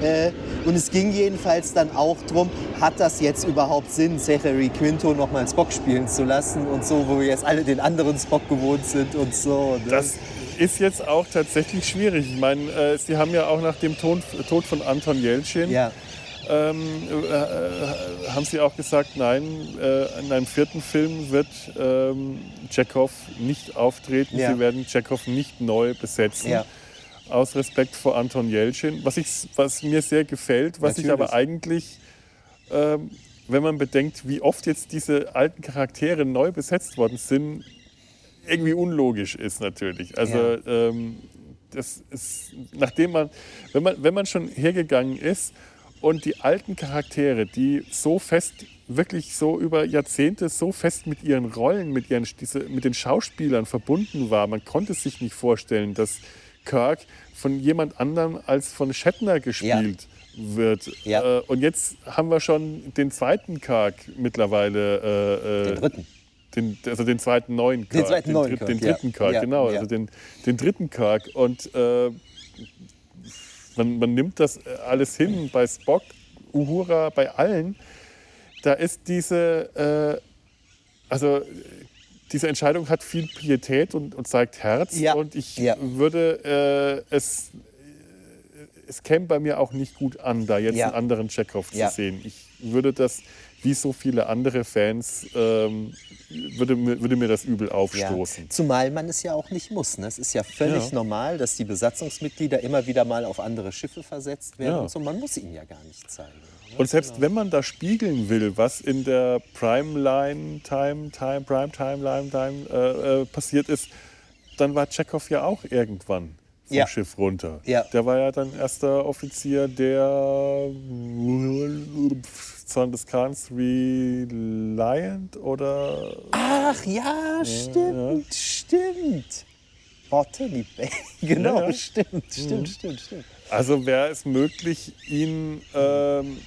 Äh, und es ging jedenfalls dann auch darum, hat das jetzt überhaupt Sinn, Zachary Quinto nochmal Spock spielen zu lassen und so, wo wir jetzt alle den anderen Spock gewohnt sind und so. Ne? Das ist jetzt auch tatsächlich schwierig. Ich meine, äh, Sie haben ja auch nach dem Ton, Tod von Anton Jeltsin, ja. ähm, äh, äh, haben Sie auch gesagt, nein, äh, in einem vierten Film wird ähm, Chekhov nicht auftreten. Ja. Sie werden Chekhov nicht neu besetzen. Ja. Aus Respekt vor Anton Jeltsin, was, ich, was mir sehr gefällt, was ich Natürlich. aber eigentlich, ähm, wenn man bedenkt, wie oft jetzt diese alten Charaktere neu besetzt worden sind, irgendwie unlogisch ist natürlich. Also Ja. ähm, das ist, nachdem man, wenn man, wenn man schon hergegangen ist und die alten Charaktere, die so fest, wirklich so über Jahrzehnte so fest mit ihren Rollen, mit, ihren, diese, mit den Schauspielern verbunden war, man konnte sich nicht vorstellen, dass Kirk von jemand anderem als von Shatner gespielt wird. Ja. Äh, und jetzt haben wir schon den zweiten Kirk mittlerweile. Äh, äh, Den dritten. den, also den zweiten neuen Kirk. zweiten den, neuen Kirk, den ja. dritten Kirk, Ja, genau. ja. Also den, den dritten Kirk. Und äh, man, man nimmt das äh, alles hin bei Spock, Uhura, bei allen. Da ist diese, äh, also diese Entscheidung hat viel Pietät und, und zeigt Herz. Ja. Und ich Ja. würde äh, es, es käme bei mir auch nicht gut an, da jetzt Ja. einen anderen Chekhov zu sehen. Ich würde das, wie so viele andere Fans, ähm, würde, mir- würde mir das übel aufstoßen. Zumal man es ja auch nicht muss. Ne? Es ist ja völlig normal, dass die Besatzungsmitglieder immer wieder mal auf andere Schiffe versetzt werden. Und so. Man muss ihnen ja gar nicht zeigen. Und selbst wenn man da spiegeln will, was in der Prime-Line, Time, Time, Prime Timeline Time äh, äh, passiert ist, dann war Chekhov ja auch irgendwann vom Ja. Schiff runter. Ja. Der war ja dann erster Offizier der Zorn des Khans Reliant oder Ach ja, stimmt, stimmt. Botany Bay. Genau, Ja, ja. stimmt, stimmt, stimmt, stimmt. Also wäre es möglich, ihn ähm,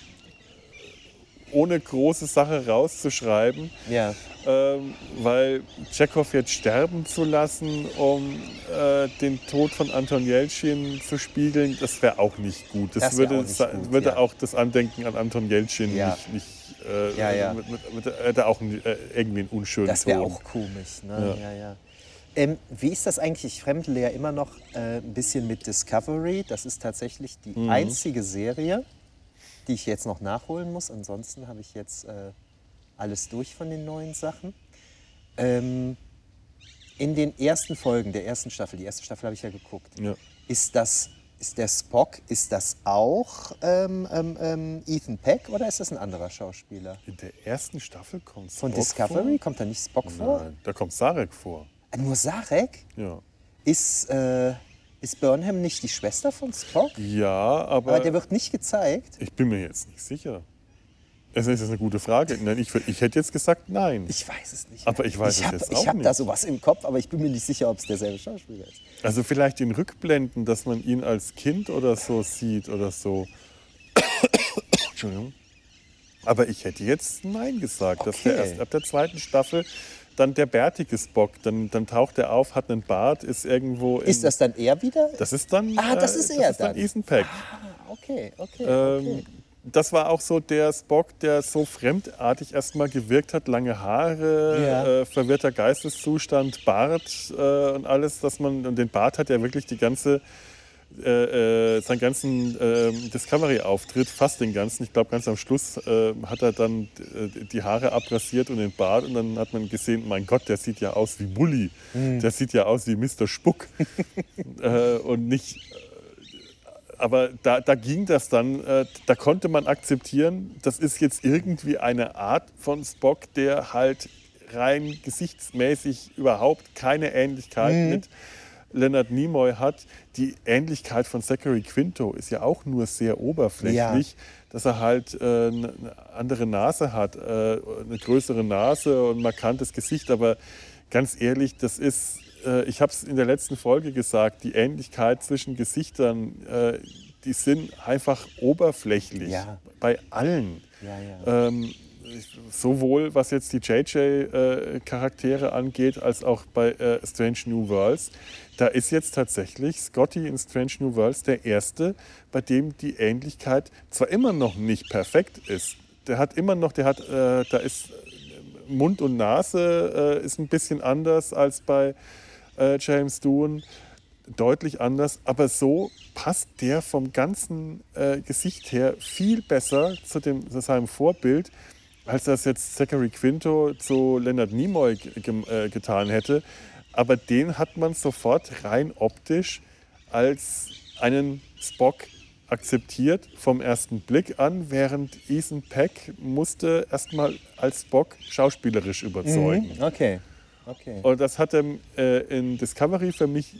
ohne große Sache rauszuschreiben, Ja. ähm, weil Tschechow jetzt sterben zu lassen, um äh, den Tod von Anton Jeltsin zu spiegeln, das wäre auch nicht gut. Das, Das würde, auch gut, würde ja. auch das Andenken an Anton Jeltsin Ja. nicht, nicht äh, Ja, ja. Mit, mit, mit, hätte auch einen, äh, irgendwie einen unschönen Das wäre auch komisch. Ne? Ja. Ja, Ähm, wie ist das eigentlich? Ich fremdle ja immer noch äh, ein bisschen mit Discovery. Das ist tatsächlich die Mhm. einzige Serie, die ich jetzt noch nachholen muss. Ansonsten habe ich jetzt äh, alles durch von den neuen Sachen. Ähm, in den ersten Folgen der ersten Staffel, die erste Staffel habe ich ja geguckt, Ja. ist das, ist der Spock, ist das auch ähm, ähm, ähm, Ethan Peck oder ist das ein anderer Schauspieler? In der ersten Staffel kommt Von Spock Discovery kommt da nicht Spock Vor? vor? Nein, da kommt Sarek vor. Nur Sarek? Ja. Ist, äh, ist Burnham nicht die Schwester von Spock? Ja, aber, Aber der wird nicht gezeigt. ich bin mir jetzt nicht sicher. Es ist eine gute Frage. Nein, ich, ich hätte jetzt gesagt nein. Ich weiß es nicht. Aber ich weiß ich es hab, jetzt Ich auch habe da nicht. sowas im Kopf, aber ich bin mir nicht sicher, ob es derselbe Schauspieler ist. Also vielleicht in Rückblenden, dass man ihn als Kind oder so sieht oder so. Entschuldigung. Aber ich hätte jetzt Nein gesagt, dass der Okay. erst ab der zweiten Staffel dann der bärtige Spock, dann, dann taucht er auf, hat einen Bart, ist irgendwo. Ist das dann er wieder? Das ist dann. Ah, das ist äh, er das ist dann dann. Ethan Peck. Ah, okay, okay, Ähm, okay. Das war auch so der Spock, der so fremdartig erstmal gewirkt hat. Lange Haare, Ja. äh, verwirrter Geisteszustand, Bart äh, und alles, dass man. Und den Bart hat ja wirklich die ganze. Äh, äh, seinen ganzen äh, Discovery-Auftritt, fast den ganzen, ich glaube ganz am Schluss äh, hat er dann äh, die Haare abrasiert und den Bart und dann hat man gesehen, mein Gott, der sieht ja aus wie Bully, der sieht ja aus wie Mr. Spuck. Äh, und nicht aber da, da ging das dann, da konnte man akzeptieren, das ist jetzt irgendwie eine Art von Spock, der halt rein gesichtsmäßig überhaupt keine Ähnlichkeit mit Leonard Nimoy hat. Die Ähnlichkeit von Zachary Quinto ist ja auch nur sehr oberflächlich, dass er halt äh, eine andere Nase hat, äh, eine größere Nase und ein markantes Gesicht, aber ganz ehrlich, das ist äh, ich habe es in der letzten Folge gesagt, die Ähnlichkeit zwischen Gesichtern, äh, die sind einfach oberflächlich Ja. bei allen. Ja, ja. Ähm, sowohl was jetzt die JJ-Charaktere angeht, als auch bei äh, Strange New Worlds. Da ist jetzt tatsächlich Scotty in Strange New Worlds der Erste, bei dem die Ähnlichkeit zwar immer noch nicht perfekt ist. Der hat immer noch, der hat, äh, da ist äh, Mund und Nase äh, ist ein bisschen anders als bei äh, James Doohan deutlich anders, aber so passt der vom ganzen äh, Gesicht her viel besser zu, dem, zu seinem Vorbild, als das jetzt Zachary Quinto zu Leonard Nimoy äh, getan hätte. Aber den hat man sofort rein optisch als einen Spock akzeptiert vom ersten Blick an, während Ethan Peck musste erstmal als Spock schauspielerisch überzeugen. Okay, okay. Und das hat er äh, in Discovery für mich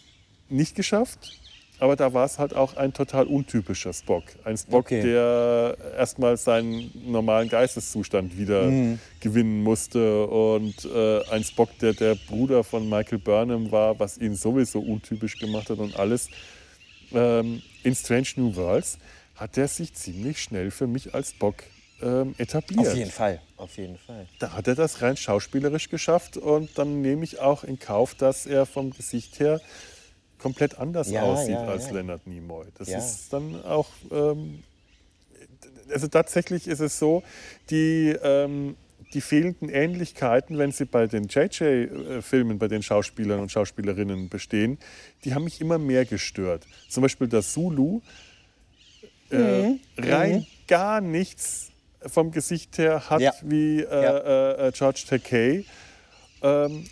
nicht geschafft. Aber da war es halt auch ein total untypischer Spock. Ein Spock, Okay. der erstmal seinen normalen Geisteszustand wieder Mhm. gewinnen musste. Und äh, ein Spock, der der Bruder von Michael Burnham war, was ihn sowieso untypisch gemacht hat und alles. Ähm, in Strange New Worlds hat er sich ziemlich schnell für mich als Spock ähm, etabliert Auf jeden Fall, auf jeden Fall. da hat er das rein schauspielerisch geschafft und dann nehme ich auch in Kauf, dass er vom Gesicht her komplett anders Ja, aussieht ja, als ja. Leonard Nimoy. Das Ja. ist dann auch, ähm, also tatsächlich ist es so, die, ähm, die fehlenden Ähnlichkeiten, wenn sie bei den JJ-Filmen, bei den Schauspielern und Schauspielerinnen bestehen, die haben mich immer mehr gestört. Zum Beispiel der Zulu, äh, Mhm. rein gar nichts vom Gesicht her hat Ja. wie äh, Ja. äh, äh, George Takei. Ähm,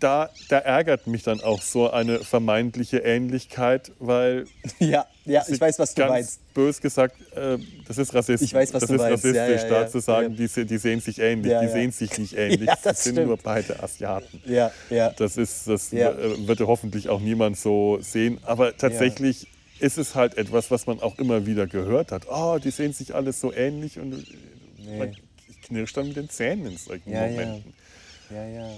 da, da ärgert mich dann auch so eine vermeintliche Ähnlichkeit, weil Ja, ja, ich weiß, was du ganz meinst. bös gesagt, äh, das ist rassistisch. Ich weiß, was das du ist meinst. Ja, rassistisch, ja, da ja. zu sagen, Ja. die, die sehen sich ähnlich. Ja, die ja. sehen sich nicht ähnlich. Ja, das, das sind stimmt. nur beide Asiaten. Ja, ja. Das, ist, das Ja. wird hoffentlich auch niemand so sehen. Aber tatsächlich ist es halt etwas, was man auch immer wieder gehört hat. Oh, die sehen sich alle so ähnlich und äh, man knirscht dann mit den Zähnen in solchen Ja, ja. Momenten. Ja, ja.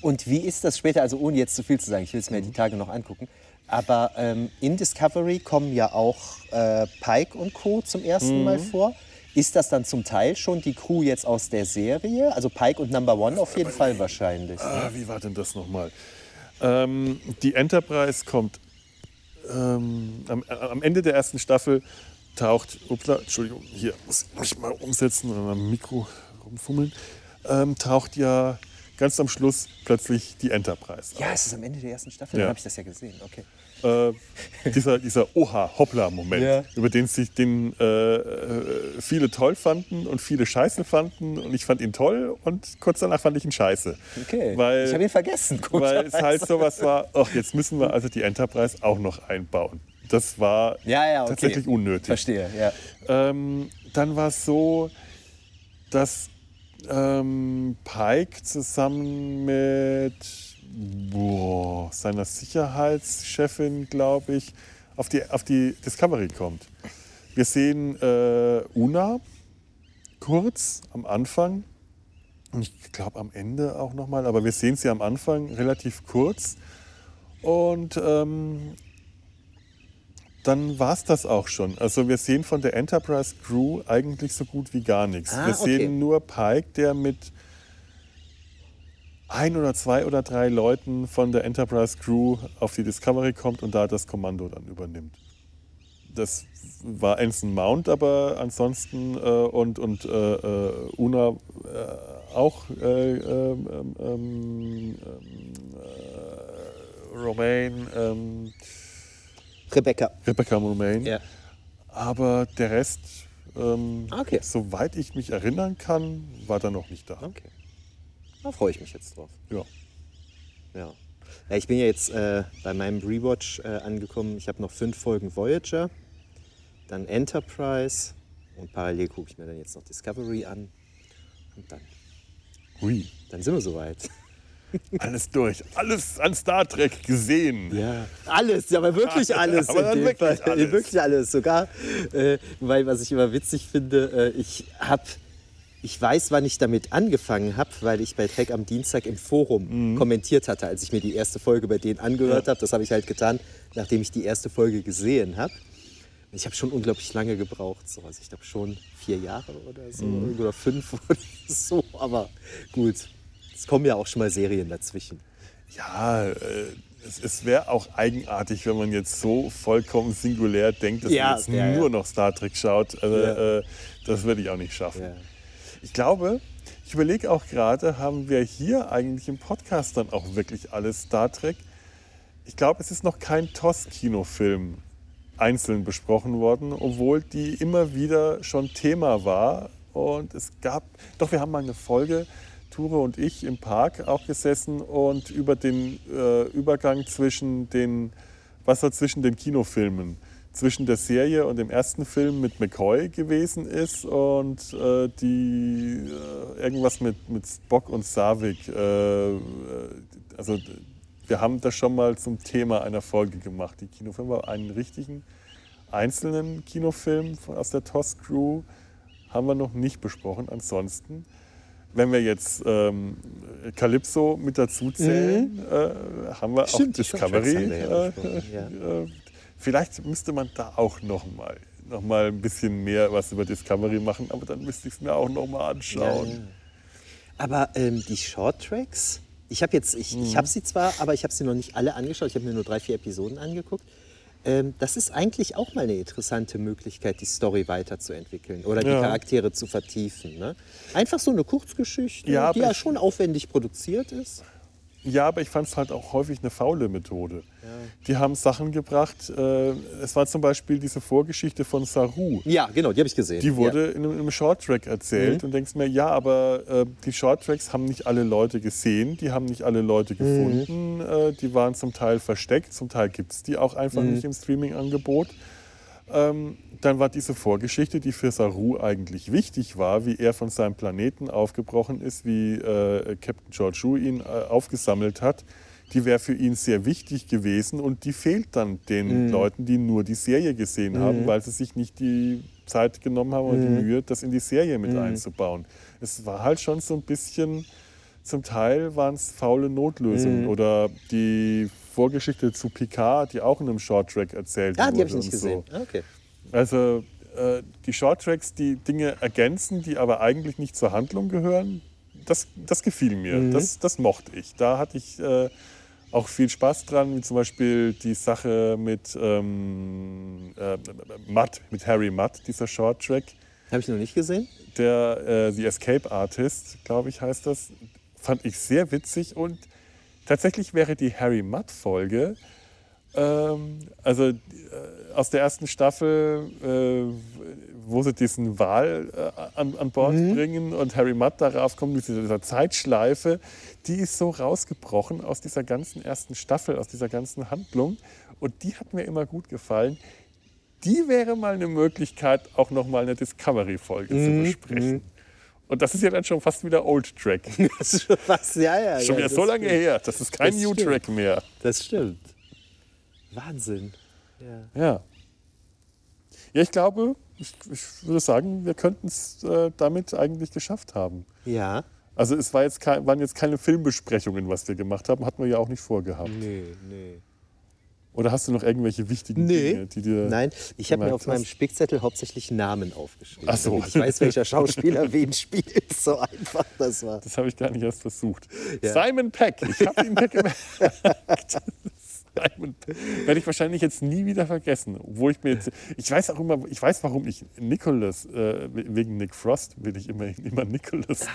Und wie ist das später, also ohne jetzt zu viel zu sagen, ich will es mir die Tage noch angucken, aber ähm, in Discovery kommen ja auch äh, Pike und Co. zum ersten Mal vor. Ist das dann zum Teil schon die Crew jetzt aus der Serie? Also Pike und Number One auf jeden Fall wahrscheinlich. Ah, wie war denn das nochmal? Ähm, die Enterprise kommt ähm, am, am Ende der ersten Staffel taucht, upla, Entschuldigung, hier muss ich mich mal umsetzen und am Mikro rumfummeln, ähm, taucht ja ganz am Schluss plötzlich die Enterprise. Ja, es ist am Ende der ersten Staffel, Ja. dann habe ich das ja gesehen. Okay. äh, dieser, dieser Oha-Hoppla-Moment, Ja. über den sich den äh, äh, viele toll fanden und viele scheiße fanden. Und ich fand ihn toll und kurz danach fand ich ihn scheiße. Okay. Weil, ich habe ihn vergessen. weil es halt sowas war, ach, jetzt müssen wir also die Enterprise auch noch einbauen. Das war Ja, ja, okay. tatsächlich unnötig. Verstehe, ja. Ähm, dann war es so, dass ähm, Pike zusammen mit boah, seiner Sicherheitschefin, glaube ich, auf die, auf die Discovery kommt. Wir sehen äh, Una kurz am Anfang. Und ich glaube am Ende auch nochmal, aber wir sehen sie am Anfang relativ kurz. Und ähm, dann war es das auch schon. Also wir sehen von der Enterprise Crew eigentlich so gut wie gar nichts. Ah, wir okay. sehen nur Pike, der mit ein oder zwei oder drei Leuten von der Enterprise Crew auf die Discovery kommt und da das Kommando dann übernimmt. Das war Ensign Mount, aber ansonsten äh, und, und äh, äh, Una äh, auch äh, Rebecca. Rebecca Romaine. Ja. Aber der Rest, ähm, Okay. soweit ich mich erinnern kann, war da noch nicht da. Okay. Da freue ich mich jetzt drauf. Ja. Ja. ja ich bin ja jetzt äh, bei meinem Rewatch äh, angekommen. Ich habe noch fünf Folgen Voyager, dann Enterprise und parallel gucke ich mir dann jetzt noch Discovery an. Und dann, Hui. dann sind wir soweit. Alles durch. Alles an Star Trek gesehen. Ja. Alles, aber wirklich alles. Aber in dem wirklich Fall. alles. Wirklich alles. Sogar, äh, weil was ich immer witzig finde, äh, ich habe. Ich weiß, wann ich damit angefangen habe, weil ich bei Trek am Dienstag im Forum Mhm. kommentiert hatte, als ich mir die erste Folge bei denen angehört habe. Das habe ich halt getan, nachdem ich die erste Folge gesehen habe. Ich habe schon unglaublich lange gebraucht. So. Also ich glaube schon vier Jahre oder so. Mhm. Oder fünf oder so. Aber gut, es kommen ja auch schon mal Serien dazwischen. Ja, äh, es, es wäre auch eigenartig, wenn man jetzt so vollkommen singulär denkt, dass Ja, man jetzt ja, ja. nur noch Star Trek schaut. Also, Ja. äh, das würde ich auch nicht schaffen. Ja. Ich glaube, ich überlege auch gerade, haben wir hier eigentlich im Podcast dann auch wirklich alles Star Trek? Ich glaube, es ist noch kein TOS-Kinofilm einzeln besprochen worden, obwohl die immer wieder schon Thema war. Und es gab, doch wir haben mal eine Folge, Ture und ich im Park auch gesessen und über den äh, Übergang zwischen den, was so zwischen den Kinofilmen, zwischen der Serie und dem ersten Film mit McCoy gewesen ist und äh, die äh, irgendwas mit, mit Spock und Savik. Äh, äh, also wir haben das schon mal zum Thema einer Folge gemacht, die Kinofilme, einen richtigen einzelnen Kinofilm aus der TOS-Crew haben wir noch nicht besprochen. Ansonsten, wenn wir jetzt ähm, Calypso mit dazu zählen, äh, haben wir Mhm. Stimmt, auch Discovery. Äh, ja. äh, vielleicht müsste man da auch noch mal, noch mal ein bisschen mehr was über Discovery machen, aber dann müsste ich es mir auch noch mal anschauen. Ja, ja. Aber ähm, die Shorttracks, Ich habe jetzt, ich, ich habe sie zwar, aber ich habe sie noch nicht alle angeschaut. Ich habe mir nur drei, vier Episoden angeguckt. Ähm, das ist eigentlich auch mal eine interessante Möglichkeit, die Story weiterzuentwickeln oder die Ja. Charaktere zu vertiefen. Ne? Einfach so eine Kurzgeschichte, Ja, die ja schon aufwendig produziert ist. Ja, aber ich fand es halt auch häufig eine faule Methode. Die haben Sachen gebracht. Äh, es war zum Beispiel diese Vorgeschichte von Saru. Ja, genau, die habe ich gesehen. Die wurde in einem, in einem Shorttrack erzählt und denkst mir, ja, aber äh, die Shorttracks haben nicht alle Leute gesehen, die haben nicht alle Leute gefunden, äh, die waren zum Teil versteckt, zum Teil gibt es die auch einfach nicht im Streaming-Angebot. Ähm, dann war diese Vorgeschichte, die für Saru eigentlich wichtig war, wie er von seinem Planeten aufgebrochen ist, wie äh, Captain George Wu ihn äh, aufgesammelt hat, die wäre für ihn sehr wichtig gewesen und die fehlt dann den Leuten, die nur die Serie gesehen haben, weil sie sich nicht die Zeit genommen haben und die Mühe, das in die Serie mit einzubauen. Es war halt schon so ein bisschen, zum Teil waren es faule Notlösungen oder die Vorgeschichte zu Picard, die auch in einem Shorttrack erzählt Ah, wurde. die habe ich nicht gesehen. So. Ah, okay. Also äh, die Shorttracks, die Dinge ergänzen, die aber eigentlich nicht zur Handlung gehören, das, das gefiel mir. Mhm. Das, das mochte ich. Da hatte ich äh, auch viel Spaß dran, wie zum Beispiel die Sache mit ähm, äh, Mudd, mit Harry Mudd, dieser Shorttrack. Habe ich noch nicht gesehen. Der äh, The Escape Artist, glaube ich, heißt das, fand ich sehr witzig und tatsächlich wäre die Harry Mudd-Folge, ähm, also äh, aus der ersten Staffel, äh, wo sie diesen Wal äh, an, an Bord bringen und Harry Mudd darauf kommt, mit dieser Zeitschleife, die ist so rausgebrochen aus dieser ganzen ersten Staffel, aus dieser ganzen Handlung und die hat mir immer gut gefallen. Die wäre mal eine Möglichkeit, auch noch mal eine Discovery-Folge zu besprechen. Und das ist ja dann schon fast wieder Old Track. Das ist schon was, ja, ja. Schon ja, wieder so lange stimmt. her. Das ist kein Das New stimmt. Track mehr. Das stimmt. Wahnsinn. Ja. Ja. Ja, ich glaube, ich, ich würde sagen, wir könnten es äh, damit eigentlich geschafft haben. Ja. Also es war jetzt kein, waren jetzt keine Filmbesprechungen, was wir gemacht haben, hatten wir ja auch nicht vorgehabt. Nee, nee. Oder hast du noch irgendwelche wichtigen Nee. Dinge, die dir... Nein, ich habe mir auf meinem hast? Spickzettel hauptsächlich Namen aufgeschrieben. Ach so. Ich weiß, welcher Schauspieler wen spielt. So einfach das war. Das habe ich gar nicht erst versucht. Ja. Simon Peck, ich habe ihn mir gemerkt. Simon Peck. Werde ich wahrscheinlich jetzt nie wieder vergessen. Wo ich mir jetzt, ich weiß auch immer, ich weiß, warum ich Nicholas, äh, wegen Nick Frost will ich immer, immer Nicholas.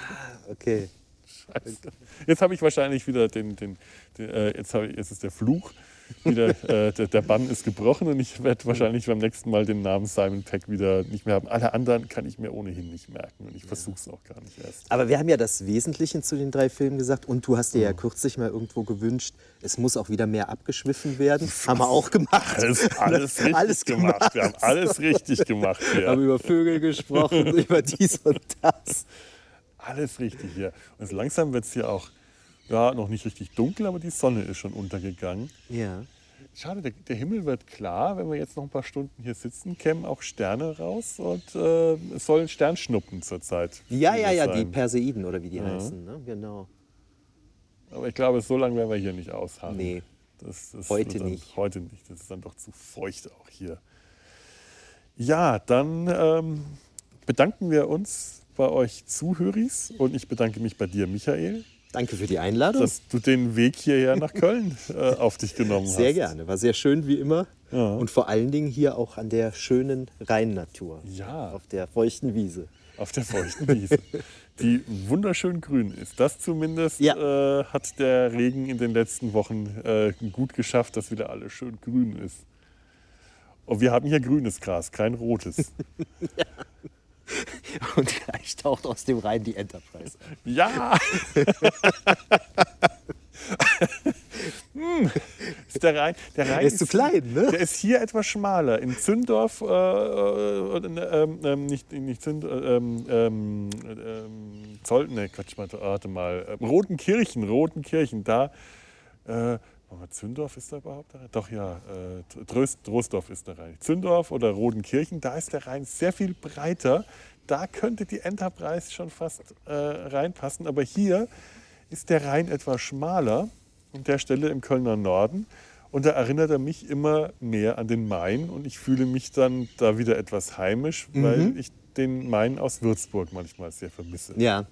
Okay. Scheiße. Jetzt habe ich wahrscheinlich wieder den, den, den äh, jetzt, habe ich, jetzt ist der Fluch. Wieder, äh, der, der Bann ist gebrochen und ich werde wahrscheinlich beim nächsten Mal den Namen Simon Peck wieder nicht mehr haben. Alle anderen kann ich mir ohnehin nicht merken und ich versuche es auch gar nicht erst. Aber wir haben ja das Wesentliche zu den drei Filmen gesagt und du hast dir ja kürzlich mal irgendwo gewünscht, es muss auch wieder mehr abgeschwiffen werden. Haben wir auch gemacht. Alles, alles richtig Alles gemacht. gemacht. Wir haben alles richtig gemacht hier. haben über Vögel gesprochen, über dies und das. Alles richtig hier. Und so langsam wird es hier auch ja, noch nicht richtig dunkel, aber die Sonne ist schon untergegangen. Ja. Schade, der, der Himmel wird klar. Wenn wir jetzt noch ein paar Stunden hier sitzen, kämen auch Sterne raus und äh, es sollen Sternschnuppen zurzeit. Ja, ja, ja, die sein. Perseiden oder wie die heißen. Ne? Genau. Aber ich glaube, so lange werden wir hier nicht aushalten. Nee. Das, das Heute dann, nicht. Heute nicht. Das ist dann doch zu feucht auch hier. Ja, dann ähm, bedanken wir uns bei euch Zuhöris und ich bedanke mich bei dir, Michael, Danke für die Einladung. dass du den Weg hierher nach Köln äh, auf dich genommen hast. Sehr gerne. War sehr schön wie immer. Ja. Und vor allen Dingen hier auch an der schönen Rheinnatur. Ja. Auf der feuchten Wiese. Auf der feuchten Wiese, die wunderschön grün ist. Das zumindest Ja. äh, hat der Regen in den letzten Wochen äh, gut geschafft, dass wieder alles schön grün ist. Und wir haben hier grünes Gras, kein rotes. Und gleich taucht aus dem Rhein die Enterprise. auf. Ja! hm. Ist der Rhein, der Rhein Er ist zu klein, ne? Der ist hier etwas schmaler. In Zündorf, äh, äh, ähm, nicht, nicht Zünd, äh, ähm, ähm, Zoll, ne, Quatsch, warte, mal. Ähm, Rotenkirchen, Rotenkirchen, da. Mal, Zündorf ist da überhaupt der Rhein? Doch, ja. Äh, Tröst, Trostdorf ist der Rhein. Zündorf oder Rodenkirchen, da ist der Rhein sehr viel breiter. Da könnte die Enterprise schon fast äh, reinpassen. Aber hier ist der Rhein etwas schmaler. An der Stelle im Kölner Norden. Und da erinnert er mich immer mehr an den Main. Und ich fühle mich dann da wieder etwas heimisch, weil ich den Main aus Würzburg manchmal sehr vermisse. Ja.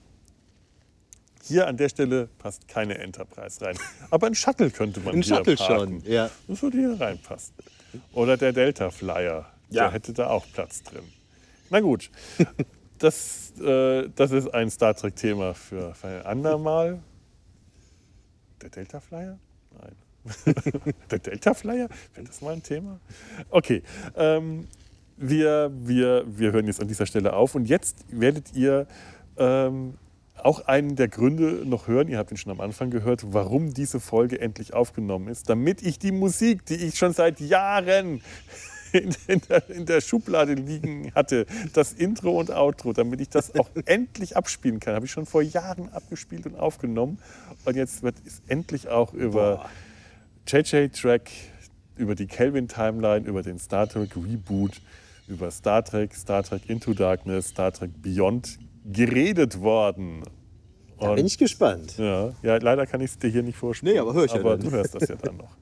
Hier an der Stelle passt keine Enterprise rein. Aber ein Shuttle könnte man Ein hier Shuttle parken. schon, ja. Das würde hier reinpassen. Oder der Delta Flyer. Ja. Der hätte da auch Platz drin. Na gut. Das, äh, das ist ein Star Trek-Thema für, für ein andermal. Der Delta Flyer? Nein. der Delta Flyer? Wäre das mal ein Thema? Okay. Ähm, wir, wir, wir hören jetzt an dieser Stelle auf und jetzt werdet ihr ähm, auch einen der Gründe noch hören, ihr habt ihn schon am Anfang gehört, warum diese Folge endlich aufgenommen ist, damit ich die Musik, die ich schon seit Jahren in, in, der, in der Schublade liegen hatte, das Intro und Outro, damit ich das auch endlich abspielen kann, habe ich schon vor Jahren abgespielt und aufgenommen. Und jetzt wird es endlich auch über JJ-Track, über die Kelvin-Timeline, über den Star Trek Reboot, über Star Trek, Star Trek Into Darkness, Star Trek Beyond geredet worden. Da bin ich gespannt. Ja, ja leider kann ich es dir hier nicht vorspielen. Nee, aber hör ich ja Aber dann. du hörst das ja dann noch.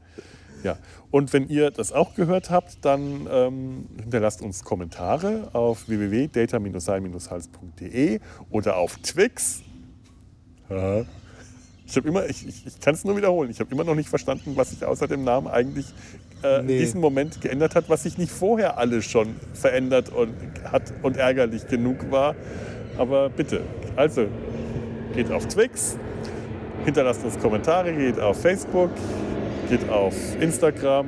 Ja. Und wenn ihr das auch gehört habt, dann ähm, hinterlasst uns Kommentare auf www.data-sein-hals.de oder auf Twix. Ja. Ich habe immer, ich, ich, ich kann es nur wiederholen, ich habe immer noch nicht verstanden, was sich außer dem Namen eigentlich äh, Nee. in diesem Moment geändert hat, was sich nicht vorher alles schon verändert und hat und ärgerlich genug war. Aber bitte, also geht auf Twix, hinterlasst uns Kommentare, geht auf Facebook, geht auf Instagram,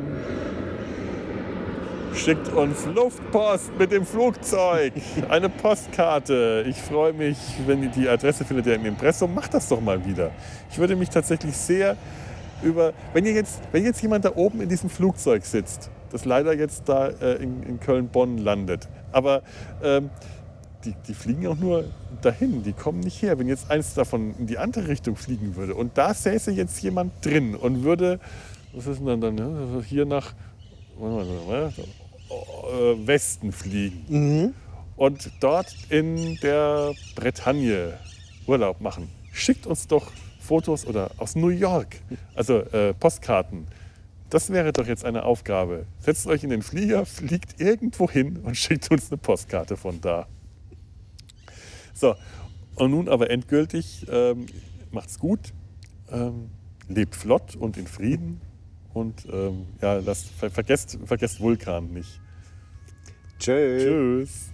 schickt uns Luftpost mit dem Flugzeug, eine Postkarte. Ich freue mich, wenn ihr die Adresse findet ihr im Impressum. Macht das doch mal wieder. Ich würde mich tatsächlich sehr über, wenn ihr jetzt, wenn jetzt jemand da oben in diesem Flugzeug sitzt, das leider jetzt da äh, in, in Köln-Bonn landet, aber ähm, die, die fliegen auch nur dahin, die kommen nicht her. Wenn jetzt eins davon in die andere Richtung fliegen würde und da säße jetzt jemand drin und würde, was ist denn dann, dann ne, hier nach äh, Westen fliegen und dort in der Bretagne Urlaub machen, schickt uns doch Fotos oder aus New York, also äh, Postkarten. Das wäre doch jetzt eine Aufgabe. Setzt euch in den Flieger, fliegt irgendwo hin und schickt uns eine Postkarte von da. So, und nun aber endgültig, ähm, macht's gut, ähm, lebt flott und in Frieden und ähm, ja, lasst, ver vergesst, vergesst Vulkan nicht. Tschö. Tschüss.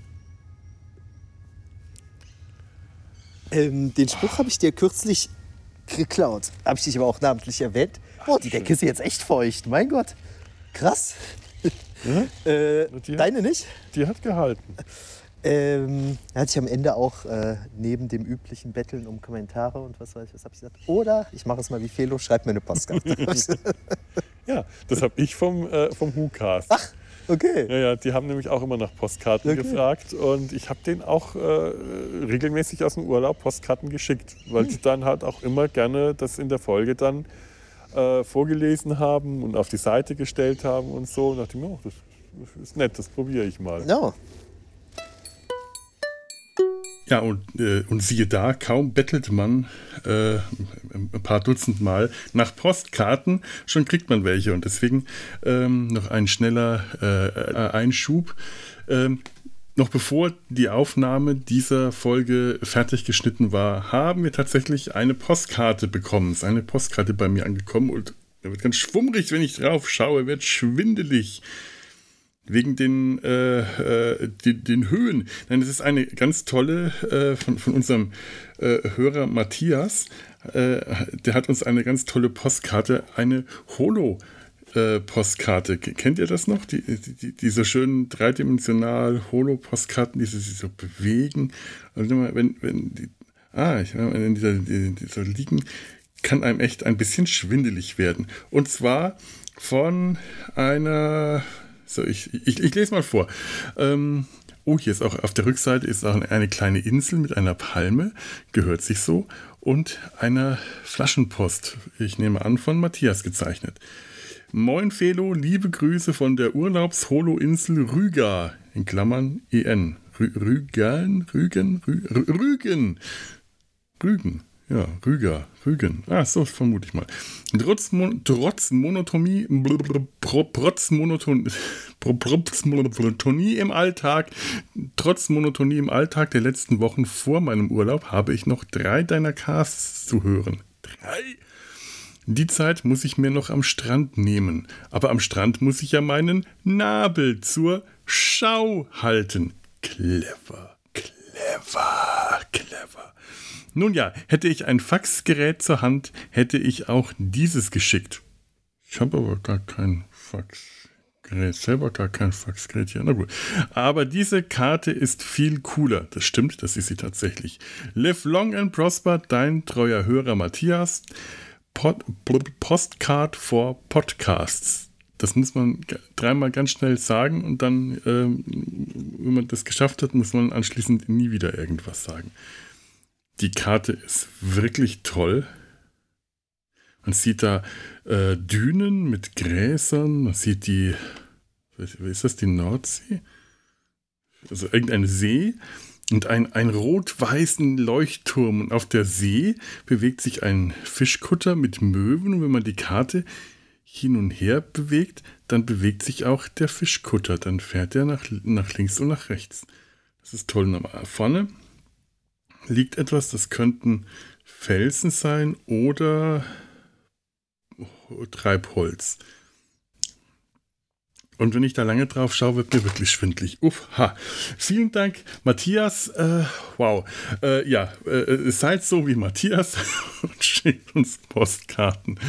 Ähm, den Spruch habe ich dir kürzlich geklaut. Habe ich dich aber auch namentlich erwähnt. Boah, die Decke ist jetzt echt feucht. Mein Gott. Krass. äh, Und die- deine nicht? Die hat gehalten. Ähm, hatte ich am Ende auch äh, neben dem üblichen Betteln um Kommentare und was weiß ich, was habe ich gesagt. Oder ich mache es mal wie Felo, schreib mir eine Postkarte. Ja, das habe ich vom, äh, vom WhoCast. Ach, okay. Ja, ja, die haben nämlich auch immer nach Postkarten Okay. gefragt und ich habe denen auch äh, regelmäßig aus dem Urlaub Postkarten geschickt, weil Hm. die dann halt auch immer gerne das in der Folge dann äh, vorgelesen haben und auf die Seite gestellt haben und so. Und dachte ich mir, oh, das ist nett, das probiere ich mal. No. Ja, und, äh, und siehe da, kaum bettelt man äh, ein paar Dutzend Mal nach Postkarten, schon kriegt man welche. Und deswegen ähm, noch ein schneller äh, Einschub. Ähm, noch bevor die Aufnahme dieser Folge fertig geschnitten war, haben wir tatsächlich eine Postkarte bekommen. Es ist eine Postkarte bei mir angekommen und da wird ganz schwummrig, wenn ich drauf schaue, wird schwindelig wegen den, äh, äh, die, den Höhen. Nein, das ist eine ganz tolle äh, von, von unserem äh, Hörer Matthias. Äh, der hat uns eine ganz tolle Postkarte, eine Holo. äh, Postkarte. Kennt ihr das noch? Die, die, diese schönen dreidimensional Holo-Postkarten, die sich so bewegen. Und immer, wenn, wenn die, ah, ich, wenn die, die, die so liegen, kann einem echt ein bisschen schwindelig werden. Und zwar von einer, so ich, ich, ich lese mal vor. Ähm, oh, hier ist auch auf der Rückseite ist auch eine kleine Insel mit einer Palme, gehört sich so, und einer Flaschenpost, ich nehme an, von Matthias gezeichnet. Moin Felo, liebe Grüße von der Urlaubs-Holo-Insel Rüga, in Klammern EN. Rü Rügen, Rügen, Rü Rügen, Rügen. Ja, Rüger, Rügen. Ah, so vermute ich mal. Trotz, Mon trotz Monotonie, trotz Monoton Monotonie im Alltag, trotz Monotonie im Alltag der letzten Wochen vor meinem Urlaub habe ich noch drei deiner Casts zu hören. Drei? Die Zeit muss ich mir noch am Strand nehmen. Aber am Strand muss ich ja meinen Nabel zur Schau halten. Clever, clever, clever. Nun ja, hätte ich ein Faxgerät zur Hand, hätte ich auch dieses geschickt. Ich habe aber gar kein Faxgerät, selber gar kein Faxgerät hier. Na gut. Aber diese Karte ist viel cooler. Das stimmt, das ist sie tatsächlich. Live long and prosper, dein treuer Hörer Matthias. Pod, Postcard for Podcasts. Das muss man dreimal ganz schnell sagen und dann, ähm, wenn man das geschafft hat, muss man anschließend nie wieder irgendwas sagen. Die Karte ist wirklich toll. Man sieht da äh, Dünen mit Gräsern, man sieht die, wie ist das, die Nordsee? Also irgendein See und ein, ein rot-weißen Leuchtturm. Und auf der See bewegt sich ein Fischkutter mit Möwen. Und wenn man die Karte hin und her bewegt, dann bewegt sich auch der Fischkutter. Dann fährt er nach, nach links und nach rechts. Das ist toll. Und vorne liegt etwas, das könnten Felsen sein oder Treibholz. Und wenn ich da lange drauf schaue, wird mir wirklich schwindlig. Uff, ha. Vielen Dank, Matthias. Äh, wow. Äh, ja, äh, seid so wie Matthias und schickt uns Postkarten.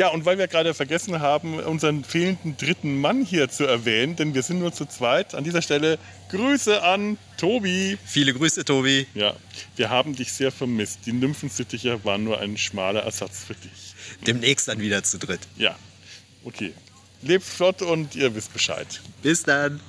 Ja, und weil wir gerade vergessen haben, unseren fehlenden dritten Mann hier zu erwähnen, denn wir sind nur zu zweit. An dieser Stelle Grüße an Tobi. Viele Grüße, Tobi. Ja, wir haben dich sehr vermisst. Die Nymphensittiche waren nur ein schmaler Ersatz für dich. Demnächst dann wieder zu dritt. Ja, okay. Lebt flott und ihr wisst Bescheid. Bis dann.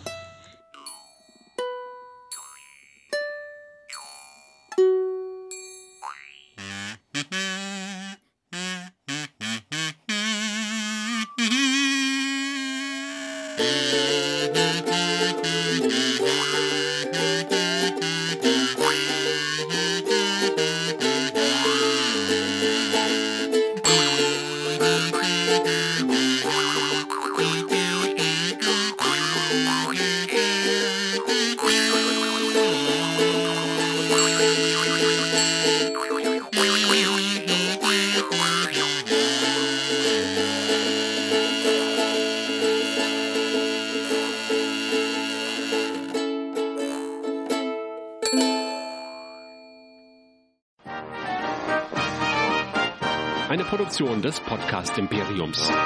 Eine